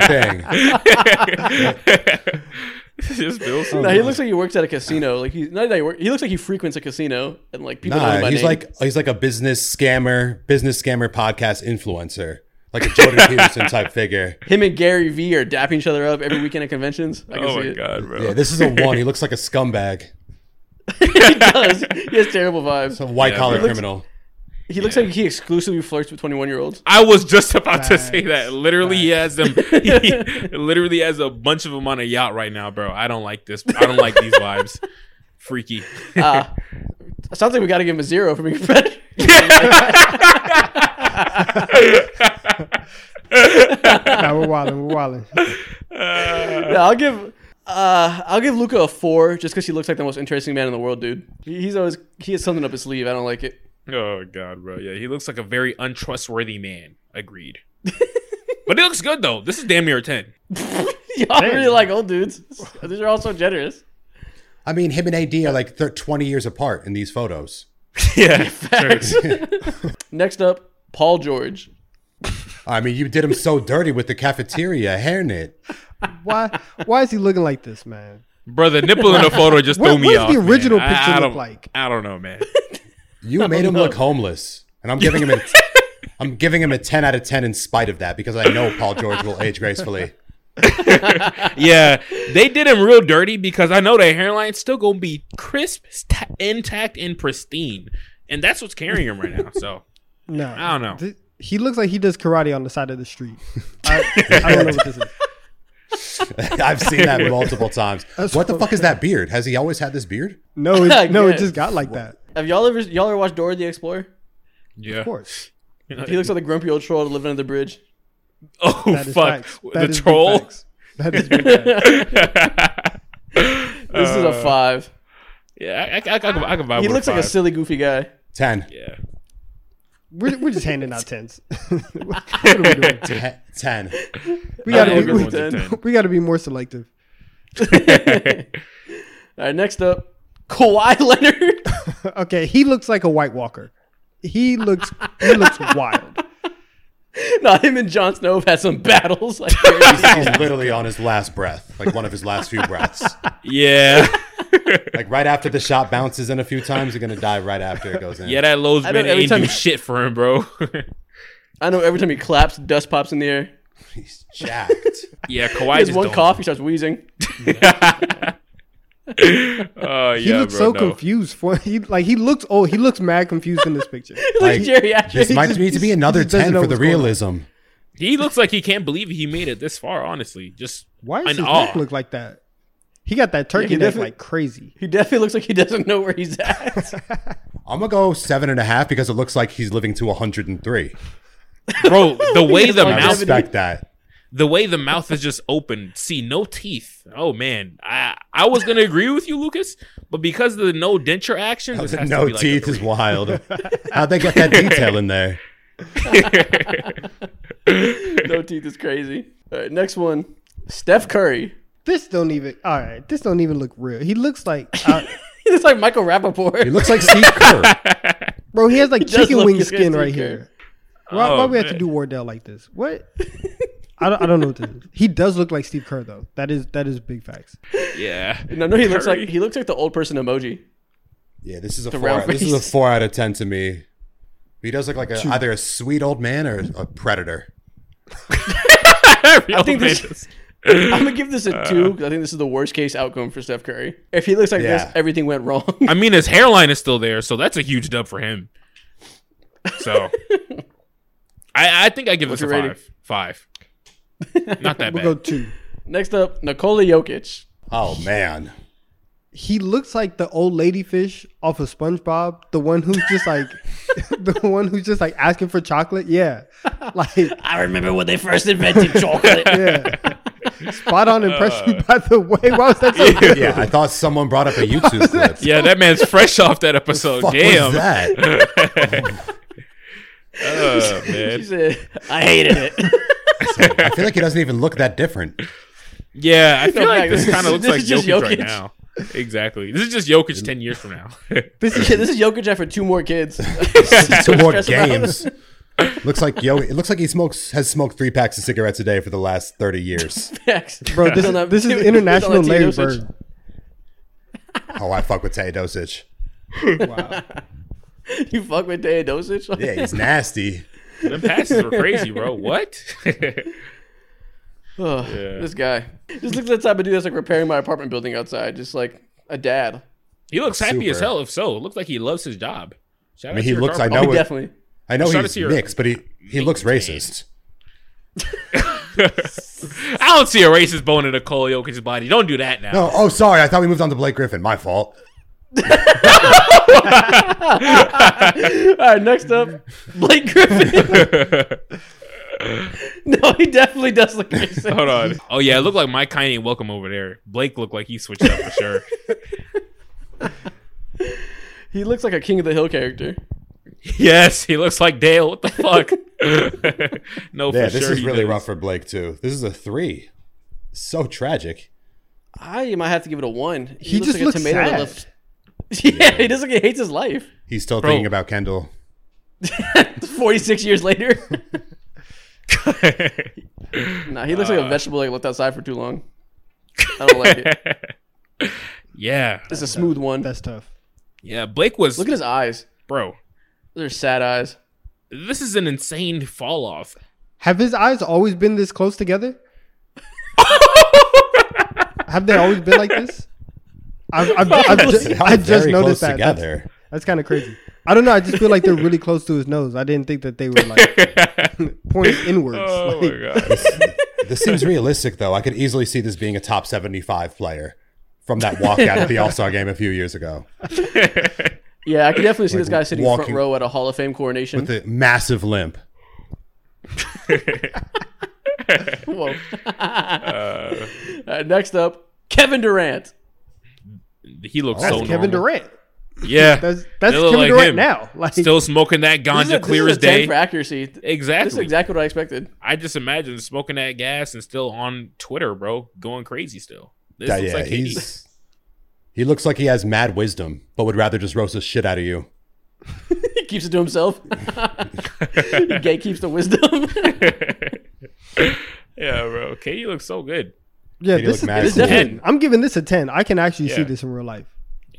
thing. *laughs* just Bill Simmons. No, he looks like he works at a casino. Like he's not that he work. He looks like he frequents a casino and like people know him Nah, by he's name. like he's like a business scammer, business scammer podcast influencer, like a Jordan *laughs* Peterson type figure. him and Gary Vee are dapping each other up every weekend at conventions. I can Oh see my it. god, bro. Yeah, this is a *laughs* one. He looks like a scumbag, he does. He has terrible vibes. a white collar bro. criminal. He looks like he exclusively flirts with 21 year olds. I was just about to say that. Literally, he has them. *laughs* He literally has a bunch of them on a yacht right now, bro. I don't like this. I don't like these vibes. Freaky. Uh, sounds like we got to give him a zero for being *laughs* fresh. *laughs* nah, we're wilding. We're wilding. yeah, I'll give. Uh, I'll give Luka a four just because he looks like the most interesting man in the world, dude. He's always he has something up his sleeve. I don't like it. Oh god, bro. Yeah, he looks like a very untrustworthy man. Agreed. *laughs* but he looks good though. This is damn near a ten. *laughs* Y'all really like old dudes. *laughs* These are all so generous. I mean, him and AD are like thir- 20 years apart in these photos. yeah. Facts. Next up, Paul George. I mean, you did him so dirty with the cafeteria hairnet. Why? Why is he looking like this, man? Brother, nipple in the photo just What- threw me what does off. the original man. Picture I look like? I don't know, man. You *laughs* oh, made him look homeless, and I'm giving him a, *laughs* I'm giving him a 10 out of 10 in spite of that because I know Paul George will age gracefully. *laughs* yeah, they did him real dirty because I know their hairline's still gonna be crisp, sta- intact, and pristine, and that's what's carrying him right now. So No, I don't know. Th- he looks like he does karate on the side of the street. I, I don't know what this is. I've seen that multiple times. That's what the fuck is that beard? Has he always had this beard? No, it, no, it just got like that. Have y'all ever y'all ever watched Dora the Explorer? yeah, Of course, He looks like the grumpy old troll living under the bridge. Oh that is fuck, facts. the That is big troll. facts. That is big facts. *laughs* This is a uh, five. Yeah, I, I, I, I, can- I can vibe He with looks like a silly, goofy guy. 10. Yeah, We're, we're just handing out tens. *laughs* what are we doing? Te- 10. We gotta, be, we, 10. *laughs* we gotta be more selective. All right, next up, Kawhi *laughs* Leonard. *laughs* Okay, he looks like a White Walker. He looks he looks *laughs* wild. no, him and Jon Snow have had some battles. Like, He's literally on his last breath, like one of his last few breaths. yeah, Like right after the shot bounces in a few times, you're gonna die right after it goes in. yeah. That Lowe's I know man every ain't time do he- shit for him, bro. I know every time he claps, dust pops in the air. He's jacked. yeah, He Kawhi has just one don't- cough, he starts wheezing. *laughs* Oh He yeah, looks bro, so no. confused for he like he looks oh he looks mad confused in this picture. *laughs* like Like. This might just- need to be another 10 for the what's going on. realism. He looks like he can't believe he made it this far. Honestly, just Why does in his awe. neck look like that? He got that turkey he neck like crazy. He definitely looks like he doesn't know where he's at. *laughs* I'm gonna go seven and a half because it looks like he's living to 103. bro. The way the I mouth, respect that. The way the mouth is just open. See, no teeth. Oh man, I I was gonna agree with you, Lucas, but because of the no denture action, this has to No be like teeth three. is wild. *laughs* How'd they get that detail in there? no teeth is crazy. All right, next one. Steph Curry. This don't even. All right, this don't even look real. He looks like, *laughs* uh, He looks like Michael Rapaport. He looks like Steve Kerr. *laughs* bro. He has like does chicken wing skin right Kerr. here. Why, Oh, why we have to do Wardell like this? What? I don't, I don't know what this is. He does look like Steve Kerr though. That is that is big facts. yeah. *laughs* no, no, he looks Curry. like he looks like the old person emoji. Yeah, this is a The four. round This is a face. four out of ten to me. He does look like a, either a sweet old man or a predator. *laughs* I think this- I'm gonna give this a two because I think this is the worst case outcome for Steph Curry. If he looks like Yeah. this, everything went wrong. I mean, his hairline is still there, so that's a huge dub for him. So, *laughs* I I think I give What's this a your rating? five. Five. *laughs* Not that We'll bad. go two. Next up, Nikola Jokic. Oh man, He looks like the old lady fish off of SpongeBob, the one who's just like, *laughs* the one who's just like asking for chocolate. Yeah, *laughs* like I remember when they first invented chocolate. yeah, spot on impression. Uh. by the way, why was that so good? yeah, I thought someone brought up a YouTube clip. Yeah, that man's fresh off that episode. Fuck Damn. was that? Oh, She said, "I hated it." I feel like he doesn't even look that different. Yeah, I *laughs* feel No, like like, this this kind of looks like is just Jokic, right now. Exactly. This is just Jokic ten years from now. *laughs* This is Yeah, this is Jokic after two more kids. *laughs* Two more Stress about it. games. looks like yo. It looks like he smokes has smoked three packs of cigarettes a day for the last thirty years. Bro. This, Don't this is international have Larry Bird. Oh, I fuck with Teodosic. Wow. You fuck with Teodosic? Yeah, he's nasty. The passes were crazy, bro. *laughs* What? *sighs* Oh, This guy just looks like the type of dude that's like repairing my apartment building outside, just like a dad. he looks happy as hell. If so, it looks like he loves his job. Shout I mean, to he your looks. I know. Oh, it- definitely. I know Shout he's mixed, but he he looks racist. *laughs* I don't see a racist bone in a Nikola Jokic's body. Don't do that now. No, oh, sorry. I thought we moved on to Blake Griffin. My fault. *laughs* All right, next up, Blake Griffin. *laughs* no, he definitely does look racist. Hold on. Oh yeah, it looked like Mike Kanye ain't welcome over there. Blake looked like he switched up for sure. *laughs* He looks like a King of the Hill character. yes, he looks like Dale. What the fuck? *laughs* no, Yeah, for this sure. is he really does. rough for Blake too. This is a three. So tragic. I might have to give it a one. He just looks sad. looks. *laughs* Yeah, he doesn't. like he hates his life. He's still Bro. thinking about Kendall. *laughs* Forty six years later. *laughs* nah, he looks like a uh, vegetable like left outside for too long. I don't like it. yeah, It's a smooth one. That's tough. yeah. Blake was Look at his eyes. bro. Those are sad eyes. This is an insane fall off. Have his eyes always been this close together? Have they always been like this? I've, I've, *laughs* I've ju- They are I just very noticed close that. That's, together. that's kind of crazy. I don't know. I just feel like they're really close to his nose. I didn't think that they were like *laughs* pointing inwards. Oh Like, my god. This seems realistic though. I could easily see this being a top seventy-five player from that walkout at the *laughs* All Star game a few years ago Yeah, I can definitely see this guy sitting front row at a Hall of Fame coronation. with a massive limp. Whoa. Uh, next up, Kevin Durant. He looks so. that's so Kevin normal. Durant. Yeah, *laughs* That's that's Kevin like Durant him. now. *laughs* Like Still smoking that This is ganja a, clear this as is a 10 day. for accuracy. Exactly, This is Exactly. exactly what I expected. I just imagine smoking that gas and still on Twitter, bro, going crazy still. This Yeah, looks yeah, like he's he looks like he has mad wisdom, but would rather just roast the shit out of you. *laughs* He keeps it to himself. he gay keeps the wisdom. yeah, bro. KD looks so good. Yeah, He this looked is, mad this is cool. definitely- I'm giving this a ten. I can actually see Yeah. this in real life.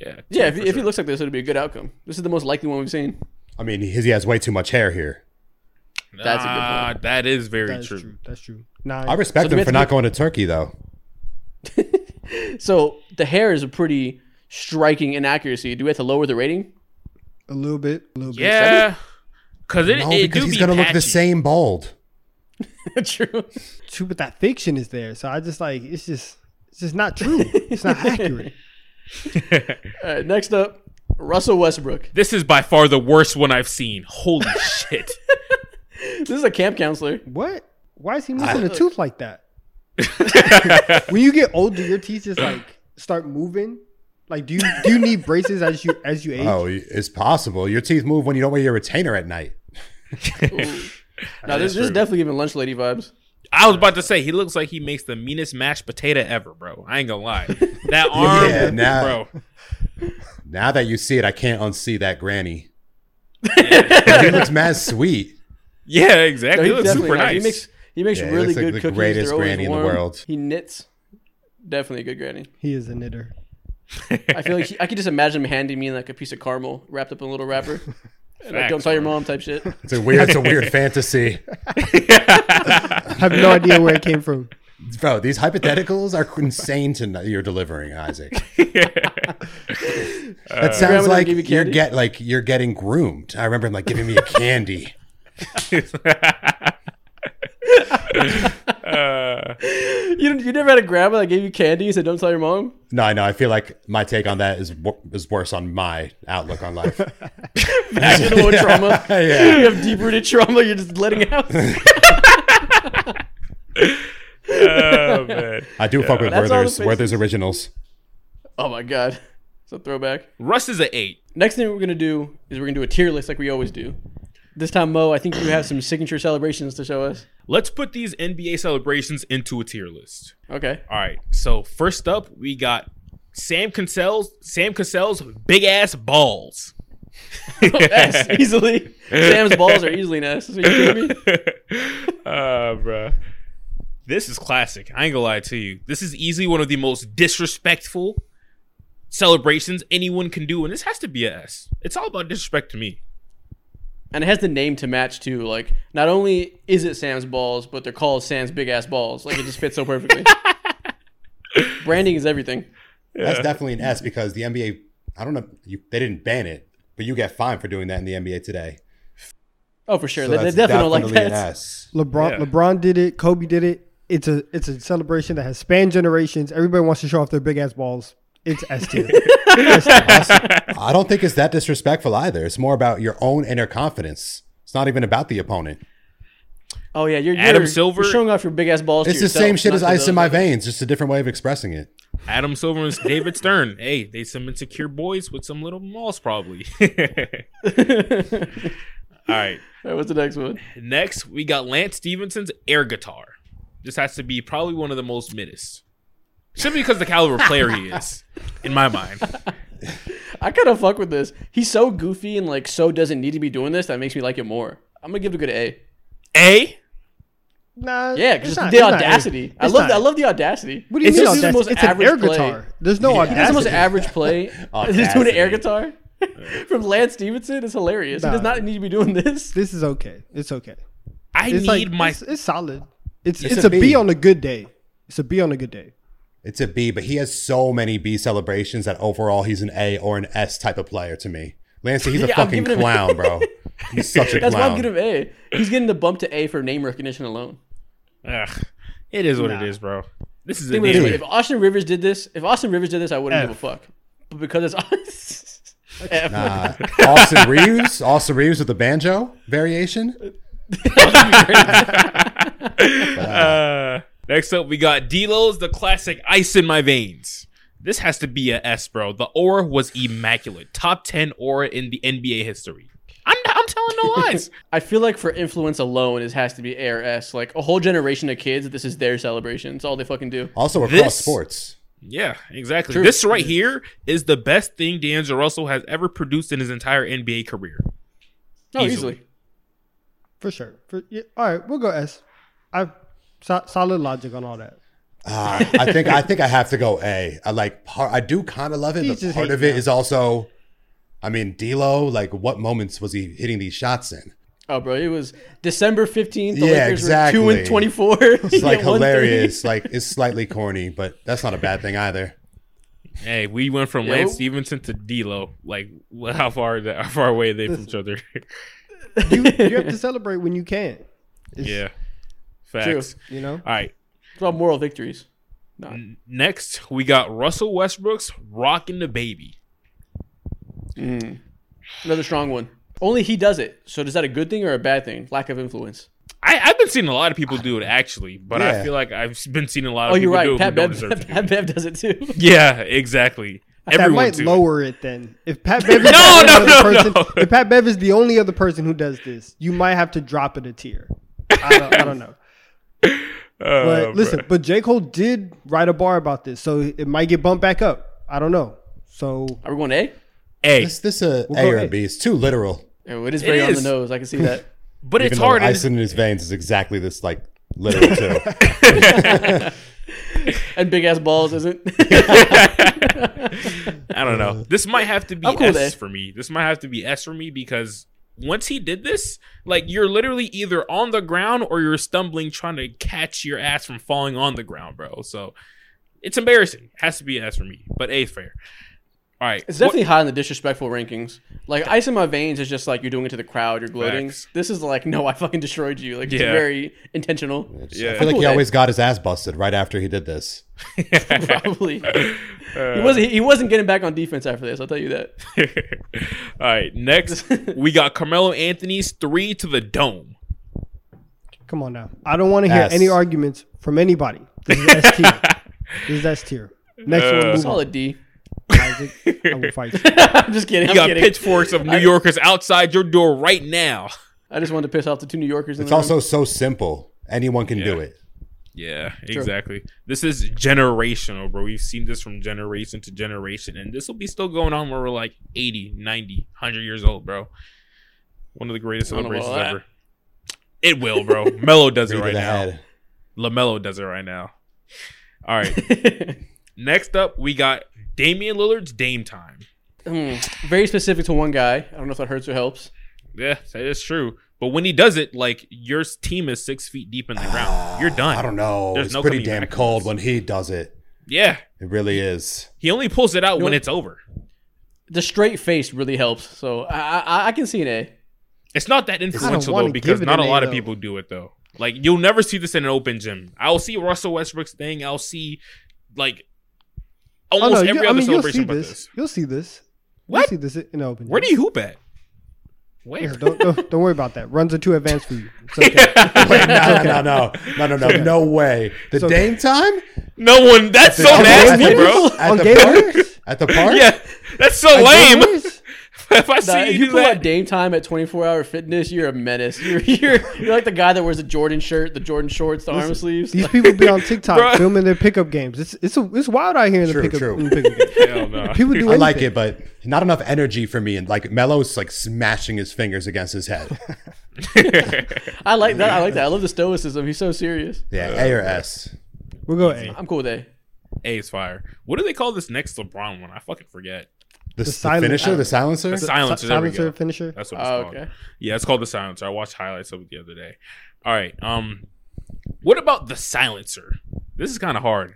Yeah. yeah, if, for he- if he looks like this, it'd be a good outcome. This is the most likely one we've seen. I mean, he, he has way too much hair here. That's a good point. That is very That is true. true. That's true. Nine. I respect So him for not going to Turkey though. *laughs* So the hair is a pretty striking inaccuracy. Do we have to lower the rating? a little bit. A little bit. Yeah. Cause it, No, it because do he's be gonna look patchy. the same bald. *laughs* True. True, but that fiction is there. So I just like it's just it's just not true. It's not accurate. *laughs* *laughs* All right, next up, Russell Westbrook. This is by far the worst one I've seen. Holy shit. This is a camp counselor. What? Why is he missing a tooth like that? when you get older, your teeth just like start moving. Like, do you do you need braces as you as you oh, age? Oh, it's possible. Your teeth move when you don't wear your retainer at night. No, this, this is definitely giving lunch lady vibes. I was about to say he looks like he makes the meanest mashed potato ever, bro. I ain't gonna lie. *laughs* That arm, Yeah, now- bro. Now that you see it, I can't unsee that granny. he looks mad sweet. Yeah, No, exactly. he he looks super does. nice. He makes he makes Yeah, he really looks like good the cookies. greatest They're always granny in the world. He knits. Definitely a good granny. He is a knitter. I feel like he, I could just imagine him handing me like a piece of caramel wrapped up in a little wrapper. *laughs* And, like, don't tell your mom type shit. It's a weird, it's a weird *laughs* fantasy, I have no idea where it came from. bro. These hypotheticals are insane to know you're delivering, Isaac. *laughs* that uh, Grandma sounds like you you're candy? get like you're getting groomed. I remember him like giving me a candy. *laughs* You you never had a grandma that gave you candy and said don't tell your mom. No, I know. I feel like my take on that is is worse on my outlook on life. *laughs* Back to the old trauma. *laughs* Yeah. You have deep rooted trauma. You're just letting out. *laughs* oh man, I do fuck with That's all Werther's. Werther's originals. oh my god, it's a throwback. Russ is an eight. Next thing we're gonna do is we're gonna do a tier list like we always do. This time, Mo, I think you have some signature celebrations to show us. Let's put these NBA celebrations into a tier list. Okay. All right. So first up, we got Sam Cassell's Sam Cassell's big ass balls. *laughs* S easily. Sam's balls are easily an S. Are you kidding me? *laughs* uh, bruh. This is classic. I ain't gonna lie to you. This is easily one of the most disrespectful celebrations anyone can do, and this has to be a S. It's all about disrespect to me. And it has the name to match too. Like, not only is it Sam's balls, but they're called Sam's big ass balls. Like, it just fits so perfectly. *laughs* Branding is everything. That's definitely an S because the NBA. I don't know. You, they didn't ban it, but you get fined for doing that in the NBA today. Oh, for sure. So they, they that's definitely don't like that. an S. LeBron Yeah. LeBron did it. Kobe did it. It's a it's a celebration that has spanned generations. Everybody wants to show off their big ass balls. It's S tier. *laughs* *laughs* I don't think it's that disrespectful either. It's more about your own inner confidence. It's not even about the opponent. Oh yeah, you're, Adam you're, Silver- You're showing off your big ass balls. It's to the same shit as ice in my others. veins, just a different way of expressing it. Adam Silver and David Stern. *laughs* Hey, they some insecure boys with some little malls, probably. *laughs* All right. All right, what's the next one? Next, we got Lance Stephenson's air guitar. This has to be probably one of the most middest. Simply because the caliber *laughs* player he is, in my mind. I kind of fuck with this. He's so goofy and like so doesn't need to be doing this. That makes me like it more. I'm gonna give it a good A. A. nah, Yeah, it's because not- the it's not audacity. I It's love. not I A. love the audacity. What do you It's mean just the audacity? most It's an average air play. guitar. There's no He does the most audacity. average play. *laughs* *laughs* He's doing an air guitar from Lance Stephenson. It's hilarious. He does Nah. not need to be doing this. This is okay. It's okay. I It's need like my. it's, it's solid. It's It's it's, a a B. B. on a good day. It's a B on a good day. It's a B, but he has so many B celebrations that overall he's an A or an S type of player to me. Lancey, he's a *laughs* Yeah, fucking giving him- clown, bro. He's such a *laughs* That's why I'm clown. giving him A. He's getting the bump to A for name recognition alone. Ugh, it is what it is, bro. This is a Think about it way, if Austin Rivers did this, if Austin Rivers did this, I wouldn't F. give a fuck. But because it's F. Uh, *laughs* Austin Reaves, Austin Reaves with the banjo variation. Uh, next up, we got D'Lo's the classic "Ice in My Veins." This has to be a S, bro. The aura was immaculate. Top ten aura in the NBA history. I'm, I'm telling no *laughs* lies. I feel like for influence alone, it has to be A or S. Like a whole generation of kids, this is their celebration. It's all they fucking do. Also across This- sports. yeah, exactly. True. This right here is the best thing D'Angelo Russell has ever produced in his entire NBA career. No, Easily. easily. For sure. For, yeah, all right, we'll go S. I so, solid logic on all that. Uh, I think I think I have to go A. I like part. I do kind of love it, He's but part of hating it is also. I mean, D'Lo. Like, what moments was he hitting these shots in? Oh, bro, it was December fifteenth. The Yeah, Lakers exactly. were two and twenty-four. It's *laughs* like hilarious. Like, it's slightly corny, but that's not a bad thing either. Hey, we went from Yeah, Lance well- Stephenson to D'Lo. Like, how far how far away are they from each other? You, you have to *laughs* celebrate when you can. It's- yeah, facts. You know? All right, it's about moral victories. No. Next, we got Russell Westbrook's rocking the Baby." Mm. Another strong one. Only he does it. So is that a good thing or a bad thing? Lack of influence. I, I've been seeing a lot of people do it actually, but I feel like I've been seeing a lot of Oh, people you're do right. it Pat who Bev, deserve. *laughs* Pat Bev does it too. *laughs* *laughs* Yeah, exactly. That Everyone might to it. lower it then. If Pat Bev is No, the only no, other no, person, no. if Pat Bev is the only other person who does this, you might have to drop it a tier. I don't, I don't know. But Uh, listen, but J. Cole did write a bar about this, so it might get bumped back up. I don't know. So Are we going A? A. This this a We'll A go or A. a B. It's too literal. Oh, it is very on is. the nose. I can see that. *laughs* but Even it's though hard. ice in his *laughs* veins is exactly this like literal too. *laughs* and big ass balls isn't. I don't know. This might have to be I'm cool with S A. for me. This might have to be S for me because once he did this, like you're literally either on the ground or you're stumbling trying to catch your ass from falling on the ground, bro. So it's embarrassing. has to be an S for me, but A is fair. All right, It's definitely high in the disrespectful rankings. Like ice in my veins is just like you're doing it to the crowd. You're gloating. Facts. This is like no, I fucking destroyed you. Like it's Yeah. very intentional. Yeah. I feel like he Cool, always got his ass busted right after he did this. *laughs* Probably. Uh, he wasn't. He wasn't getting back on defense after this. I'll tell you that. *laughs* All right, next we got Carmelo Anthony's three to the dome. come on now. I don't want to hear S. any arguments from anybody. This is S tier. *laughs* this is S tier. Next uh, one, move on. Solid D. Isaac, I will *laughs* fight you. I'm just kidding. You I'm got kidding. pitchforks of New Yorkers outside your door right now. I just wanted to piss off the two New Yorkers. In It's the also so simple. Anyone can do it. Yeah, exactly. This is generational, bro. We've seen this from generation to generation, and this will be still going on where we're like 80, 90, 100 years old, bro. One of the greatest I don't celebrations about ever. It will, bro. Melo does it right now. head. LaMelo does it right now. All right. *laughs* Next up, we got Damian Lillard's Dame Time. Hmm. Very specific to one guy. I don't know if that hurts or helps. Yeah, that is true. But when he does it, like your team is six feet deep in the ground. You're done. *sighs* I don't know. There's it's no pretty damn back cold when he does it. Yeah, It really is. he only pulls it out know when what? it's over. The straight face really helps. So I I, I can see an A. It's not that influential though because not a A, lot of people do it though. Like you'll never see this in an open gym. I'll see Russell Westbrook's thing. I'll see like almost oh, no, every other I mean, celebration. You'll see this. this. You'll see this. What? You'll see this in open. Where do you hoop at? Where? Don't, don't, don't worry about that. Runs are too advanced for you. It's okay. *laughs* Wait, no, okay. no, no, no, no, no, no, no way. The okay. Dame time? No one. That's so nasty, bro. At the, park? at the park? Yeah, that's so lame game winners? if I *laughs* see Nah, if you you do pull that, out Dame time at 24 hour fitness, you're a menace. *laughs* You're you're you're like the guy that wears a Jordan shirt, the Jordan shorts, the arm sleeves. These *laughs* people be on TikTok Bruh. filming their pickup games. It's it's a, it's wild out here in the pickup, true. in the pickup game. hell no. People do I like it, but not enough energy for me. And like Melo's like smashing his fingers against his head. I like that. I like that. I love the stoicism. He's so serious. Yeah, A or S. We'll go A. I'm cool with A. A is fire. What do they call this next LeBron one? I fucking forget. The, the silent- finisher, the silencer. The silencer. Si- there silencer finisher. That's what it's Oh, called. okay. Yeah, it's called the silencer. I watched highlights of it the other day. All right. Um, what about the silencer? This is kind of hard.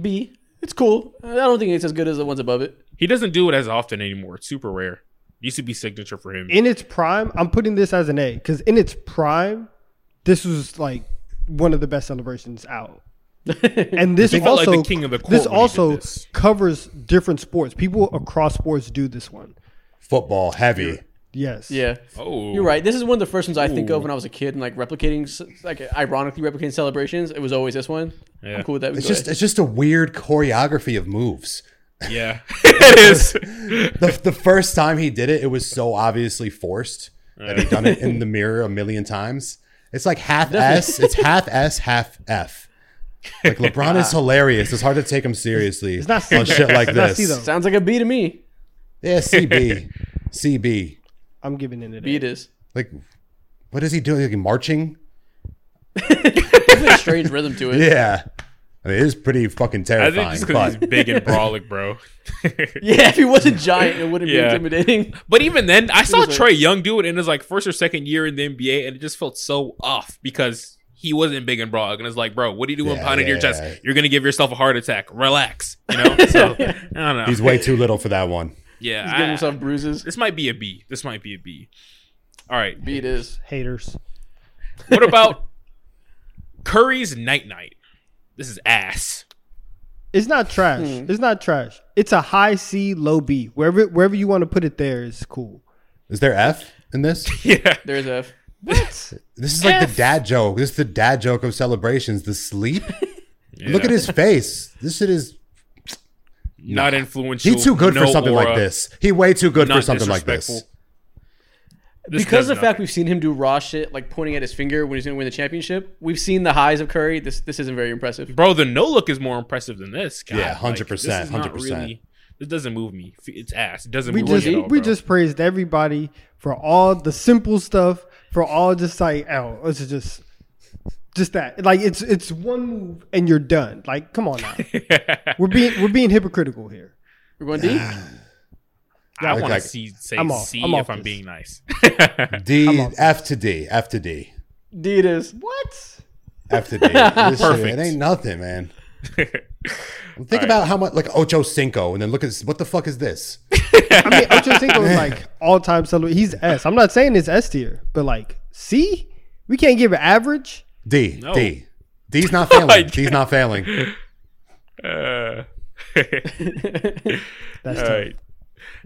B. It's cool. I don't think it's as good as the ones above it. He doesn't do it as often anymore. It's super rare. Used to be signature for him. In its prime, I'm putting this as an A because in its prime, this was like one of the best celebrations out. *laughs* And this He felt like also the king of the court this when he did also this. covers different sports. People across sports do this one. Football heavy. Yes. Yeah. oh, You're right. This is one of the first ones I think Ooh. of when I was a kid and like replicating, like ironically replicating celebrations. It was always this one. Yeah. I'm cool with that. It's go just A. it's just a weird choreography of moves. *laughs* Yeah, *laughs* it is. The, the first time he did it, it was so obviously forced that he'd done it in the mirror a million times. It's like half S. It's half S, half F. Like LeBron is *laughs* ah. hilarious. It's hard to take him seriously It's not C, on though. shit like It's not C, this. though. Sounds like a B to me. Yeah, CB, CB. I'm giving it an B A. it is. Like, what is he doing? Like marching? Definitely a strange rhythm to it. Yeah. I mean, it is pretty fucking I think terrifying. just because But he's big and brolic, bro. *laughs* Yeah, if he wasn't giant, it wouldn't Yeah. be intimidating. But even then, I saw was a- Trae Young do it in his like first or second year in the NBA, and it just felt so off because he wasn't big and broad. And it's like, bro, what are you doing Yeah, pounding your chest? yeah. You're gonna give yourself a heart attack. Relax, you know. *laughs* So I don't know. he's way too little for that one. yeah, He's giving I- himself bruises. this might be a B. This might be a B. All right. B it is. Haters. What about Curry's night night? This is ass. It's not trash. Hmm. It's not trash. It's a high C, low B. Wherever wherever you want to put it, there is cool. Is there F in this? *laughs* Yeah. There's F. *laughs* This is like F. the dad joke. This is the dad joke of celebrations. The sleep. *laughs* Look at his face. This shit is not influential. He's too good for no something like this. He way too good for something like this. This because of the fact we've seen him do raw shit, like pointing at his finger when he's going to win the championship. We've seen the highs of Curry. This this isn't very impressive. bro, the no look is more impressive than this. God, Yeah, 100%, this is not 100%. really- This doesn't move me. It's ass. It doesn't We move just me at all, we bro. just praised everybody for all the simple stuff, for all just like oh, it's just just that. Like it's it's one move and you're done. Like come on now, *laughs* we're being we're being hypocritical here. We're going D. I want to Okay. see say I'm off. C I'm off if I'm this. being nice. D off F to D F to D D it is. What? F to D. *laughs* This shit, Perfect. it ain't nothing, man. *laughs* Think about how much like Ocho Cinco, and then look at this. What the fuck is this? *laughs* I mean, Ocho Cinco is like all time celebrity. He's S. I'm not saying it's S tier, but like C, we can't give it average. D No. D D's not *laughs* I failing. D's not failing. Uh, That's all tough. right.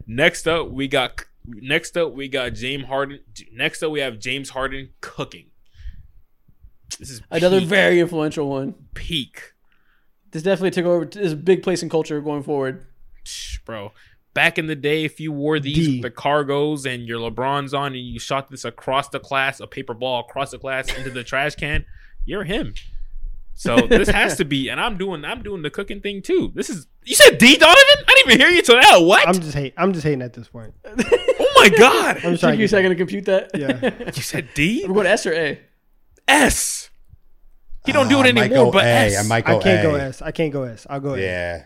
Next up, we got next up we got James Harden. Next up, we have James Harden cooking. This is Another peak, very influential one. peak, This definitely took over. This is a big place in culture going forward. Bro. Back in the day, if you wore these D. the cargos and your LeBrons on, and you shot this across the class, a paper ball across the class into the trash can, you're him. So *laughs* this has to be, and I'm doing, I'm doing the cooking thing too. This is you said D Donnavan? I didn't even hear you till now. What? I'm just hate. I'm just hating at this point. *laughs* oh my god! I'm just trying Take to you a get second to compute that. Yeah. You said D? We're going S or A. S. He don't do Uh, it I might anymore, go but A. S. I might I go can't A. go S. I can't go S. I'll go A. Yeah.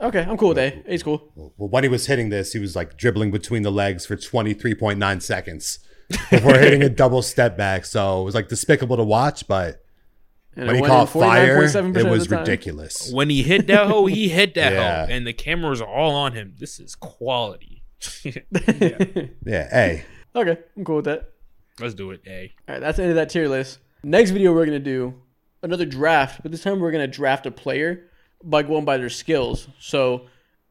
Okay, I'm cool with A. A's cool. Well, when he was hitting this, he was like dribbling between the legs for 23.9 seconds before *laughs* hitting a double step back. So it was like despicable to watch, but And when it he went caught fire, it was ridiculous. when he hit that hoe, he hit that Yeah. hoe, and the cameras are all on him. This is quality. *laughs* Yeah, A. Okay, I'm cool with that. Let's do it. A. All right, that's the end of that tier list. Next video, we're gonna do another draft, but this time we're gonna draft a player by going by their skills. So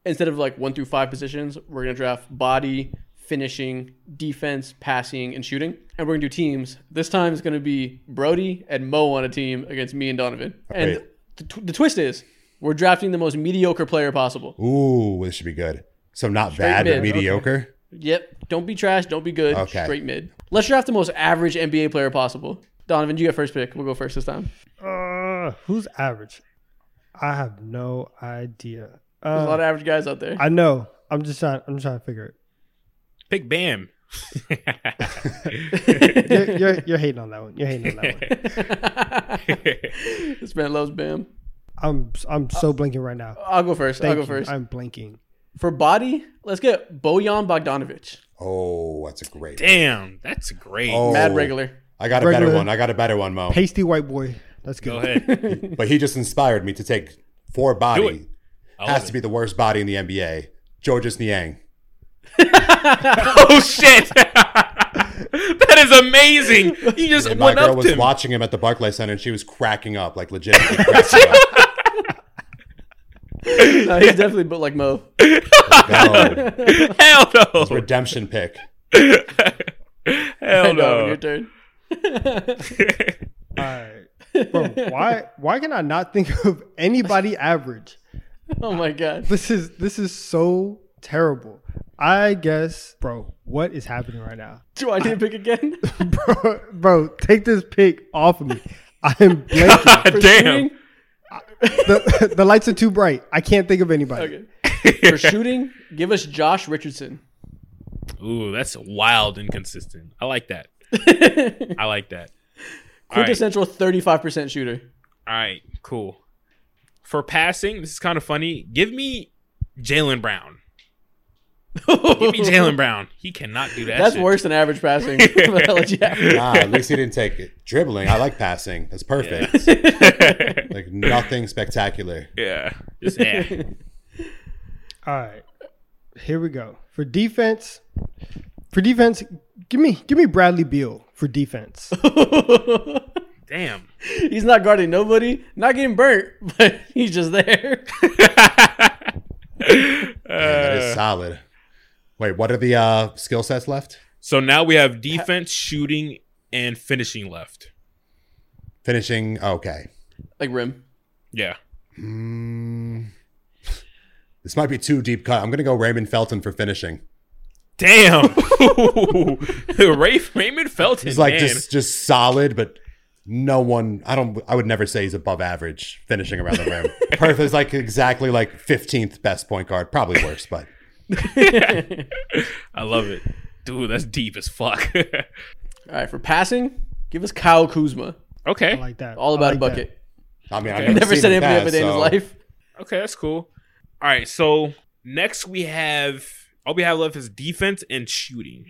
instead of like one through five positions, we're gonna draft body, finishing, defense, passing, and shooting. And we're gonna do teams. This time it's gonna be Brody and Mo on a team against me and Donnavan. And Right. the, tw- the twist is we're drafting the most mediocre player possible. Ooh, this should be good. So not Straight bad, but mid, okay. mediocre. Yep. Don't be trash. Don't be good. Okay. Straight mid. Let's draft the most average NBA player possible. Donnavan, you get first pick. We'll go first this time. Uh, who's average? I have no idea. There's a lot Uh, of average guys out there. I know. I'm just trying. I'm trying to figure it. Pick Bam. *laughs* *laughs* You're, you're, you're hating on that one. You're hating on that one. *laughs* this man loves Bam. I'm I'm so blinking right now. I'll go first. Thank I'll go you. first. I'm blinking. For body, let's get Bojan Bogdanovic. Oh, that's a great. Damn, that's great. Oh, Mad regular. I got a Regular. better one. I got a better one, Mo. Pasty white boy. That's good. Go ahead. *laughs* But he just inspired me to take four Do body. it. Has to it. be the worst body in the NBA. Georges Niang. *laughs* Oh shit! *laughs* that is amazing. You just And my one girl was him. watching him at the Barclays Center and she was cracking up, like legitimately cracking up. No, he's definitely built like Mo. Oh. Go. Hell no. Redemption pick. Hell no. your turn. *laughs* All right, bro. Why why can I not think of anybody *laughs* average? Oh my god. This is this is so terrible. I guess, bro. What is happening right now, Do I need to pick again? *laughs* bro? Bro, take this pick off of me. I am blanking. God damn. shooting? the, the lights are too bright. I can't think of anybody. Okay. For shooting, give us Josh Richardson. Ooh, that's wild and consistent. I like that. I like that. All right. Quintessential 35% shooter. All right, cool. For passing, this is kind of funny. Give me Jaylen Brown. Give me Jalen *laughs* Brown. He cannot do that. That's shit. worse than average passing. I'll let you have it. Ah, at least he didn't take it. Dribbling. I like passing. That's perfect. *laughs* like nothing spectacular. yeah. Just eh. *laughs* All right, here we go. For defense, for defense, give me give me Bradley Beal for defense. *laughs* Damn. He's not guarding nobody, not getting burnt, *laughs* but he's just there. *laughs* Man, that Uh, solid. Wait, what are the uh, skill sets left? so now we have defense, shooting, and finishing left. Finishing. Okay. like rim. Yeah. Mm, This might be too deep cut. I'm gonna go Raymond Felton for finishing. Damn. *laughs* Ray Raymond Felton. He's like man. just just solid, but no one. I don't. I would never say he's above average finishing around the rim. *laughs* Perfect is like exactly like 15th best point guard. Probably worse, but *laughs* I love it. Dude, that's deep as fuck. All right, for passing, give us Kyle Kuzma. okay. I like that. All about like a that. bucket. I mean, Okay. I've Never seen said him anything pass, other day in his life. Okay, that's cool. All right, so next we have all we have left is defense and shooting.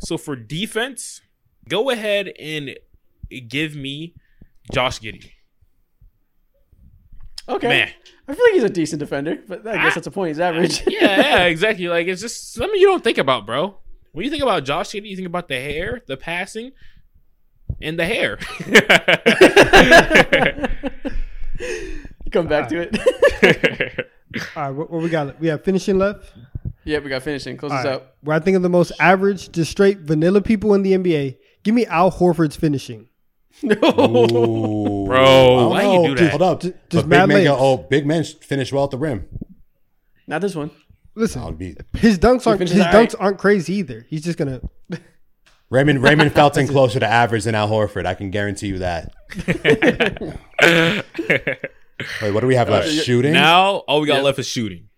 So for defense, go ahead and give me Josh Giddey. Okay. Man. I feel like he's a decent defender, but I guess Ah. that's a point. He's average. *laughs* Yeah, yeah, *laughs* exactly. Like it's just something you don't think about, bro. When you think about Josh Giddey, you think about the hair, the passing, and the hair. *laughs* Come back to it. All right, what, what we got? We have finishing left. Yeah, we got finishing. Close All this right. out. Where I think of the most average, just straight vanilla people in the NBA. Give me Al Horford's finishing. No. Ooh. *laughs* Bro, I don't why you do that? Hold up. Just- But just big mad men go, oh, big men finish well at the rim. Not this one. Listen, That would be his dunks aren't his dunks right. aren't crazy either. He's just gonna. *laughs* Raymond Raymond *laughs* Felton closer to average than Al Horford. I can guarantee you that. Wait, what do we have left? Uh, shooting. now all we got Yeah. left is shooting.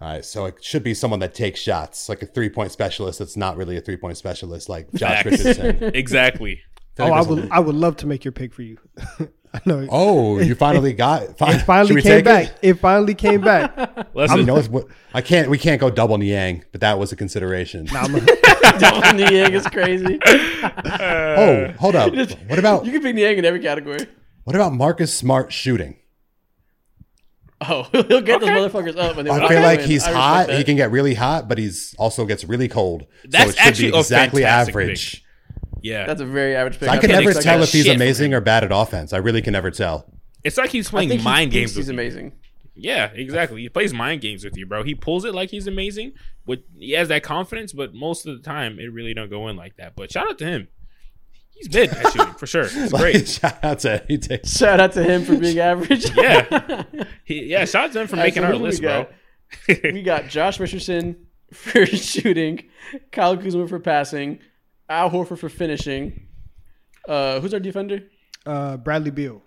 All right, so it should be someone that takes shots, like a three point specialist. That's not really a three point specialist, like Josh Facts. Richardson. *laughs* Exactly. Oh, I would a- I would love to make your pick for you. *laughs* I know. Oh, you finally got. Fi- it finally we came take back. It? It? finally came back. *laughs* Listen, You know what's- what? I can't. We can't go double Niang, but that was a consideration. Dylan Niang is crazy. oh, hold up. What about You can pick Niang in every category. what about Marcus Smart shooting? Oh, *laughs* he'll get those motherfuckers up. When they I feel like he's hot. that. He can get really hot, but he's also gets really cold. That's so it should actually be exactly fantastic average. yeah. That's a very average pick. I can never tell that if he's amazing or bad at offense. I really can never tell. it's like he's I playing think he mind thinks games He's with you. amazing. Yeah, exactly. He plays mind games with you, bro. He pulls it like he's amazing. With he has that confidence, but most of the time it really don't go in like that. But shout out to him. He's mid at shooting for sure. It's *laughs* Like, great. shout out to he takes. Shout out to him for being average. *laughs* Yeah. *laughs* He, yeah, shout out to him for All right, making so our who do we list, bro. we got Josh Richardson for shooting, Kyle Kuzma for passing, Al Horford for finishing. Uh, who's our defender? Uh, Bradley Beal.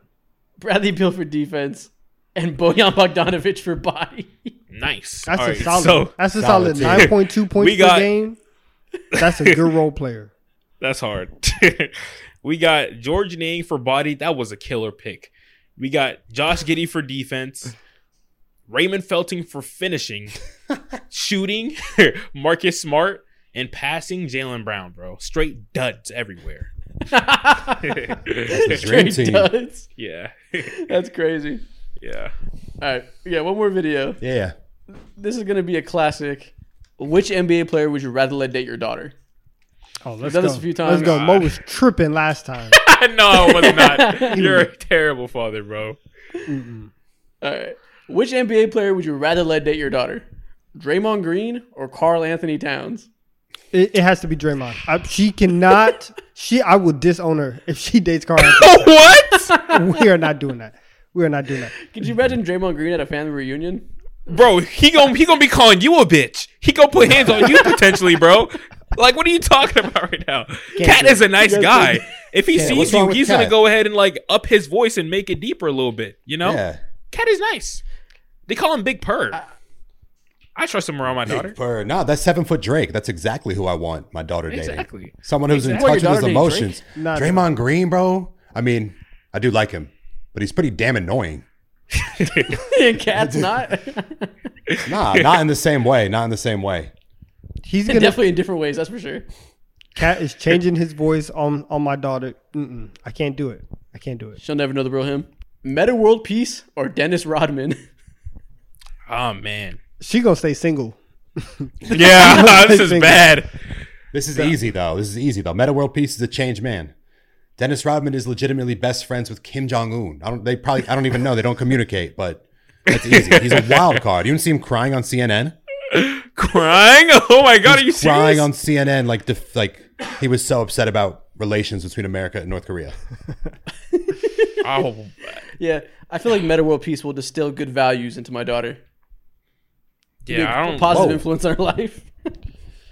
Bradley Beal for defense, and Bojan Bogdanovic for body. nice. That's All a right, solid. So that's a Solid solid nine point two points We got- per game. That's a good role player. That's hard. *laughs* we got George Niang for body. That was a killer pick. We got Josh Giddey for defense. Raymond Felton for finishing. *laughs* Shooting. *laughs* Marcus Smart. And passing Jaylen Brown, bro. Straight duds everywhere. Straight duds. yeah. That's crazy. yeah. All right, yeah, one more video. Yeah. This is gonna be a classic. Which NBA player would you rather let date your daughter? Oh, let's done go. this a few times. Let's times. go. Mo was tripping last time. *laughs* no, I was not. *laughs* You're a terrible father, bro. All right. Which NBA player would you rather let date your daughter? Draymond Green or Karl-Anthony Towns? It, it has to be Draymond. I, she cannot. She. I will disown her if she dates Karl. *laughs* Anthony. what? we are not doing that. We are not doing that. Could you imagine Draymond Green at a family reunion? Bro, he gon' he gonna be calling you a bitch. He gonna put hands on you potentially, bro. Like, what are you talking about right now? KAT is a nice guy. If he Yeah, sees you, with he's gonna go ahead and like up his voice and make it deeper a little bit. You know, Yeah. KAT is nice. They call him Big Purr. I trust him around my daughter. For no, that's seven foot Drake. That's exactly who I want my daughter dating. Exactly. Someone who's Exactly. in touch with his daughter dating emotions. Nah, Draymond Green, bro. I mean, I do like him, but he's pretty damn annoying. *laughs* and KAT's *laughs* not. Nah, not in the same way. Not in the same way. He's *laughs* gonna. Definitely in different ways, that's for sure. KAT is changing his voice on on my daughter. Mm-mm, I can't do it. I can't do it. She'll never know the real him. Metta World Peace or Dennis Rodman? *laughs* Oh man. She gonna stay single. *laughs* Yeah, this is Single. bad. This is easy though. This is easy though. Metta World Peace is a changed man. Dennis Rodman is legitimately best friends with Kim Jong Un. I don't. They probably. I don't even know. They don't communicate, but that's easy. He's a wild card. You didn't see him crying on CNN. *laughs* Crying? *laughs* Oh my god, are you Crying serious? on CNN, like def- like he was so upset about relations between America and North Korea. *laughs* oh, Yeah, I feel like Metta World Peace will distill good values into my daughter. Be Yeah, I a don't. positive Whoa. influence on her life.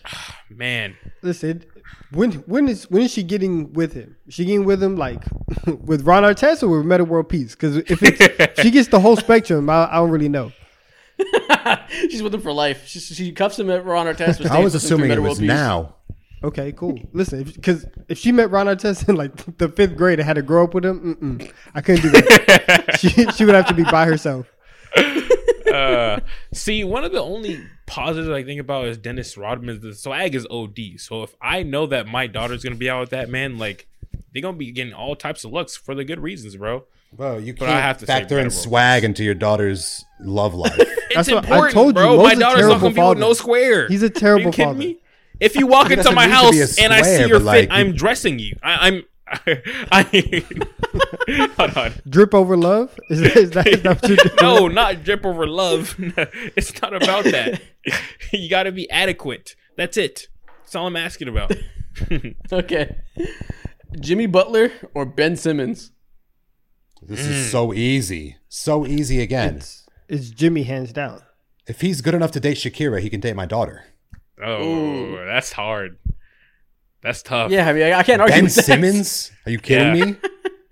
*sighs* Man, Listen, when when is when is she getting with him? Is she getting with him like with Ron Artest or with Metta World Peace? Because if, it's- if she gets the whole spectrum, I, I don't really know. *laughs* She's with him for life. She, she cuffs him at Ron Artest. but *laughs* I was with him assuming it was now. Okay, cool. Listen, because if, she met Ron Artest in like the fifth grade and had to grow up with him, mm-mm, I couldn't do that. *laughs* she she would have to be by herself. uh, see, one of the only positives I think about is Dennis Rodman. The swag is OD. So if I know that my daughter's gonna be out with that man, like they're gonna be getting all types of looks for the good reasons, bro. Bro, you can't I have to factor in swag into your daughter's love life. *laughs* It's That's what I important, told you. bro. Mo's My daughter's not gonna be with no square. He's a terrible Are you kidding father. me? If you walk into my house be a and I see your fit, like, I'm dressing you. I, I'm. *laughs* I, hold on. Drip over love is, that- is that, is that what you're *laughs* doing? No, not drip over love. it's not about that. you got to be adequate. That's it. That's all I'm asking about. Okay. Jimmy Butler or Ben Simmons? This is mm. so easy. So easy again. It's, it's Jimmy hands down. If he's good enough to date Shakira, he can date my daughter. Oh, that's hard. That's tough. Yeah, I mean, I, I can't argue Ben with that. Simmons? Are you kidding Yeah. me? *laughs*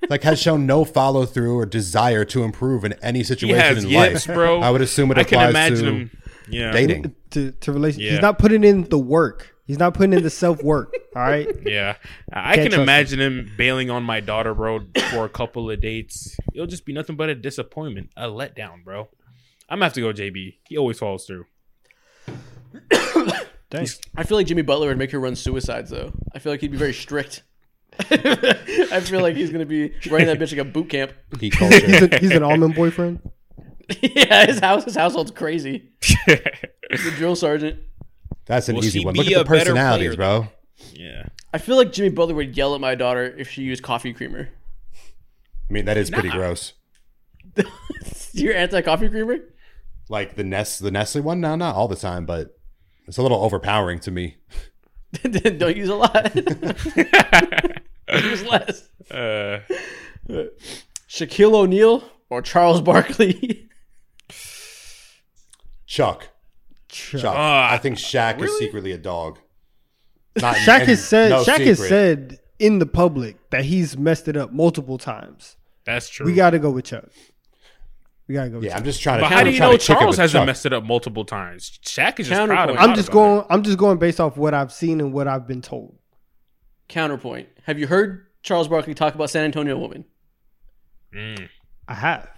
Like has shown no follow through or desire to improve in any he situation has in yips, life. bro. I would assume it I applies can imagine to him. Yeah, dating. To to relation, Yeah. he's not putting in the work. He's not putting in the self work. *laughs* All right. Yeah, I I Can't can imagine him bailing on my daughter, bro, for a couple of dates. It'll just be nothing but a disappointment, a letdown, bro. I'm gonna have to go JB. He always falls through. *coughs* Dang. I feel like Jimmy Butler would make her run suicides, though. I feel like he'd be very strict. *laughs* I feel like he's going to be running that bitch like a boot camp. Geek He's, culture. a, he's an almond boyfriend. *laughs* yeah, his house, his household's crazy. He's a drill sergeant. That's an Will easy one. Look at the personalities, bro. yeah, I feel like Jimmy Butler would yell at my daughter if she used coffee creamer. I mean, that is pretty Nah. gross. *laughs* You're anti coffee creamer? Like the Nest, the Nestle one. No, not all the time, but it's a little overpowering to me. *laughs* Don't use a lot. *laughs* use less. uh, Shaquille O'Neal or Charles Barkley? Chuck, Chuck. Chuck. Ah, I think Shaq is secretly a dog. Not Shaq has said no Shaq has said in the public that he's messed it up multiple times. that's true. We got to go with Chuck. We got to go. Yeah, Chuck. I'm just trying to. but how do you know to kick it Charles hasn't Chuck. messed it up multiple times? Shaq is just Counterpoint. proud of. I'm just about going. I'm just going based off what I've seen and what I've been told. Counterpoint. Have you heard Charles Barkley talk about San Antonio woman? Mm. I have.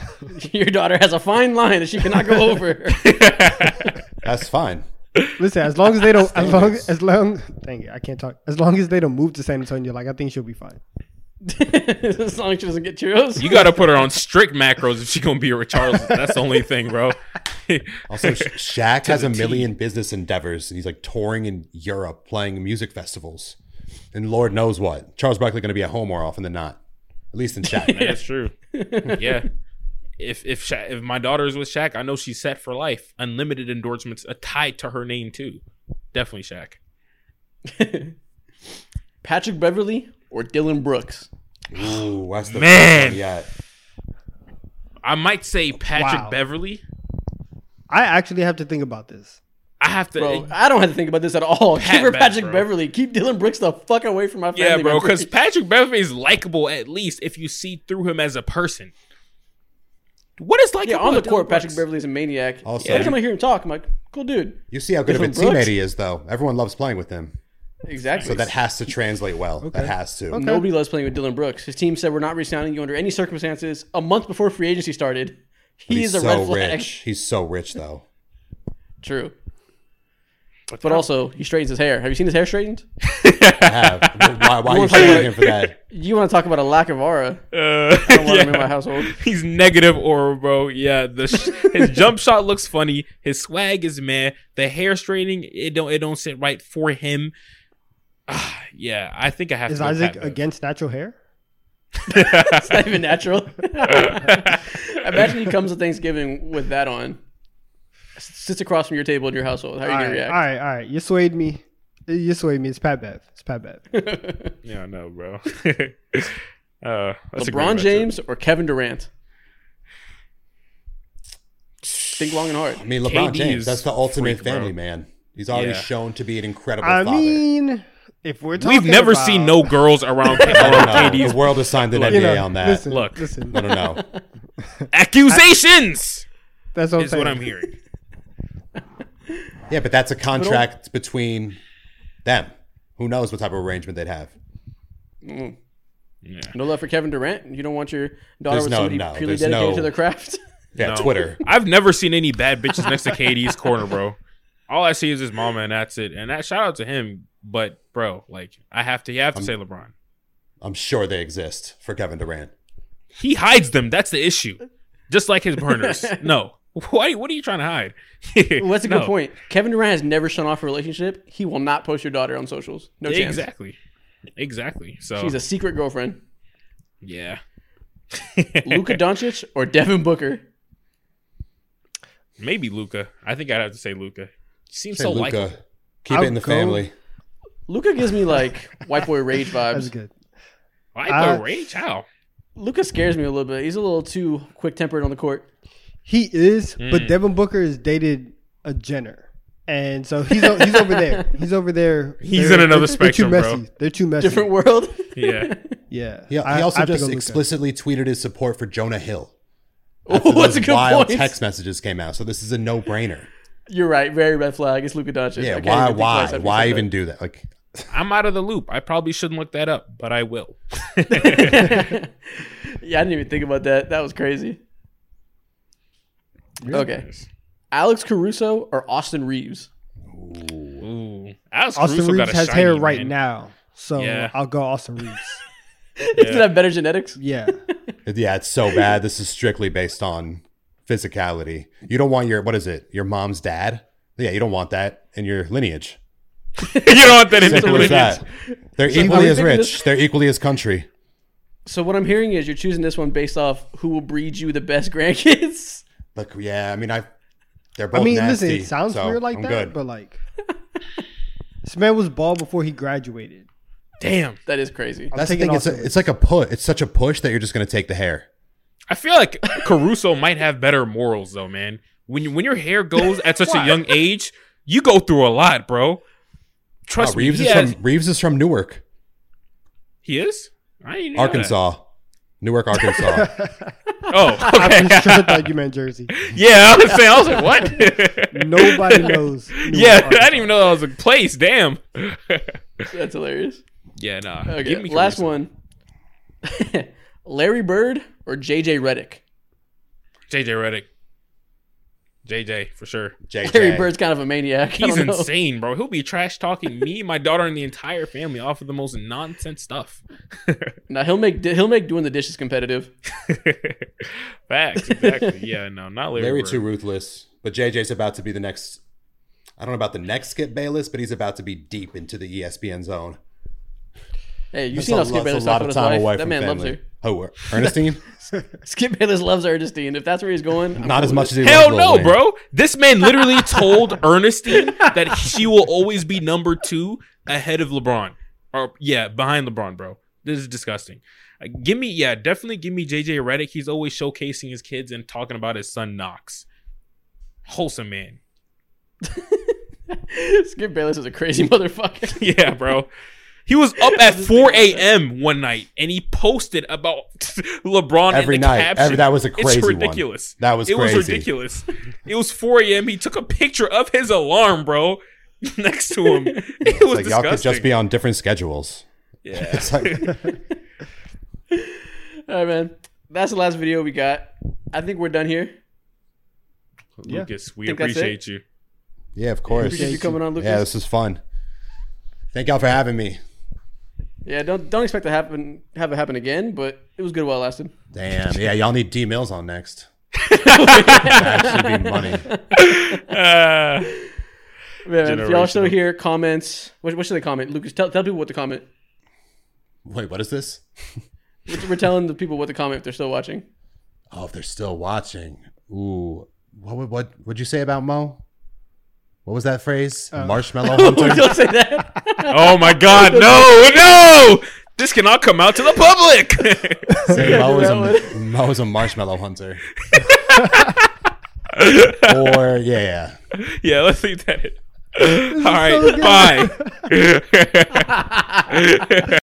*laughs* Your daughter has a fine line that she cannot go over. *laughs* *laughs* That's fine. Listen, as long as they don't, as long as long, dang it, I can't talk. As long as they don't move to San Antonio, like I think she'll be fine. as long as she doesn't get churros. You got to put her on strict macros if she's gonna be with Charles. That's the only thing, bro. Also, Sh- Shaq has a a T. million business endeavors, and he's like touring in Europe, playing music festivals, and Lord knows what. Charles Barkley going to be at home more often than not, at least in Shaq. That's true. Yeah. If if Sha if my daughter is with Shaq, I know she's set for life. Unlimited endorsements uh, tied to her name too. Definitely Shaq. *laughs* Patrick Beverley or Dillon Brooks? Ooh, that's the Man. first yet. I might say Patrick Wow. Beverley. I actually have to think about this. I have to. Bro, I don't have to think about this at all. Pat *laughs* Give her Bev, Patrick bro. Beverley. Keep Dillon Brooks the fuck away from my family. yeah, bro. members. Because Patrick Beverley is likable at least if you see through him as a person. What is like yeah, on the court, Patrick Beverley is a maniac. Also- Every time I hear him talk, I'm like, cool dude. You see how good of a Dillon Brooks? teammate he is, though. Everyone loves playing with him, Exactly. so that has to translate well. That has to. Okay. Nobody loves playing with Dillon Brooks. His team said we're not re-signing you under any circumstances. A month before free agency started, he He's is a so red flag. rich. He's so rich, though. True. But also, he straightens his hair. Have you seen his hair straightened? I *laughs* have. Why, why are you wanna talk about- him for that? You want to talk about a lack of aura? Uh, I don't want him in *laughs* my household. He's negative aura, bro. Yeah, the sh- his jump shot looks funny. His swag is meh. The hair straightening it don't it don't sit right for him. Ah, yeah, I think I have Is to. go Isaac against natural hair? *laughs* It's not even natural. Imagine he comes to Thanksgiving with that on, sits across from your table in your household. How are you All gonna right, react? all right, all right. You swayed me. You swayed me. It's Pat Bev. It's Pat Bev. *laughs* Yeah, I know, bro. *laughs* uh, that's LeBron. James or Kevin Durant? Think long and hard. I mean, LeBron KD James, that's the ultimate freak, bro. family man. He's already Yeah. shown to be an incredible I father. mean, if we're talking We've never about- seen no girls around, I don't. KD's The world has signed an you know, on that. Listen, Look. listen. I don't know. accusations. That's what I'm Is what I'm hearing. Yeah, but that's a contract between them. Who knows what type of arrangement they'd have? Mm. No love for Kevin Durant. You don't want your daughter There's with no- somebody no, purely there's dedicated no- to their craft. *laughs* Yeah, No. Twitter. I've never seen any bad bitches next to KD's corner, bro. All I see is his mama, and that's it. And that shout out to him. But bro, like I have to, you have to say LeBron. I'm sure they exist for Kevin Durant. He hides them. That's the issue. Just like his burners. *laughs* no. Why? What are you trying to hide? Well, that's a good *laughs* point. Kevin Durant has never shown off a relationship. He will not post your daughter on socials. No chance. Exactly. Exactly. So She's a secret girlfriend. yeah. *laughs* Luka Doncic or Devin Booker. Maybe Luka. I think I'd have to say Luka. Seems Say so Luka. likable. Keep I'll it in the go- family. Luka gives me like white boy rage vibes. *laughs* That's vibes. good. Why Uh, rage? How? Luka scares me a little bit. He's a little too quick tempered on the court. He is, Mm. but Devin Booker has dated a Jenner. And so he's o- he's over there. *laughs* He's over there. He's They're- in another they're- they're too spectrum, bro. messy. They're too messy. Different world. *laughs* Yeah. *laughs* Yeah. He, he I- I also have just go Luka. explicitly tweeted his support for Jonah Hill. Oh, After that's a those good wild point. text messages came out. So this is a no-brainer. You're right. Very red flag. It's Luka Doncic. Yeah, why why twice after you why even that. do that? Like I'm out of the loop. I probably shouldn't look that up, but I will. yeah, I didn't even think about that. That was crazy. Okay. Alex Caruso or Austin Reaves? Ooh. Alex Austin Caruso got Reaves a has shiny, hair right man. now. So Yeah. I'll go Austin Reaves. *laughs* He's gonna have better genetics. Yeah. *laughs* yeah, it's so bad. This is strictly based on physicality. You don't want your what is it? Your mom's dad? Yeah, you don't want that in your lineage. *laughs* you don't want that in Simple the as that. They're are we equally as thinking rich. this- They're equally as country. So what I'm hearing is you're choosing this one based off who will breed you the best grandkids. Like, yeah, I mean, I. They're both I mean, nasty, listen, it sounds so weird like I'm that, good. but like this man was bald before he graduated. Damn. That is crazy. That's the thing. It's, a, it's like a push. It's such a push that you're just going to take the hair. I feel like Caruso might have better morals though, man. When you, when your hair goes at such a young age, you go through a lot, bro. Trust Oh, me. Reaves He, is has- from Reaves is from Newark, he is. I didn't know that. Arkansas. Newark, Arkansas. *laughs* Oh, I okay. for sure thought you meant Jersey. yeah, I was saying. I was like, what? *laughs* Nobody knows. *laughs* Newark, yeah, I didn't even know that was a place. Damn. That's hilarious. yeah, nah. Okay, Give me last one. Larry Bird or JJ Redick? JJ Redick. JJ for sure. JJ. Larry Bird's kind of a maniac. He's insane, bro. He'll be trash talking me, my daughter, and the entire family off of the most nonsense stuff. *laughs* Now he'll make he'll make doing the dishes competitive. *laughs* Facts, exactly. *laughs* Yeah, no, not Larry. Larry Bird. too ruthless, but JJ's about to be the next. I don't know about the next Skip Bayless, but he's about to be deep into the ESPN zone. Hey, you That's seen how Skip Bayless that's a lot talks about his time away wife? That man family. loves her. *laughs* Oh, Ernestine? *laughs* Skip Bayless loves Ernestine. If that's where he's going, I'm Not cool as much as he Hell loves Lil no, Wayne. bro. This man literally told *laughs* Ernestine that she will always be number two ahead of LeBron. Or yeah, behind LeBron, bro. This is disgusting. Uh, give me, yeah, definitely give me JJ Redick. He's always showcasing his kids and talking about his son Knox. Wholesome man. Skip Bayless is a crazy motherfucker. Yeah, bro. He was up at *laughs* 4 a.m. one night and he posted about *laughs* LeBron Every in the night. caption. Every- that was a crazy It's one. ridiculous. That was crazy. it was ridiculous. it was 4 a.m. He took a picture of his alarm, bro, *laughs* next to him. It was Like, y'all could just be on different schedules. yeah. It's like, All right, man. That's the last video we got. I think we're done here. Yeah. Lucas, we Think appreciate you. yeah, of course. Appreciate you coming on, Lucas. Yeah, this is fun. Thank y'all for having me. Yeah, don't don't expect to happen have it happen again, but it was good while it lasted. Damn. Yeah, y'all need D Mills on next. *laughs* Actually be money. Uh, man, if y'all still here, comments. What, what should they comment? Lucas, tell, tell people what to comment. Wait, what is this? We're, we're telling the people what to comment if they're still watching. Oh, if they're still watching. Ooh. What would what would you say about Mo? What was that phrase? Uh, Marshmallow *laughs* hunter? Don't say that. oh my God, *laughs* no, no! This cannot come out to the public. Say Mo, is that a, Mo is a marshmallow hunter. *laughs* or yeah. yeah, let's leave that in. All right, so bye.